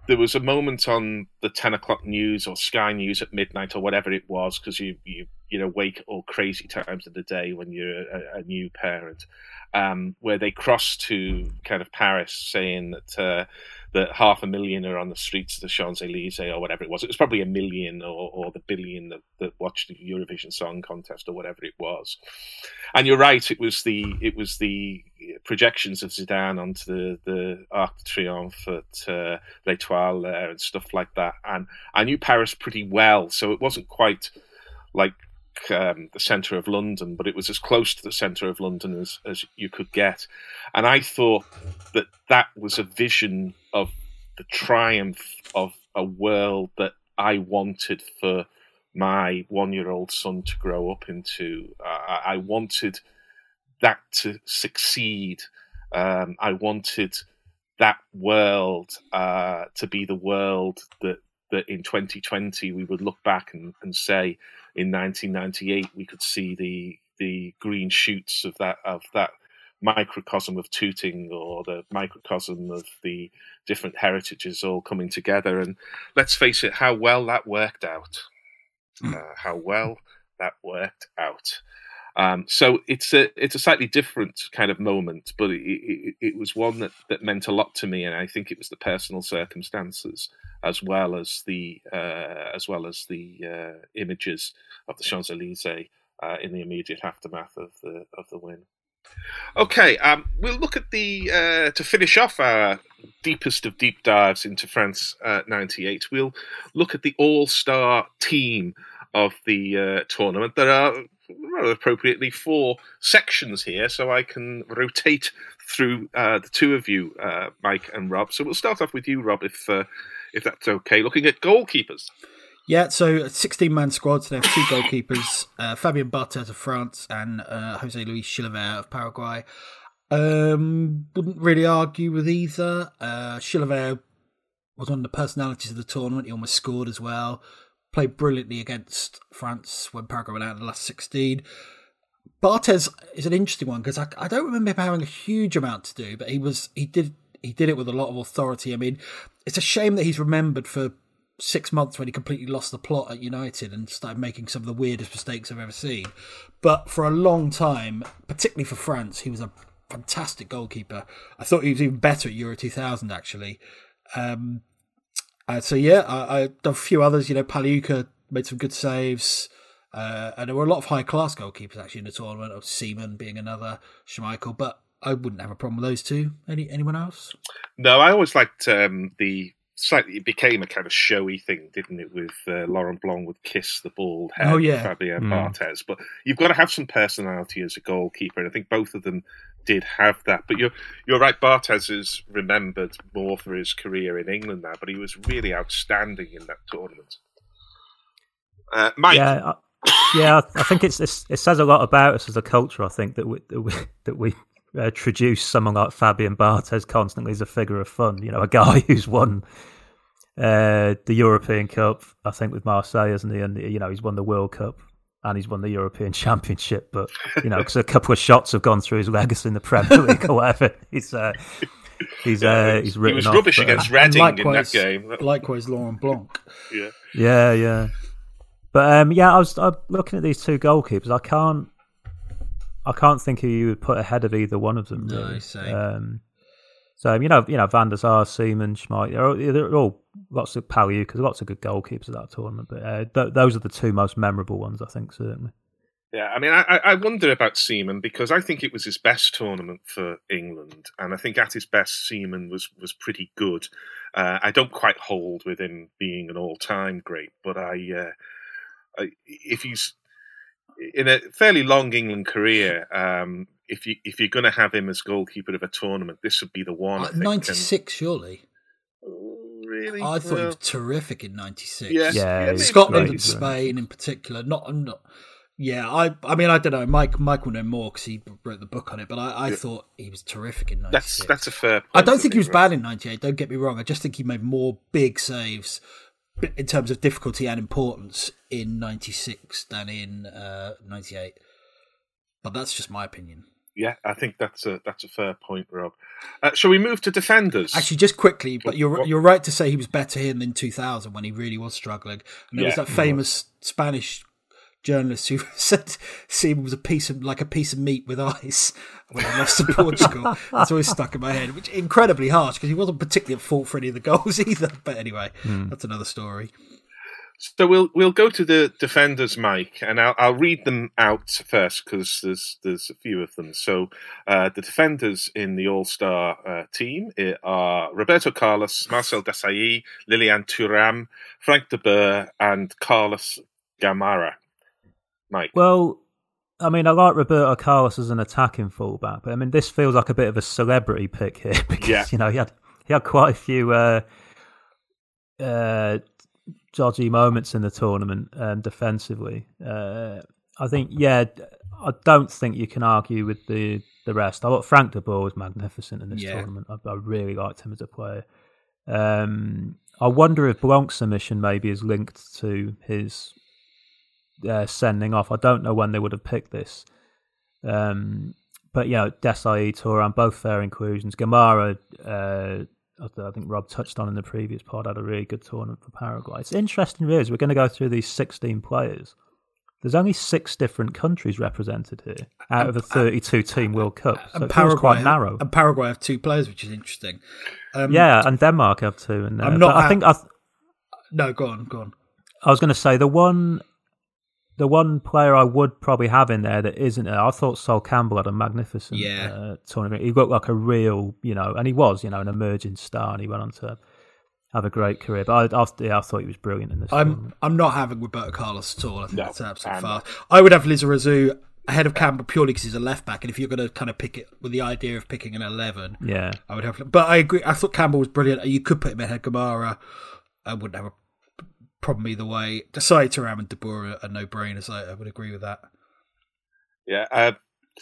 there was a moment on the 10 o'clock news or Sky News at midnight or whatever it was, because you, you, you know, wake all crazy times of the day when you're a, a new parent, um, where they cross to kind of Paris saying that uh, that half a million are on the streets of the Champs Elysees or whatever it was. It was probably a million or, or the billion that, that watched the Eurovision Song Contest or whatever it was. And you're right, it was the it was the projections of Zidane onto the the Arc de Triomphe at uh, L'Etoile there and stuff like that. And I knew Paris pretty well, so it wasn't quite like um, the centre of London, but it was as close to the centre of London as, as you could get. And I thought that that was a vision of the triumph of a world that I wanted for my one year old son to grow up into. Uh, I wanted that to succeed. Um, I wanted that world uh, to be the world that that in 2020 we would look back and, and say in 1998 we could see the the green shoots of that of that microcosm of Tooting or the microcosm of the different heritages all coming together. And let's face it, how well that worked out. Mm. Uh, how well that worked out. Um, so it's a it's a slightly different kind of moment, but it, it, it, was one that, that meant a lot to me, and I think it was the personal circumstances as well as the uh, as well as the uh, images of the Champs Elysees uh, in the immediate aftermath of the of the win. Okay, um, we'll look at the uh, to finish off our deepest of deep dives into France '98. Uh, we'll look at the all-star team of the uh, tournament. There are rather appropriately four sections here, so I can rotate through uh, the two of you, uh, Mike and Rob. So we'll start off with you, Rob, if uh, if that's okay. Looking at goalkeepers. Yeah, so 16 man squad. So they have two goalkeepers uh, Fabien Barthez of France and uh, Jose Luis Chilavert of Paraguay. Um, wouldn't really argue with either. Uh, Chilavert was one of the personalities of the tournament. He almost scored as well. Played brilliantly against France when Paraguay went out in the last 16. Barthez is an interesting one because I, I don't remember him having a huge amount to do, but he was he did he did it with a lot of authority. I mean, it's a shame that he's remembered for six months when he completely lost the plot at United and started making some of the weirdest mistakes I've ever seen. But for a long time, particularly for France, he was a fantastic goalkeeper. I thought he was even better at Euro 2000, actually. Um, uh, so, yeah, I, I done a few others. You know, Pagliuca made some good saves. Uh, and there were a lot of high class goalkeepers actually in the tournament, of Seaman being another, Schmeichel. But I wouldn't have a problem with those two. Any anyone else? No, I always liked um, the slightly it became a kind of showy thing, didn't it? With uh, Laurent Blanc would kiss the bald head, oh, yeah. Fabien mm. Barthez. But you've got to have some personality as a goalkeeper, and I think both of them did have that. But you're you're right. Barthez is remembered more for his career in England now, but he was really outstanding in that tournament. Uh, Mike. Yeah, I, yeah, I think it's, it's, it says a lot about us as a culture. I think that we that we, that we uh, traduce someone like Fabien Barthez constantly as a figure of fun. You know, a guy who's won uh, the European Cup, I think, with Marseille, isn't he? And you know, he's won the World Cup and he's won the European Championship. But you know, because a couple of shots have gone through his legacy in the Premier League or whatever, he's uh, he's uh, he's written. He was off, rubbish but, against Reading likewise, in that game. Likewise, Laurent Blanc. yeah, yeah, yeah. But um, yeah, I was I'm looking at these two goalkeepers. I can't I can't think who you would put ahead of either one of them. No, really. same. Um, so you know, you know, Van der Sar, Seaman, Schmeichel, they're, all, they're all lots of because lots of good goalkeepers at that tournament. But uh, th- those are the two most memorable ones, I think, certainly. Yeah, I mean, I, I wonder about Seaman because I think it was his best tournament for England, and I think at his best, Seaman was was pretty good. Uh, I don't quite hold with him being an all time great, but I, uh, I, if he's in a fairly long England career, um, if you if you're going to have him as goalkeeper of a tournament, this would be the one. Uh, Ninety six, surely. Really? I thought well, he was terrific in '96. Yeah, yeah, yeah Scotland and Spain in particular. Not, not. Yeah, I. I mean, I don't know. Mike, Mike will know more because he wrote the book on it. But I, I yeah. thought he was terrific in '96. That's that's a fair. Point, I don't think he was right? bad in '98. Don't get me wrong. I just think he made more big saves in terms of difficulty and importance in 96 than in uh, 98 but that's just my opinion yeah i think that's a that's a fair point rob uh, shall we move to defenders actually just quickly but you're you're right to say he was better here in 2000 when he really was struggling and there yeah, was that famous spanish journalist who said Seaman was a piece of like a piece of meat with eyes when he lost to Portugal. That's always stuck in my head, which incredibly harsh because he wasn't particularly at fault for any of the goals either. But anyway, mm. that's another story. So we'll we'll go to the defenders, Mike, and I'll, I'll read them out first because there's there's a few of them. So uh, the defenders in the All Star uh, team are Roberto Carlos, Marcel Desailly, Lilian Thuram, Frank de Boer, and Carlos Gamarra. Mike? Well, I mean, I like Roberto Carlos as an attacking fullback, but I mean, this feels like a bit of a celebrity pick here because yeah. you know he had he had quite a few uh, uh, dodgy moments in the tournament um, defensively. Uh, I think, yeah, I don't think you can argue with the the rest. I thought Frank de Boer was magnificent in this yeah. tournament. I, I, really liked him as a player. Um, I wonder if Blanc's submission maybe is linked to his uh, sending off. I don't know when they would have picked this. Um, but you know, Desailly, Thuram, both fair inclusions. Gamarra uh, I think Rob touched on in the previous pod, had a really good tournament for Paraguay. It's interesting, really. We're going to go through these 16 players. There's only six different countries represented here out of a 32 team World Cup. So Paraguay, quite narrow. And Paraguay have two players, which is interesting. Um, yeah, and Denmark have two. And I'm not. I think. I th- no, go on, go on. I was going to say the one the one player I would probably have in there that isn't I thought Sol Campbell had a magnificent yeah. uh, tournament. He looked like a real, you know, and he was, you know, an emerging star, and he went on to have a great career. But I, I, yeah, I thought he was brilliant in this. I'm tournament. I'm not having Roberto Carlos at all. I think No, that's an absolute far. I would have Lizarazu ahead of Campbell purely because he's a left back, and if you're going to kind of pick it with the idea of picking an eleven, Yeah, I would have. But I agree. I thought Campbell was brilliant. You could put him ahead of Gamarra. I wouldn't have a problem either way. Desailly, Thuram and De Boer are no brainers. I, I would agree with that. Yeah, uh,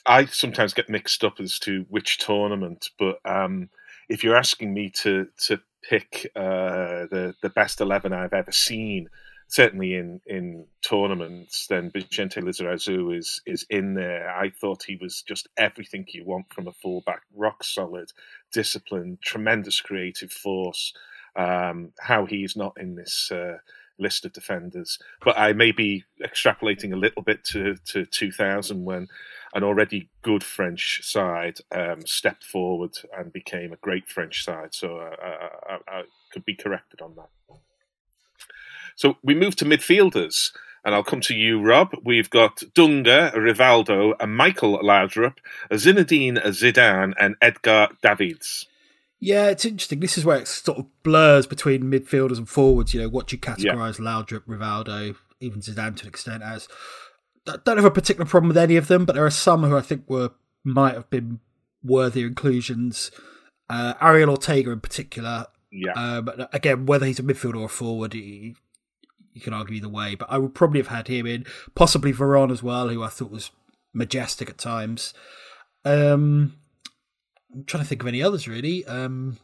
I sometimes get mixed up as to which tournament, but um, if you're asking me to to pick uh, the the best eleven I've ever seen, certainly in in tournaments, then Bixente Lizarazu is is in there. I thought he was just everything you want from a fullback: rock solid, disciplined, tremendous creative force. Um, how he's not in this. Uh, list of defenders, but I may be extrapolating a little bit to, to 2000 when an already good French side um, stepped forward and became a great French side. So uh, I, I, I could be corrected on that. So we move to midfielders, and I'll come to you, Rob. We've got Dunga, Rivaldo, and Michael Laudrup, Zinedine Zidane, and Edgar Davids. Yeah, it's interesting. This is where it sort of blurs between midfielders and forwards. You know, what you categorise yeah. Laudrup, Rivaldo, even Zidane to an extent as. I don't have a particular problem with any of them, but there are some who I think were might have been worthy inclusions. Uh, Ariel Ortega in particular. Yeah. But again, whether he's a midfielder or a forward, he, you can argue either way. But I would probably have had him in, possibly Veron as well, who I thought was majestic at times. Um, I'm trying to think of any others really. Um,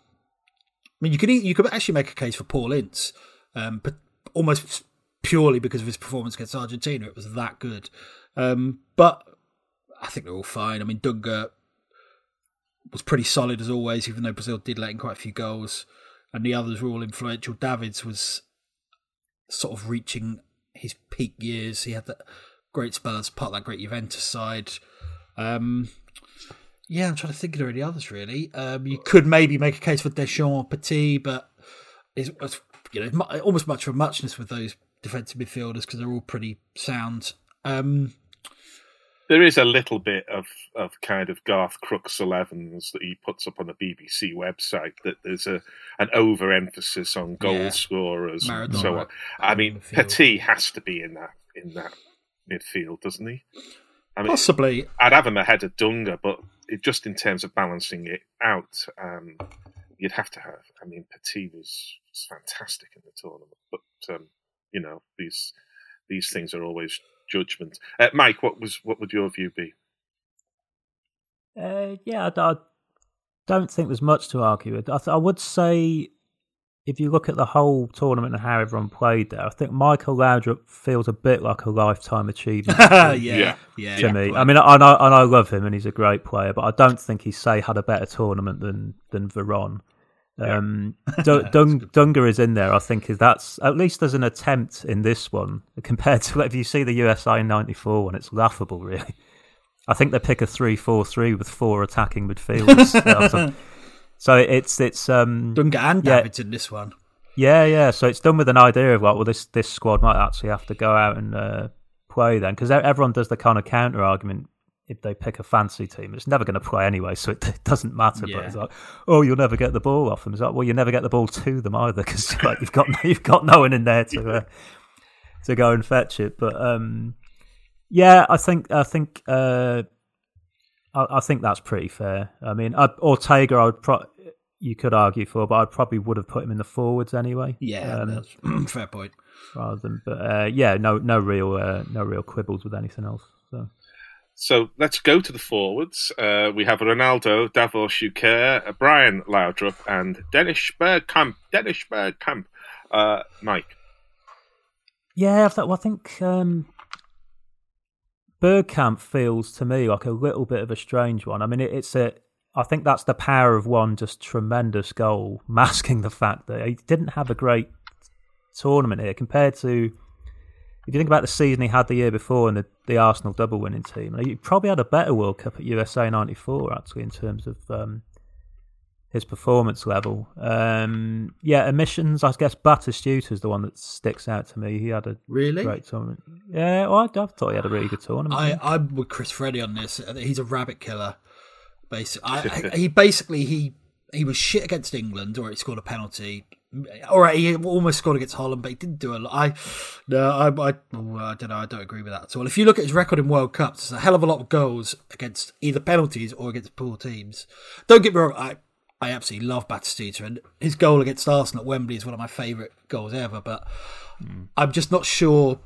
I mean, you could you could actually make a case for Paul Ince, um, but almost purely because of his performance against Argentina. It was that good. Um, but I think they're all fine. I mean, Dunga was pretty solid as always, even though Brazil did let in quite a few goals, and the others were all influential. Davids was sort of reaching his peak years. He had that great spell as part of that great Juventus side. Um, yeah, I'm trying to think of any others really. Um, you could maybe make a case for Deschamps, Petit, but it's, it's you know almost much of a muchness with those defensive midfielders because they're all pretty sound. Um, there is a little bit of, of kind of Garth Crooks 11s that he puts up on the BBC website that there's a an overemphasis on goal Yeah. scorers and so on. I mean. Petit has to be in that in that midfield, doesn't he? I mean, possibly, I'd have him ahead of Dunga, but it, just in terms of balancing it out, um, you'd have to have. I mean, Petit was, was fantastic in the tournament, but um, you know these these things are always judgment. Uh, Mike, what was what would your view be? Uh, yeah, I, I don't think there's much to argue with. I, th- I would say, if you look at the whole tournament and how everyone played there, I think Michael Laudrup feels a bit like a lifetime achievement yeah, to yeah, Yeah. yeah. me. I mean, I know, and I love him, and he's a great player, but I don't think he say had a better tournament than than Veron. Um, Dun- Dun- Dunga is in there. I think is that's at least there's an attempt in this one compared to if you see the USA '94 one, it's laughable, really. I think they pick a three-four-three with four attacking midfielders. So, so it's it's um Dunga and Yeah. Davids in this one. yeah yeah. So it's done with an idea of like, well, this this squad might actually have to go out and uh, play then because everyone does the kind of counter argument. If they pick a fancy team, it's never going to play anyway, so it, it doesn't matter. Yeah. But it's like, oh, you'll never get the ball off them. It's like, well, you never get the ball to them either because like, you've got you've got no one in there to uh, to go and fetch it. But um, yeah, I think I think uh, I, I think that's pretty fair. I mean, I, Ortega, I would pro- you could argue for, but I probably would have put him in the forwards anyway. Yeah, um, that's fair point. rather than. But uh, yeah, no, no real, uh, no real quibbles with anything else. So So let's go to the forwards. Uh, we have Ronaldo, Davor Suker, uh, Brian Laudrup, and Dennis Bergkamp. Dennis Bergkamp. Uh, Mike. yeah, I, thought, well, I think um, Bergkamp feels to me like a little bit of a strange one. I mean, it, it's a. I think that's the power of one just tremendous goal, masking the fact that he didn't have a great tournament here compared to. If you think about the season he had the year before and the, the Arsenal double winning team, he probably had a better World Cup at USA '94 actually in terms of um, his performance level. Um, yeah, emissions. I guess Batistuta is the one that sticks out to me. He had a Really? great tournament. Yeah, well, I, I thought he had a really good tournament. I, I'm with Chris Freddi on this. He's a rabbit killer. Basically, I, I, he basically he he was shit against England, or he scored a penalty. All right, he almost scored against Holland, but he didn't do a lot. I no, I, I, I don't know. I don't agree with that at all. If you look at his record in World Cups, there's a hell of a lot of goals against either penalties or against poor teams. Don't get me wrong. I I absolutely love Batistuta, and his goal against Arsenal at Wembley is one of my favourite goals ever. But mm. I'm just not sure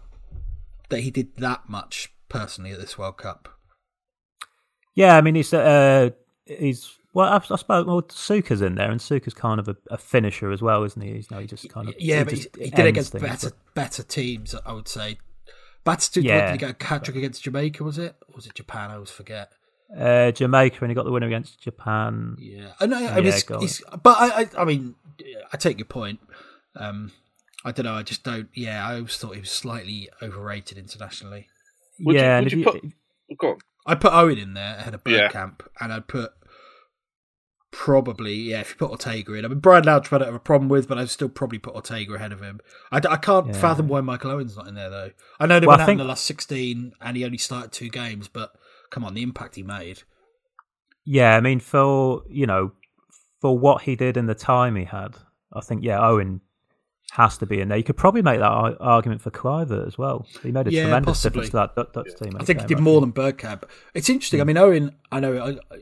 that he did that much personally at this World Cup. Yeah, I mean he's uh, he's well, I, I suppose well, Suker's in there, and Suker's kind of a, a finisher as well, isn't he? He's, you know, he just kind of yeah, he but he, did it against things, better but... better teams, I would say. Batistuta yeah, did he get a hat trick against Jamaica? Was it? Or was it Japan? I always forget. Uh, Jamaica, and he got the winner against Japan. Yeah, I know. I mean, yeah, it's, it's, but I, I, I mean, I take your point. Um, I don't know. I just don't. Yeah, I always thought he was slightly overrated internationally. Would yeah, you, would you, you put? You, go on. I put Owen in there ahead of Bergkamp, yeah. and I'd put probably yeah. If you put Ortega in, I mean Brian Louch I don't have a problem with, but I'd still probably put Ortega ahead of him. I, I can't yeah. fathom why Michael Owen's not in there though. I know they well, went out think... in the last sixteen, and he only started two games, but come on, the impact he made. Yeah, I mean for you know for what he did in the time he had, I think yeah Owen has to be in there. You could probably make that argument for Kluivert as well. He made a yeah, tremendous possibly. difference to that Dutch team. I think he did more than Bergkamp. It's interesting. Mm. I mean, Owen. I know I, I,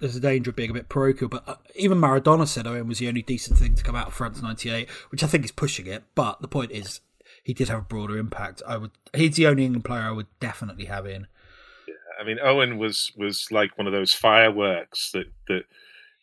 there's a danger of being a bit parochial, but uh, even Maradona said Owen was the only decent thing to come out of France '98, which I think is pushing it. But the point is, he did have a broader impact. I would. He's the only England player I would definitely have in. I mean, Owen was was like one of those fireworks that that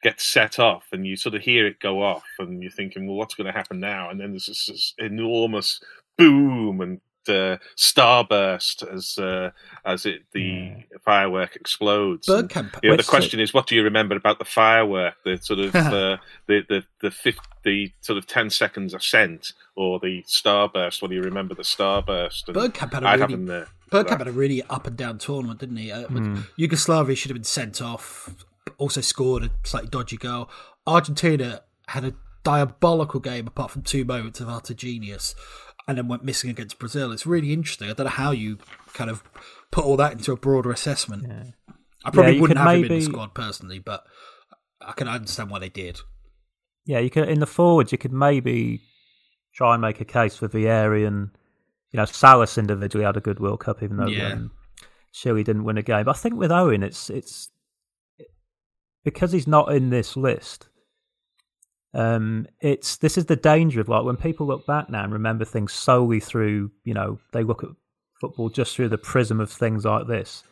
gets set off and you sort of hear it go off and you're thinking, well, what's going to happen now? And then there's this, this enormous boom and uh, starburst as uh, as it the mm. firework explodes. And, you know, the question is, what do you remember about the firework? The sort of uh, the the the, fifth, the sort of ten seconds ascent or the starburst. What do you remember the starburst? And Bergkamp had a really, Bergkamp had a really up and down tournament, didn't he? Mm. Yugoslavia should have been sent off also scored a slightly dodgy goal. Argentina had a diabolical game apart from two moments of utter genius and then went missing against Brazil. It's really interesting. I don't know how you kind of put all that into a broader assessment. Yeah. I probably yeah, wouldn't have maybe... him in the squad personally, but I can understand why they did. Yeah, you could in the forwards you could maybe try and make a case for Vieri and you know Salas individually had a good World Cup even though yeah. um, Chile didn't win a game. But I think with Owen it's it's because he's not in this list. Um, it's this is the danger of like when people look back now and remember things solely through you know they look at football just through the prism of things like this.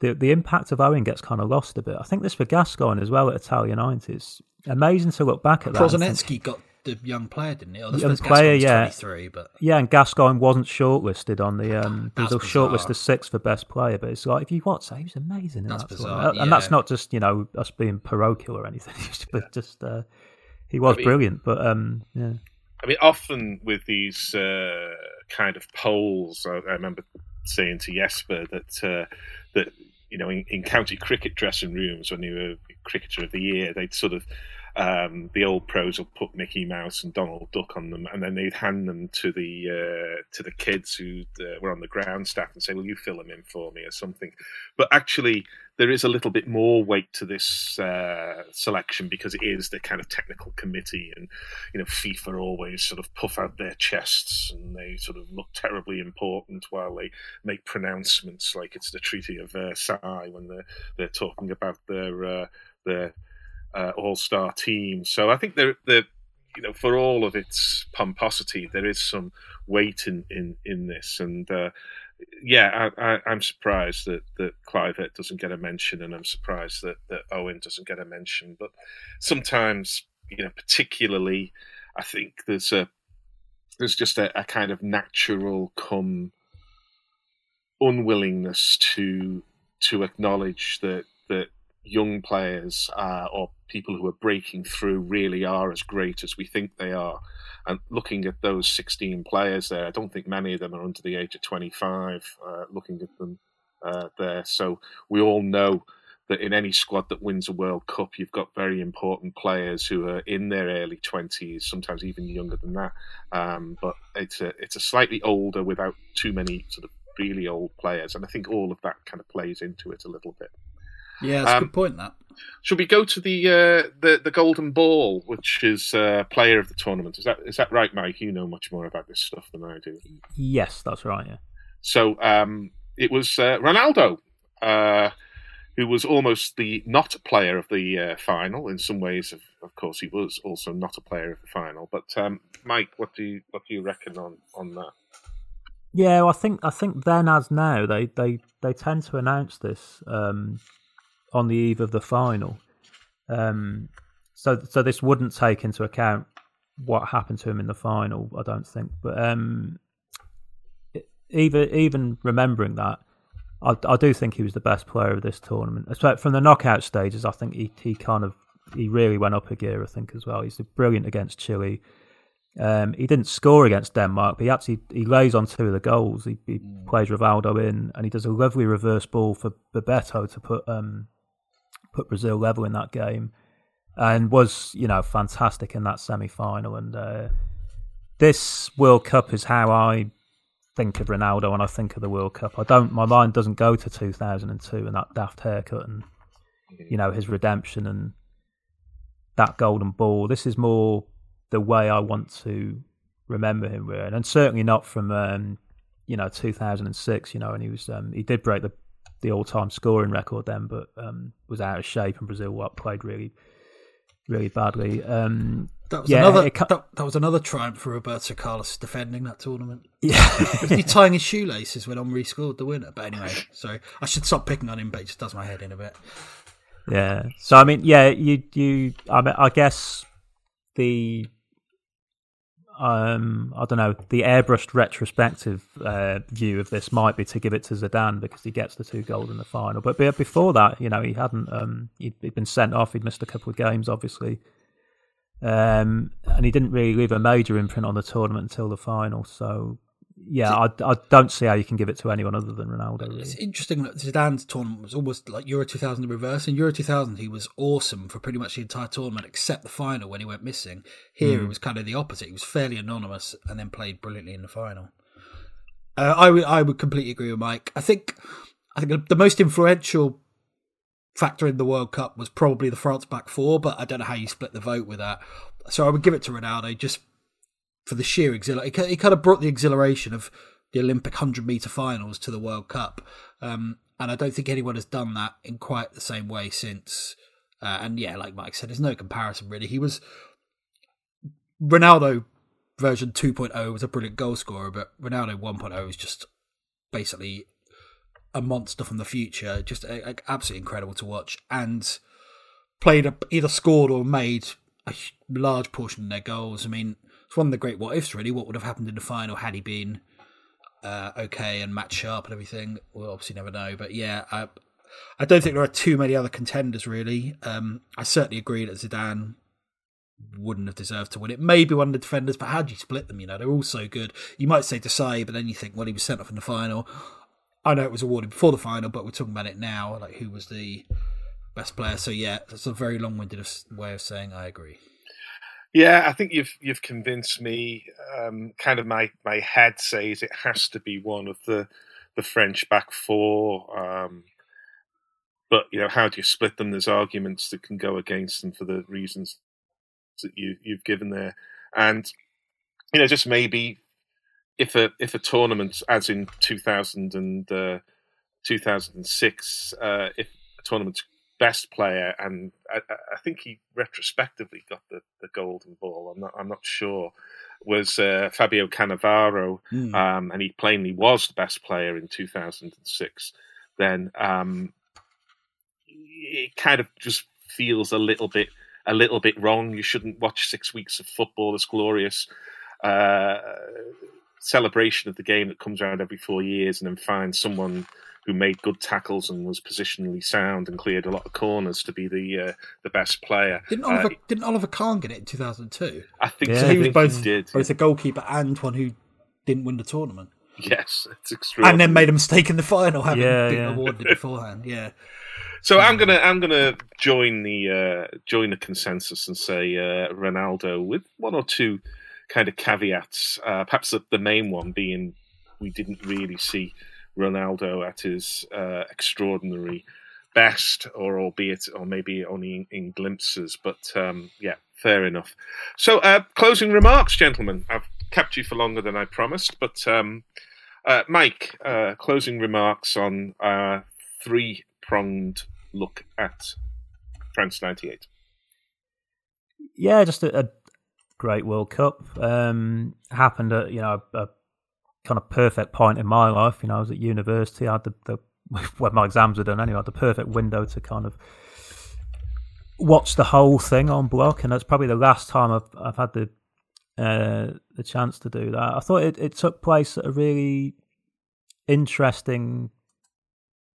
The the impact of Owen gets kind of lost a bit. I think this for Gascoigne as well at Italia nineties. Amazing to look back at that. Prosinecki got the young player, didn't he? Oh, young player, yeah. but yeah, and Gascoigne wasn't shortlisted on the. Um, was a shortlist of six for best player, but it's like if you watch, he was amazing. that's that bizarre, yeah. and that's not just you know us being parochial or anything. but just uh, he was I mean, brilliant. But um, yeah, I mean, often with these uh, kind of polls, I, I, remember saying to Jesper that uh, that you know in, in county cricket dressing rooms when you were cricketer of the year, they'd sort of um, the old pros will put Mickey Mouse and Donald Duck on them, and then they'd hand them to the uh, to the kids who uh, were on the ground staff and say, "Will you fill them in for me?" or something. But actually, there is a little bit more weight to this uh, selection because it is the kind of technical committee, and you know, FIFA always sort of puff out their chests and they sort of look terribly important while they make pronouncements like it's the Treaty of Versailles when they're they're talking about their uh, their uh, all star team. So I think there, there, you know, for all of its pomposity, there is some weight in in, in this, and uh, yeah, I, am surprised that that Kluivert doesn't get a mention, and I'm surprised that that Owen doesn't get a mention. But sometimes, you know, particularly, I think there's a there's just a, a kind of natural come unwillingness to to acknowledge that that young players are, or people who are breaking through really are as great as we think they are. And looking at those 16 players there, I don't think many of them are under the age of 25. Uh, looking at them uh, there, so we all know that in any squad that wins a World Cup, you've got very important players who are in their early 20s, sometimes even younger than that. Um, but it's a it's a slightly older without too many sort of really old players, and I think all of that kind of plays into it a little bit. Yeah, that's um, a good point. That should we go to the uh, the the Golden Ball, which is uh, player of the tournament? Is that is that right, Mike? You know much more about this stuff than I do. Yes, that's right. Yeah. So um, it was uh, Ronaldo, uh, who was almost the not player of the uh, final. In some ways, of, of course, he was also not a player of the final. But um, Mike, what do you what do you reckon on on that? Yeah, well, I think I think then as now they they they tend to announce this um, on the eve of the final. Um, so so this wouldn't take into account what happened to him in the final, I don't think. But um, even even remembering that, I, I do think he was the best player of this tournament. From the knockout stages, I think he, he kind of he really went up a gear. I think as well. He's brilliant against Chile. Um, he didn't score against Denmark, but he actually he lays on two of the goals. He, he mm. plays Rivaldo in, and he does a lovely reverse ball for Bebeto to put um, put Brazil level in that game, and was you know fantastic in that semi final. And uh, this World Cup is how I think of Ronaldo when I think of the World Cup. I don't. My mind doesn't go to 2002 and that daft haircut and you know his redemption and that golden ball. This is more the way I want to remember him with, and certainly not from um, you know 2006. You know, and he was um, he did break the the all time scoring record then, but um, was out of shape and Brazil what played really really badly. Um, that was yeah, another. It, that, that, was another triumph for Roberto Carlos defending that tournament. Yeah, he tying his shoelaces when Henry scored the winner. But anyway, sorry, I should stop picking on him, but it just does my head in a bit. Yeah. So I mean, yeah, you you. I mean, I guess the um, I don't know, the airbrushed retrospective uh, view of this might be to give it to Zidane because he gets the two goals in the final. But before that, you know, he hadn't, um, he had been sent off. He'd missed a couple of games, obviously. Um, and he didn't really leave a major imprint on the tournament until the final. So yeah, I, I don't see how you can give it to anyone other than Ronaldo. Really. It's interesting that Zidane's tournament was almost like Euro 2000 in reverse. In Euro 2000, he was awesome for pretty much the entire tournament except the final when he went missing. Here, mm. it was kind of the opposite. He was fairly anonymous and then played brilliantly in the final. Uh, I would I would completely agree with Mike. I think I think the most influential factor in the World Cup was probably the France back four, but I don't know how you split the vote with that. So I would give it to Ronaldo just for the sheer exhilaration. He kind of brought the exhilaration of the Olympic 100 metre finals to the World Cup. Um, and I don't think anyone has done that in quite the same way since. Uh, and yeah, like Mike said, there's no comparison really. He was. Ronaldo version 2.0 was a brilliant goal scorer, but Ronaldo 1.0 is just basically a monster from the future. Just a, a, absolutely incredible to watch. And played, a, either scored or made a large portion of their goals. I mean, it's one of the great what ifs, really. What would have happened in the final had he been uh, okay and match sharp and everything? We'll obviously never know. But yeah, I, I don't think there are too many other contenders, really. Um, I certainly agree that Zidane wouldn't have deserved to win it. Maybe one of the defenders, but how do you split them? You know, they're all so good. You might say Desailly, but then you think, well, he was sent off in the final. I know it was awarded before the final, but we're talking about it now. Like, who was the best player? So yeah, that's a very long-winded way of saying I agree. Yeah, I think you've you've convinced me. Um, kind of my my head says it has to be one of the the French back four. Um, but you know, how do you split them? There's arguments that can go against them for the reasons that you you've given there, and you know, just maybe if a if a tournament, as in 2000 and uh, 2006, uh, if a tournament best player, and I, I, think he retrospectively got the, the golden ball. I'm not I'm not sure. Was uh, Fabio Cannavaro, mm. um, and he plainly was the best player in 2006. Then um, it kind of just feels a little bit a little bit wrong. You shouldn't watch six weeks of football. This glorious uh, celebration of the game that comes around every four years, and then find someone who made good tackles and was positionally sound and cleared a lot of corners to be the uh, the best player. Didn't Oliver uh, didn't Oliver Kahn get it in two thousand two? I think yeah, so. He was both did, both a goalkeeper and one who didn't win the tournament. Yes, it's extraordinary. And then made a mistake in the final, having yeah, been yeah. awarded beforehand. Yeah. So I'm gonna I'm gonna join the uh, join the consensus and say uh, Ronaldo with one or two kind of caveats. Uh, perhaps the, the main one being we didn't really see Ronaldo at his uh, extraordinary best, or albeit, or maybe only in, in glimpses. But um, yeah, fair enough. So, uh, closing remarks, gentlemen. I've kept you for longer than I promised, but um, uh, Mike, uh, closing remarks on our three pronged look at France '98. Yeah, just a, a, great World Cup. Um, happened at you know a, a, kind of perfect point in my life. You know, I was at university. I had the, the when my exams were done anyway, I had the perfect window to kind of watch the whole thing on block, and that's probably the last time I've I've had the uh, the chance to do that. I thought it, it took place at a really interesting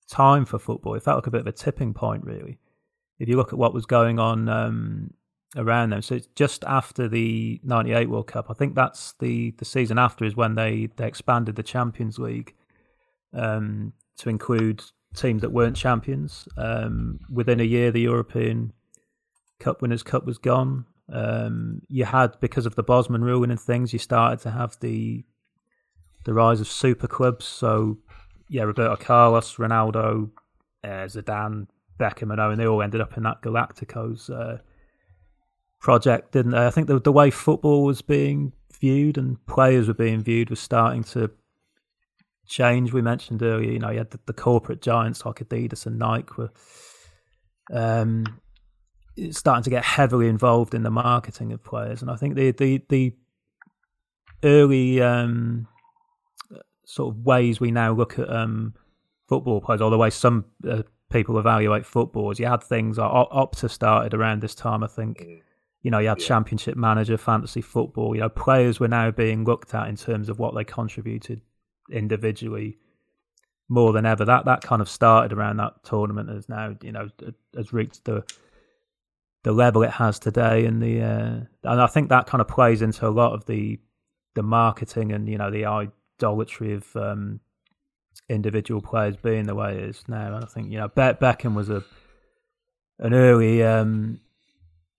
time for football. It felt like a bit of a tipping point, really. If you look at what was going on um, around them, so it's just after the '98 World Cup. I think that's the the season after is when they they expanded the Champions League um, to include teams that weren't champions. Um, within a year, the European Cup Winners' Cup was gone. Um, you had because of the Bosman ruling and things, you started to have the the rise of super clubs. So yeah, Roberto Carlos, Ronaldo, uh, Zidane, Beckham, and Owen, they all ended up in that Galacticos uh, project, didn't they? I think the the way football was being viewed and players were being viewed was starting to change. We mentioned earlier, you know, you had the, the corporate giants like Adidas and Nike were um, starting to get heavily involved in the marketing of players, and I think the the the early um, sort of ways we now look at um, football players, or the way some uh, people evaluate footballers. You had things like Opta started around this time, I think. You know, you had yeah. Championship Manager, Fantasy Football. You know, players were now being looked at in terms of what they contributed individually more than ever. That that kind of started around that tournament. Has now, you know, has reached the the level it has today, and the uh, and I think that kind of plays into a lot of the the marketing and you know the idolatry of um, individual players being the way it is now. And I think you know Be- Beckham was a an early um,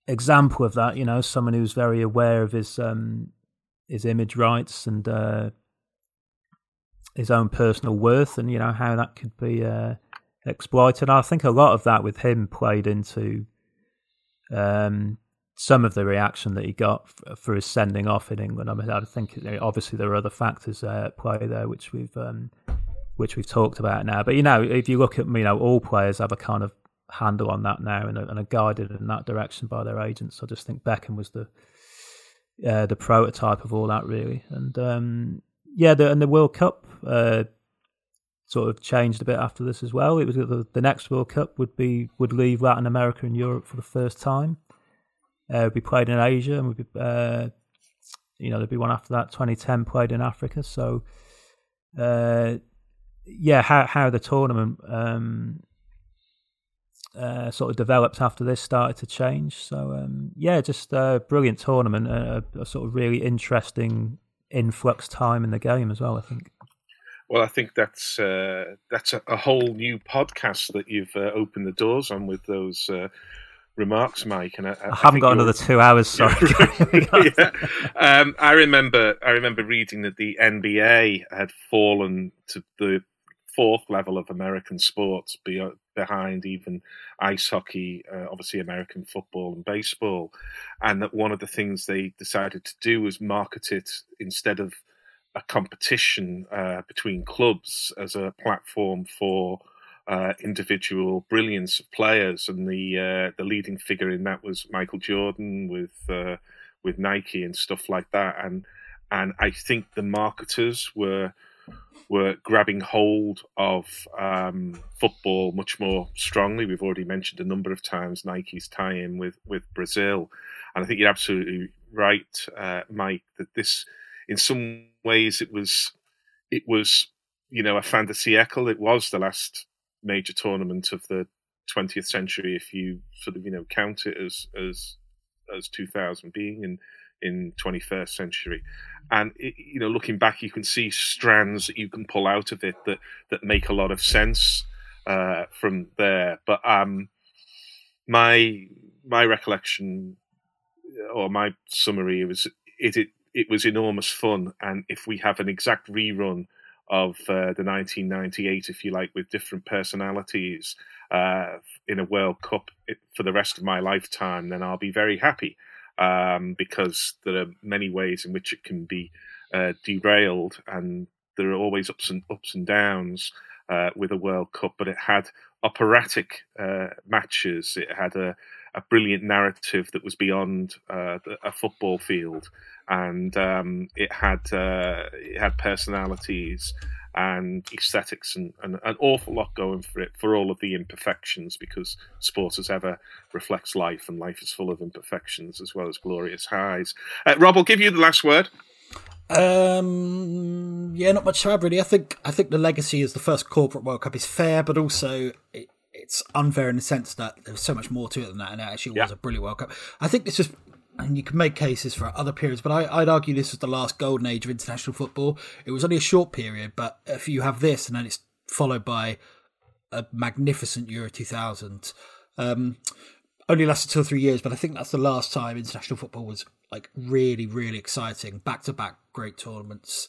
example of that. You know, someone who's very aware of his um, his image rights and uh, his own personal worth, and you know how that could be uh, exploited. I think a lot of that with him played into um, some of the reaction that he got for his sending off in England. I mean, I think obviously there are other factors uh, at play there, which we've um, which we've talked about now. But you know, if you look at you know, all players have a kind of handle on that now and are, and are guided in that direction by their agents. I just think Beckham was the uh, the prototype of all that, really. And um, yeah, the, and the World Cup uh, sort of changed a bit after this as well. It was the, the next World Cup would be would leave Latin America and Europe for the first time. Uh, would be played in Asia, and would be uh, you know there'd be one after that. 2010 played in Africa. So uh, yeah, how how the tournament um, uh, sort of developed after this started to change. So um, yeah, just a brilliant tournament, a, a, sort of really interesting influx time in the game as well. I think. Well, I think that's uh, that's a, a, whole new podcast that you've uh, opened the doors on with those uh, remarks, Mike. And I, I, I haven't got another two hours. Sorry. yeah. um, I remember I remember reading that the NBA had fallen to the fourth level of American sports, behind even ice hockey, uh, obviously American football and baseball, and that one of the things they decided to do was market it instead of a competition uh, between clubs as a platform for uh, individual brilliance of players, and the uh, the leading figure in that was Michael Jordan with uh, with Nike and stuff like that, and and I think the marketers were were grabbing hold of um, football much more strongly. We've already mentioned a number of times Nike's tie-in with with Brazil, and I think you're absolutely right, uh, Mike, that this in some ways it was it was you know a de siècle. It was the last major tournament of the 20th century, if you sort of you know count it as as as 2000 being in in 21st century. And it, you know, looking back, you can see strands that you can pull out of it that that make a lot of sense uh, from there. But um, my my recollection or my summary was it, it it was enormous fun. And if we have an exact rerun of uh, the 1998, if you like, with different personalities, uh, in a World Cup for the rest of my lifetime, then I'll be very happy um, because there are many ways in which it can be uh, derailed, and there are always ups and ups and downs uh, with a World Cup. But it had operatic uh, matches. It had a, a, brilliant narrative that was beyond uh, a football field, and um, it had uh, it had personalities and aesthetics and, and, an awful lot going for it for all of the imperfections because sport as ever reflects life and life is full of imperfections as well as glorious highs. Uh, Rob, I'll give you the last word. Um, yeah, not much to add really. I think I think the legacy as the first corporate World Cup is fair, but also it, it's unfair in the sense that there's so much more to it than that, and it actually yeah. was a brilliant World Cup. I think this is and you can make cases for other periods, but I, would argue this was the last golden age of international football. It was only a short period, but if you have this and then it's followed by a magnificent Euro 2000, um, only lasted two or three years, but I think that's the last time international football was like really, really exciting. Back to back great tournaments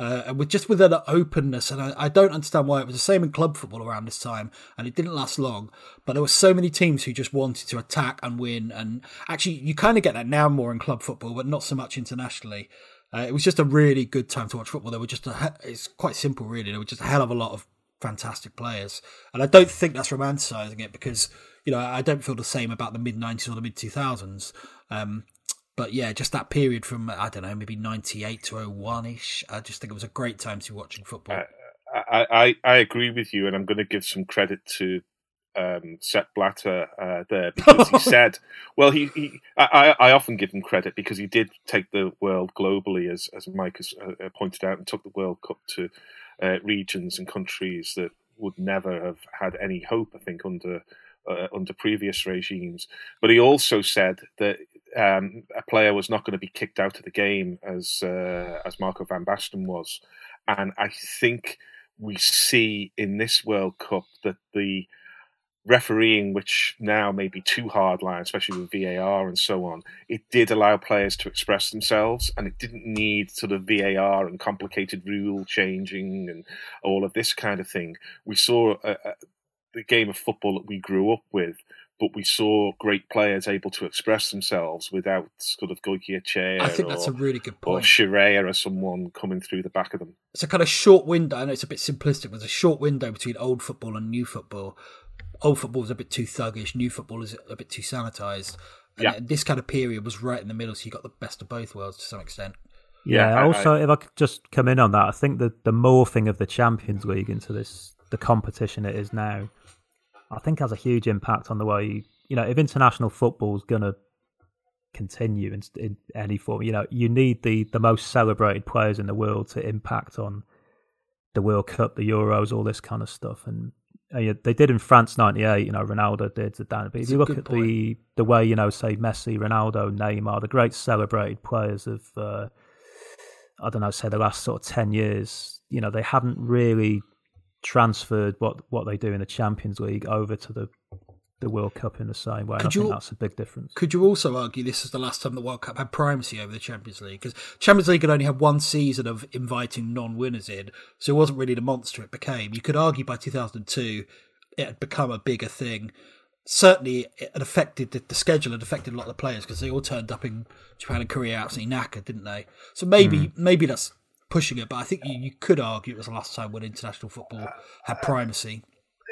uh, and with just with an openness. And I, I, don't understand why it was the same in club football around this time, and it didn't last long. But there were so many teams who just wanted to attack and win. And actually, you kind of get that now more in club football, but not so much internationally. Uh, it was just a really good time to watch football. There were just a, it's quite simple, really. There were just a hell of a lot of fantastic players, and I don't think that's romanticizing it because you know I don't feel the same about the mid '90s or the mid 2000s. Um, but yeah, just that period from I don't know, maybe ninety eight to 01 ish. I just think it was a great time to be watching football. I, I, I agree with you, and I'm going to give some credit to um, Sepp Blatter uh, there because he said, well, he, he I, I often give him credit because he did take the world globally, as as Mike has uh, uh pointed out, and took the World Cup to uh, regions and countries that would never have had any hope, I think, under uh, under previous regimes. But he also said that um, a player was not going to be kicked out of the game as uh, as Marco van Basten was, and I think we see in this World Cup that the refereeing, which now may be too hard line, especially with VAR and so on, it did allow players to express themselves, and it didn't need sort of VAR and complicated rule changing and all of this kind of thing. We saw a, a, the game of football that we grew up with but we saw great players able to express themselves without sort of Goicoechea. I think that's or, a really good point. Or Scirea or someone coming through the back of them. It's a kind of short window. I know it's a bit simplistic. There's a short window between old football and new football. Old football is a bit too thuggish. New football is a bit too sanitized. And yeah. this kind of period was right in the middle, so you got the best of both worlds to some extent. Yeah. yeah also, I, if I could just come in on that, I think that the morphing of the Champions League into this the competition it is now I think has a huge impact on the way you know if international football is going to continue in, in, any form. You know, you need the the most celebrated players in the world to impact on the World Cup, the Euros, all this kind of stuff. And uh, they did in France '98. You know, Ronaldo did Zidane. But if you look at point. the the way you know, say Messi, Ronaldo, Neymar, the great celebrated players of uh, I don't know, say the last sort of ten years, you know, they haven't really transferred what what they do in the Champions League over to the the World Cup in the same way. Could I you, think that's a big difference. Could you also argue this is the last time the World Cup had primacy over the Champions League? Because Champions League had only had one season of inviting non-winners in, so it wasn't really the monster it became. You could argue by 2002 it had become a bigger thing. Certainly, it had affected the, the schedule. Had affected a lot of the players because they all turned up in Japan and Korea absolutely knackered, didn't they? So maybe mm. maybe that's pushing it, but I think you, you could argue it was the last time when international football had primacy.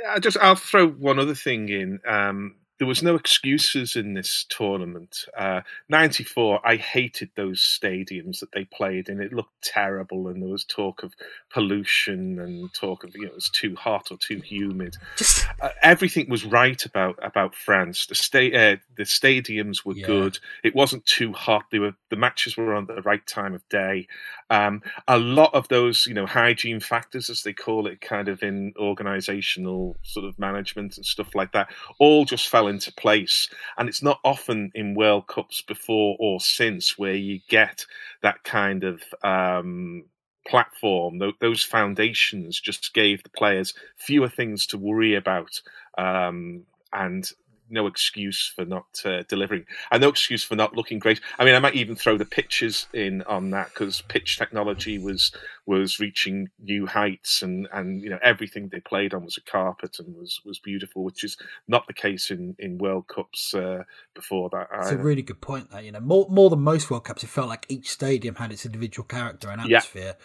I just I'll throw one other thing in. Um, there was no excuses in this tournament. Uh, 94, I hated those stadiums that they played in. It looked terrible, and there was talk of pollution and talk of you know it was too hot or too humid. Just... Uh, everything was right about about France. The sta- uh, the stadiums were yeah. good. It wasn't too hot. They were the matches were on the right time of day. Um, a lot of those you know hygiene factors, as they call it, kind of in organisational sort of management and stuff like that, all just fell into place. And it's not often in World Cups before or since where you get that kind of um, platform. Those foundations just gave the players fewer things to worry about. Um, and no excuse for not uh, delivering, and no excuse for not looking great. I mean, I might even throw the pitches in on that because pitch technology was was reaching new heights, and and you know everything they played on was a carpet and was was beautiful, which is not the case in in World Cups uh, before that. It's a really good point. That you know, more more than most World Cups, it felt like each stadium had its individual character and atmosphere.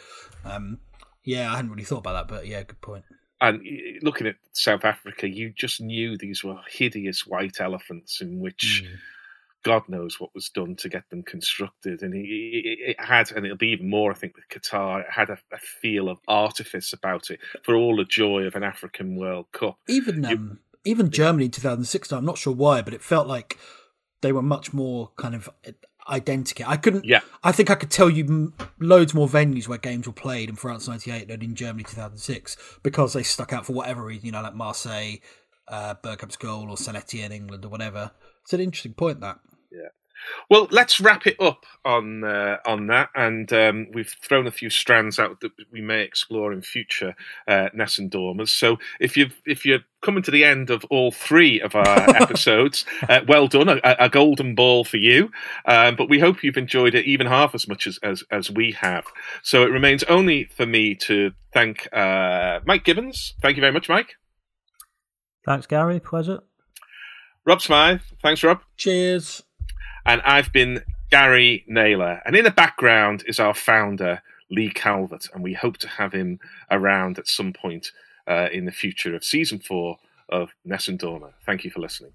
Yeah. Um, yeah, I hadn't really thought about that, but yeah, good point. And looking at South Africa, you just knew these were hideous white elephants in which. Mm. God knows what was done to get them constructed, and it, had, and it'll be even more. I think with Qatar, it had a, a, feel of artifice about it for all the joy of an African World Cup. Even um, even Germany in 2006, I'm not sure why, but it felt like they were much more kind of identical. I couldn't. Yeah. I think I could tell you loads more venues where games were played in France '98 than in Germany 2006 because they stuck out for whatever reason. You know, like Marseille, uh, Bergkamp's goal, or Saint-Étienne England, or whatever. It's an interesting point that. Yeah. Well, let's wrap it up on uh, on that, and um, we've thrown a few strands out that we may explore in future uh, Nessun Dormas. So, if you if you're coming to the end of all three of our episodes, uh, well done, a, a, golden ball for you. Um, but we hope you've enjoyed it even half as much as as, as we have. So it remains only for me to thank uh, Mike Gibbons. Thank you very much, Mike. Thanks, Gary. Pleasure. Rob Smyth. Thanks, Rob. Cheers. And I've been Gary Naylor. And in the background is our founder, Lee Calvert. And we hope to have him around at some point uh, in the future of season four of Nessun Dorma. Thank you for listening.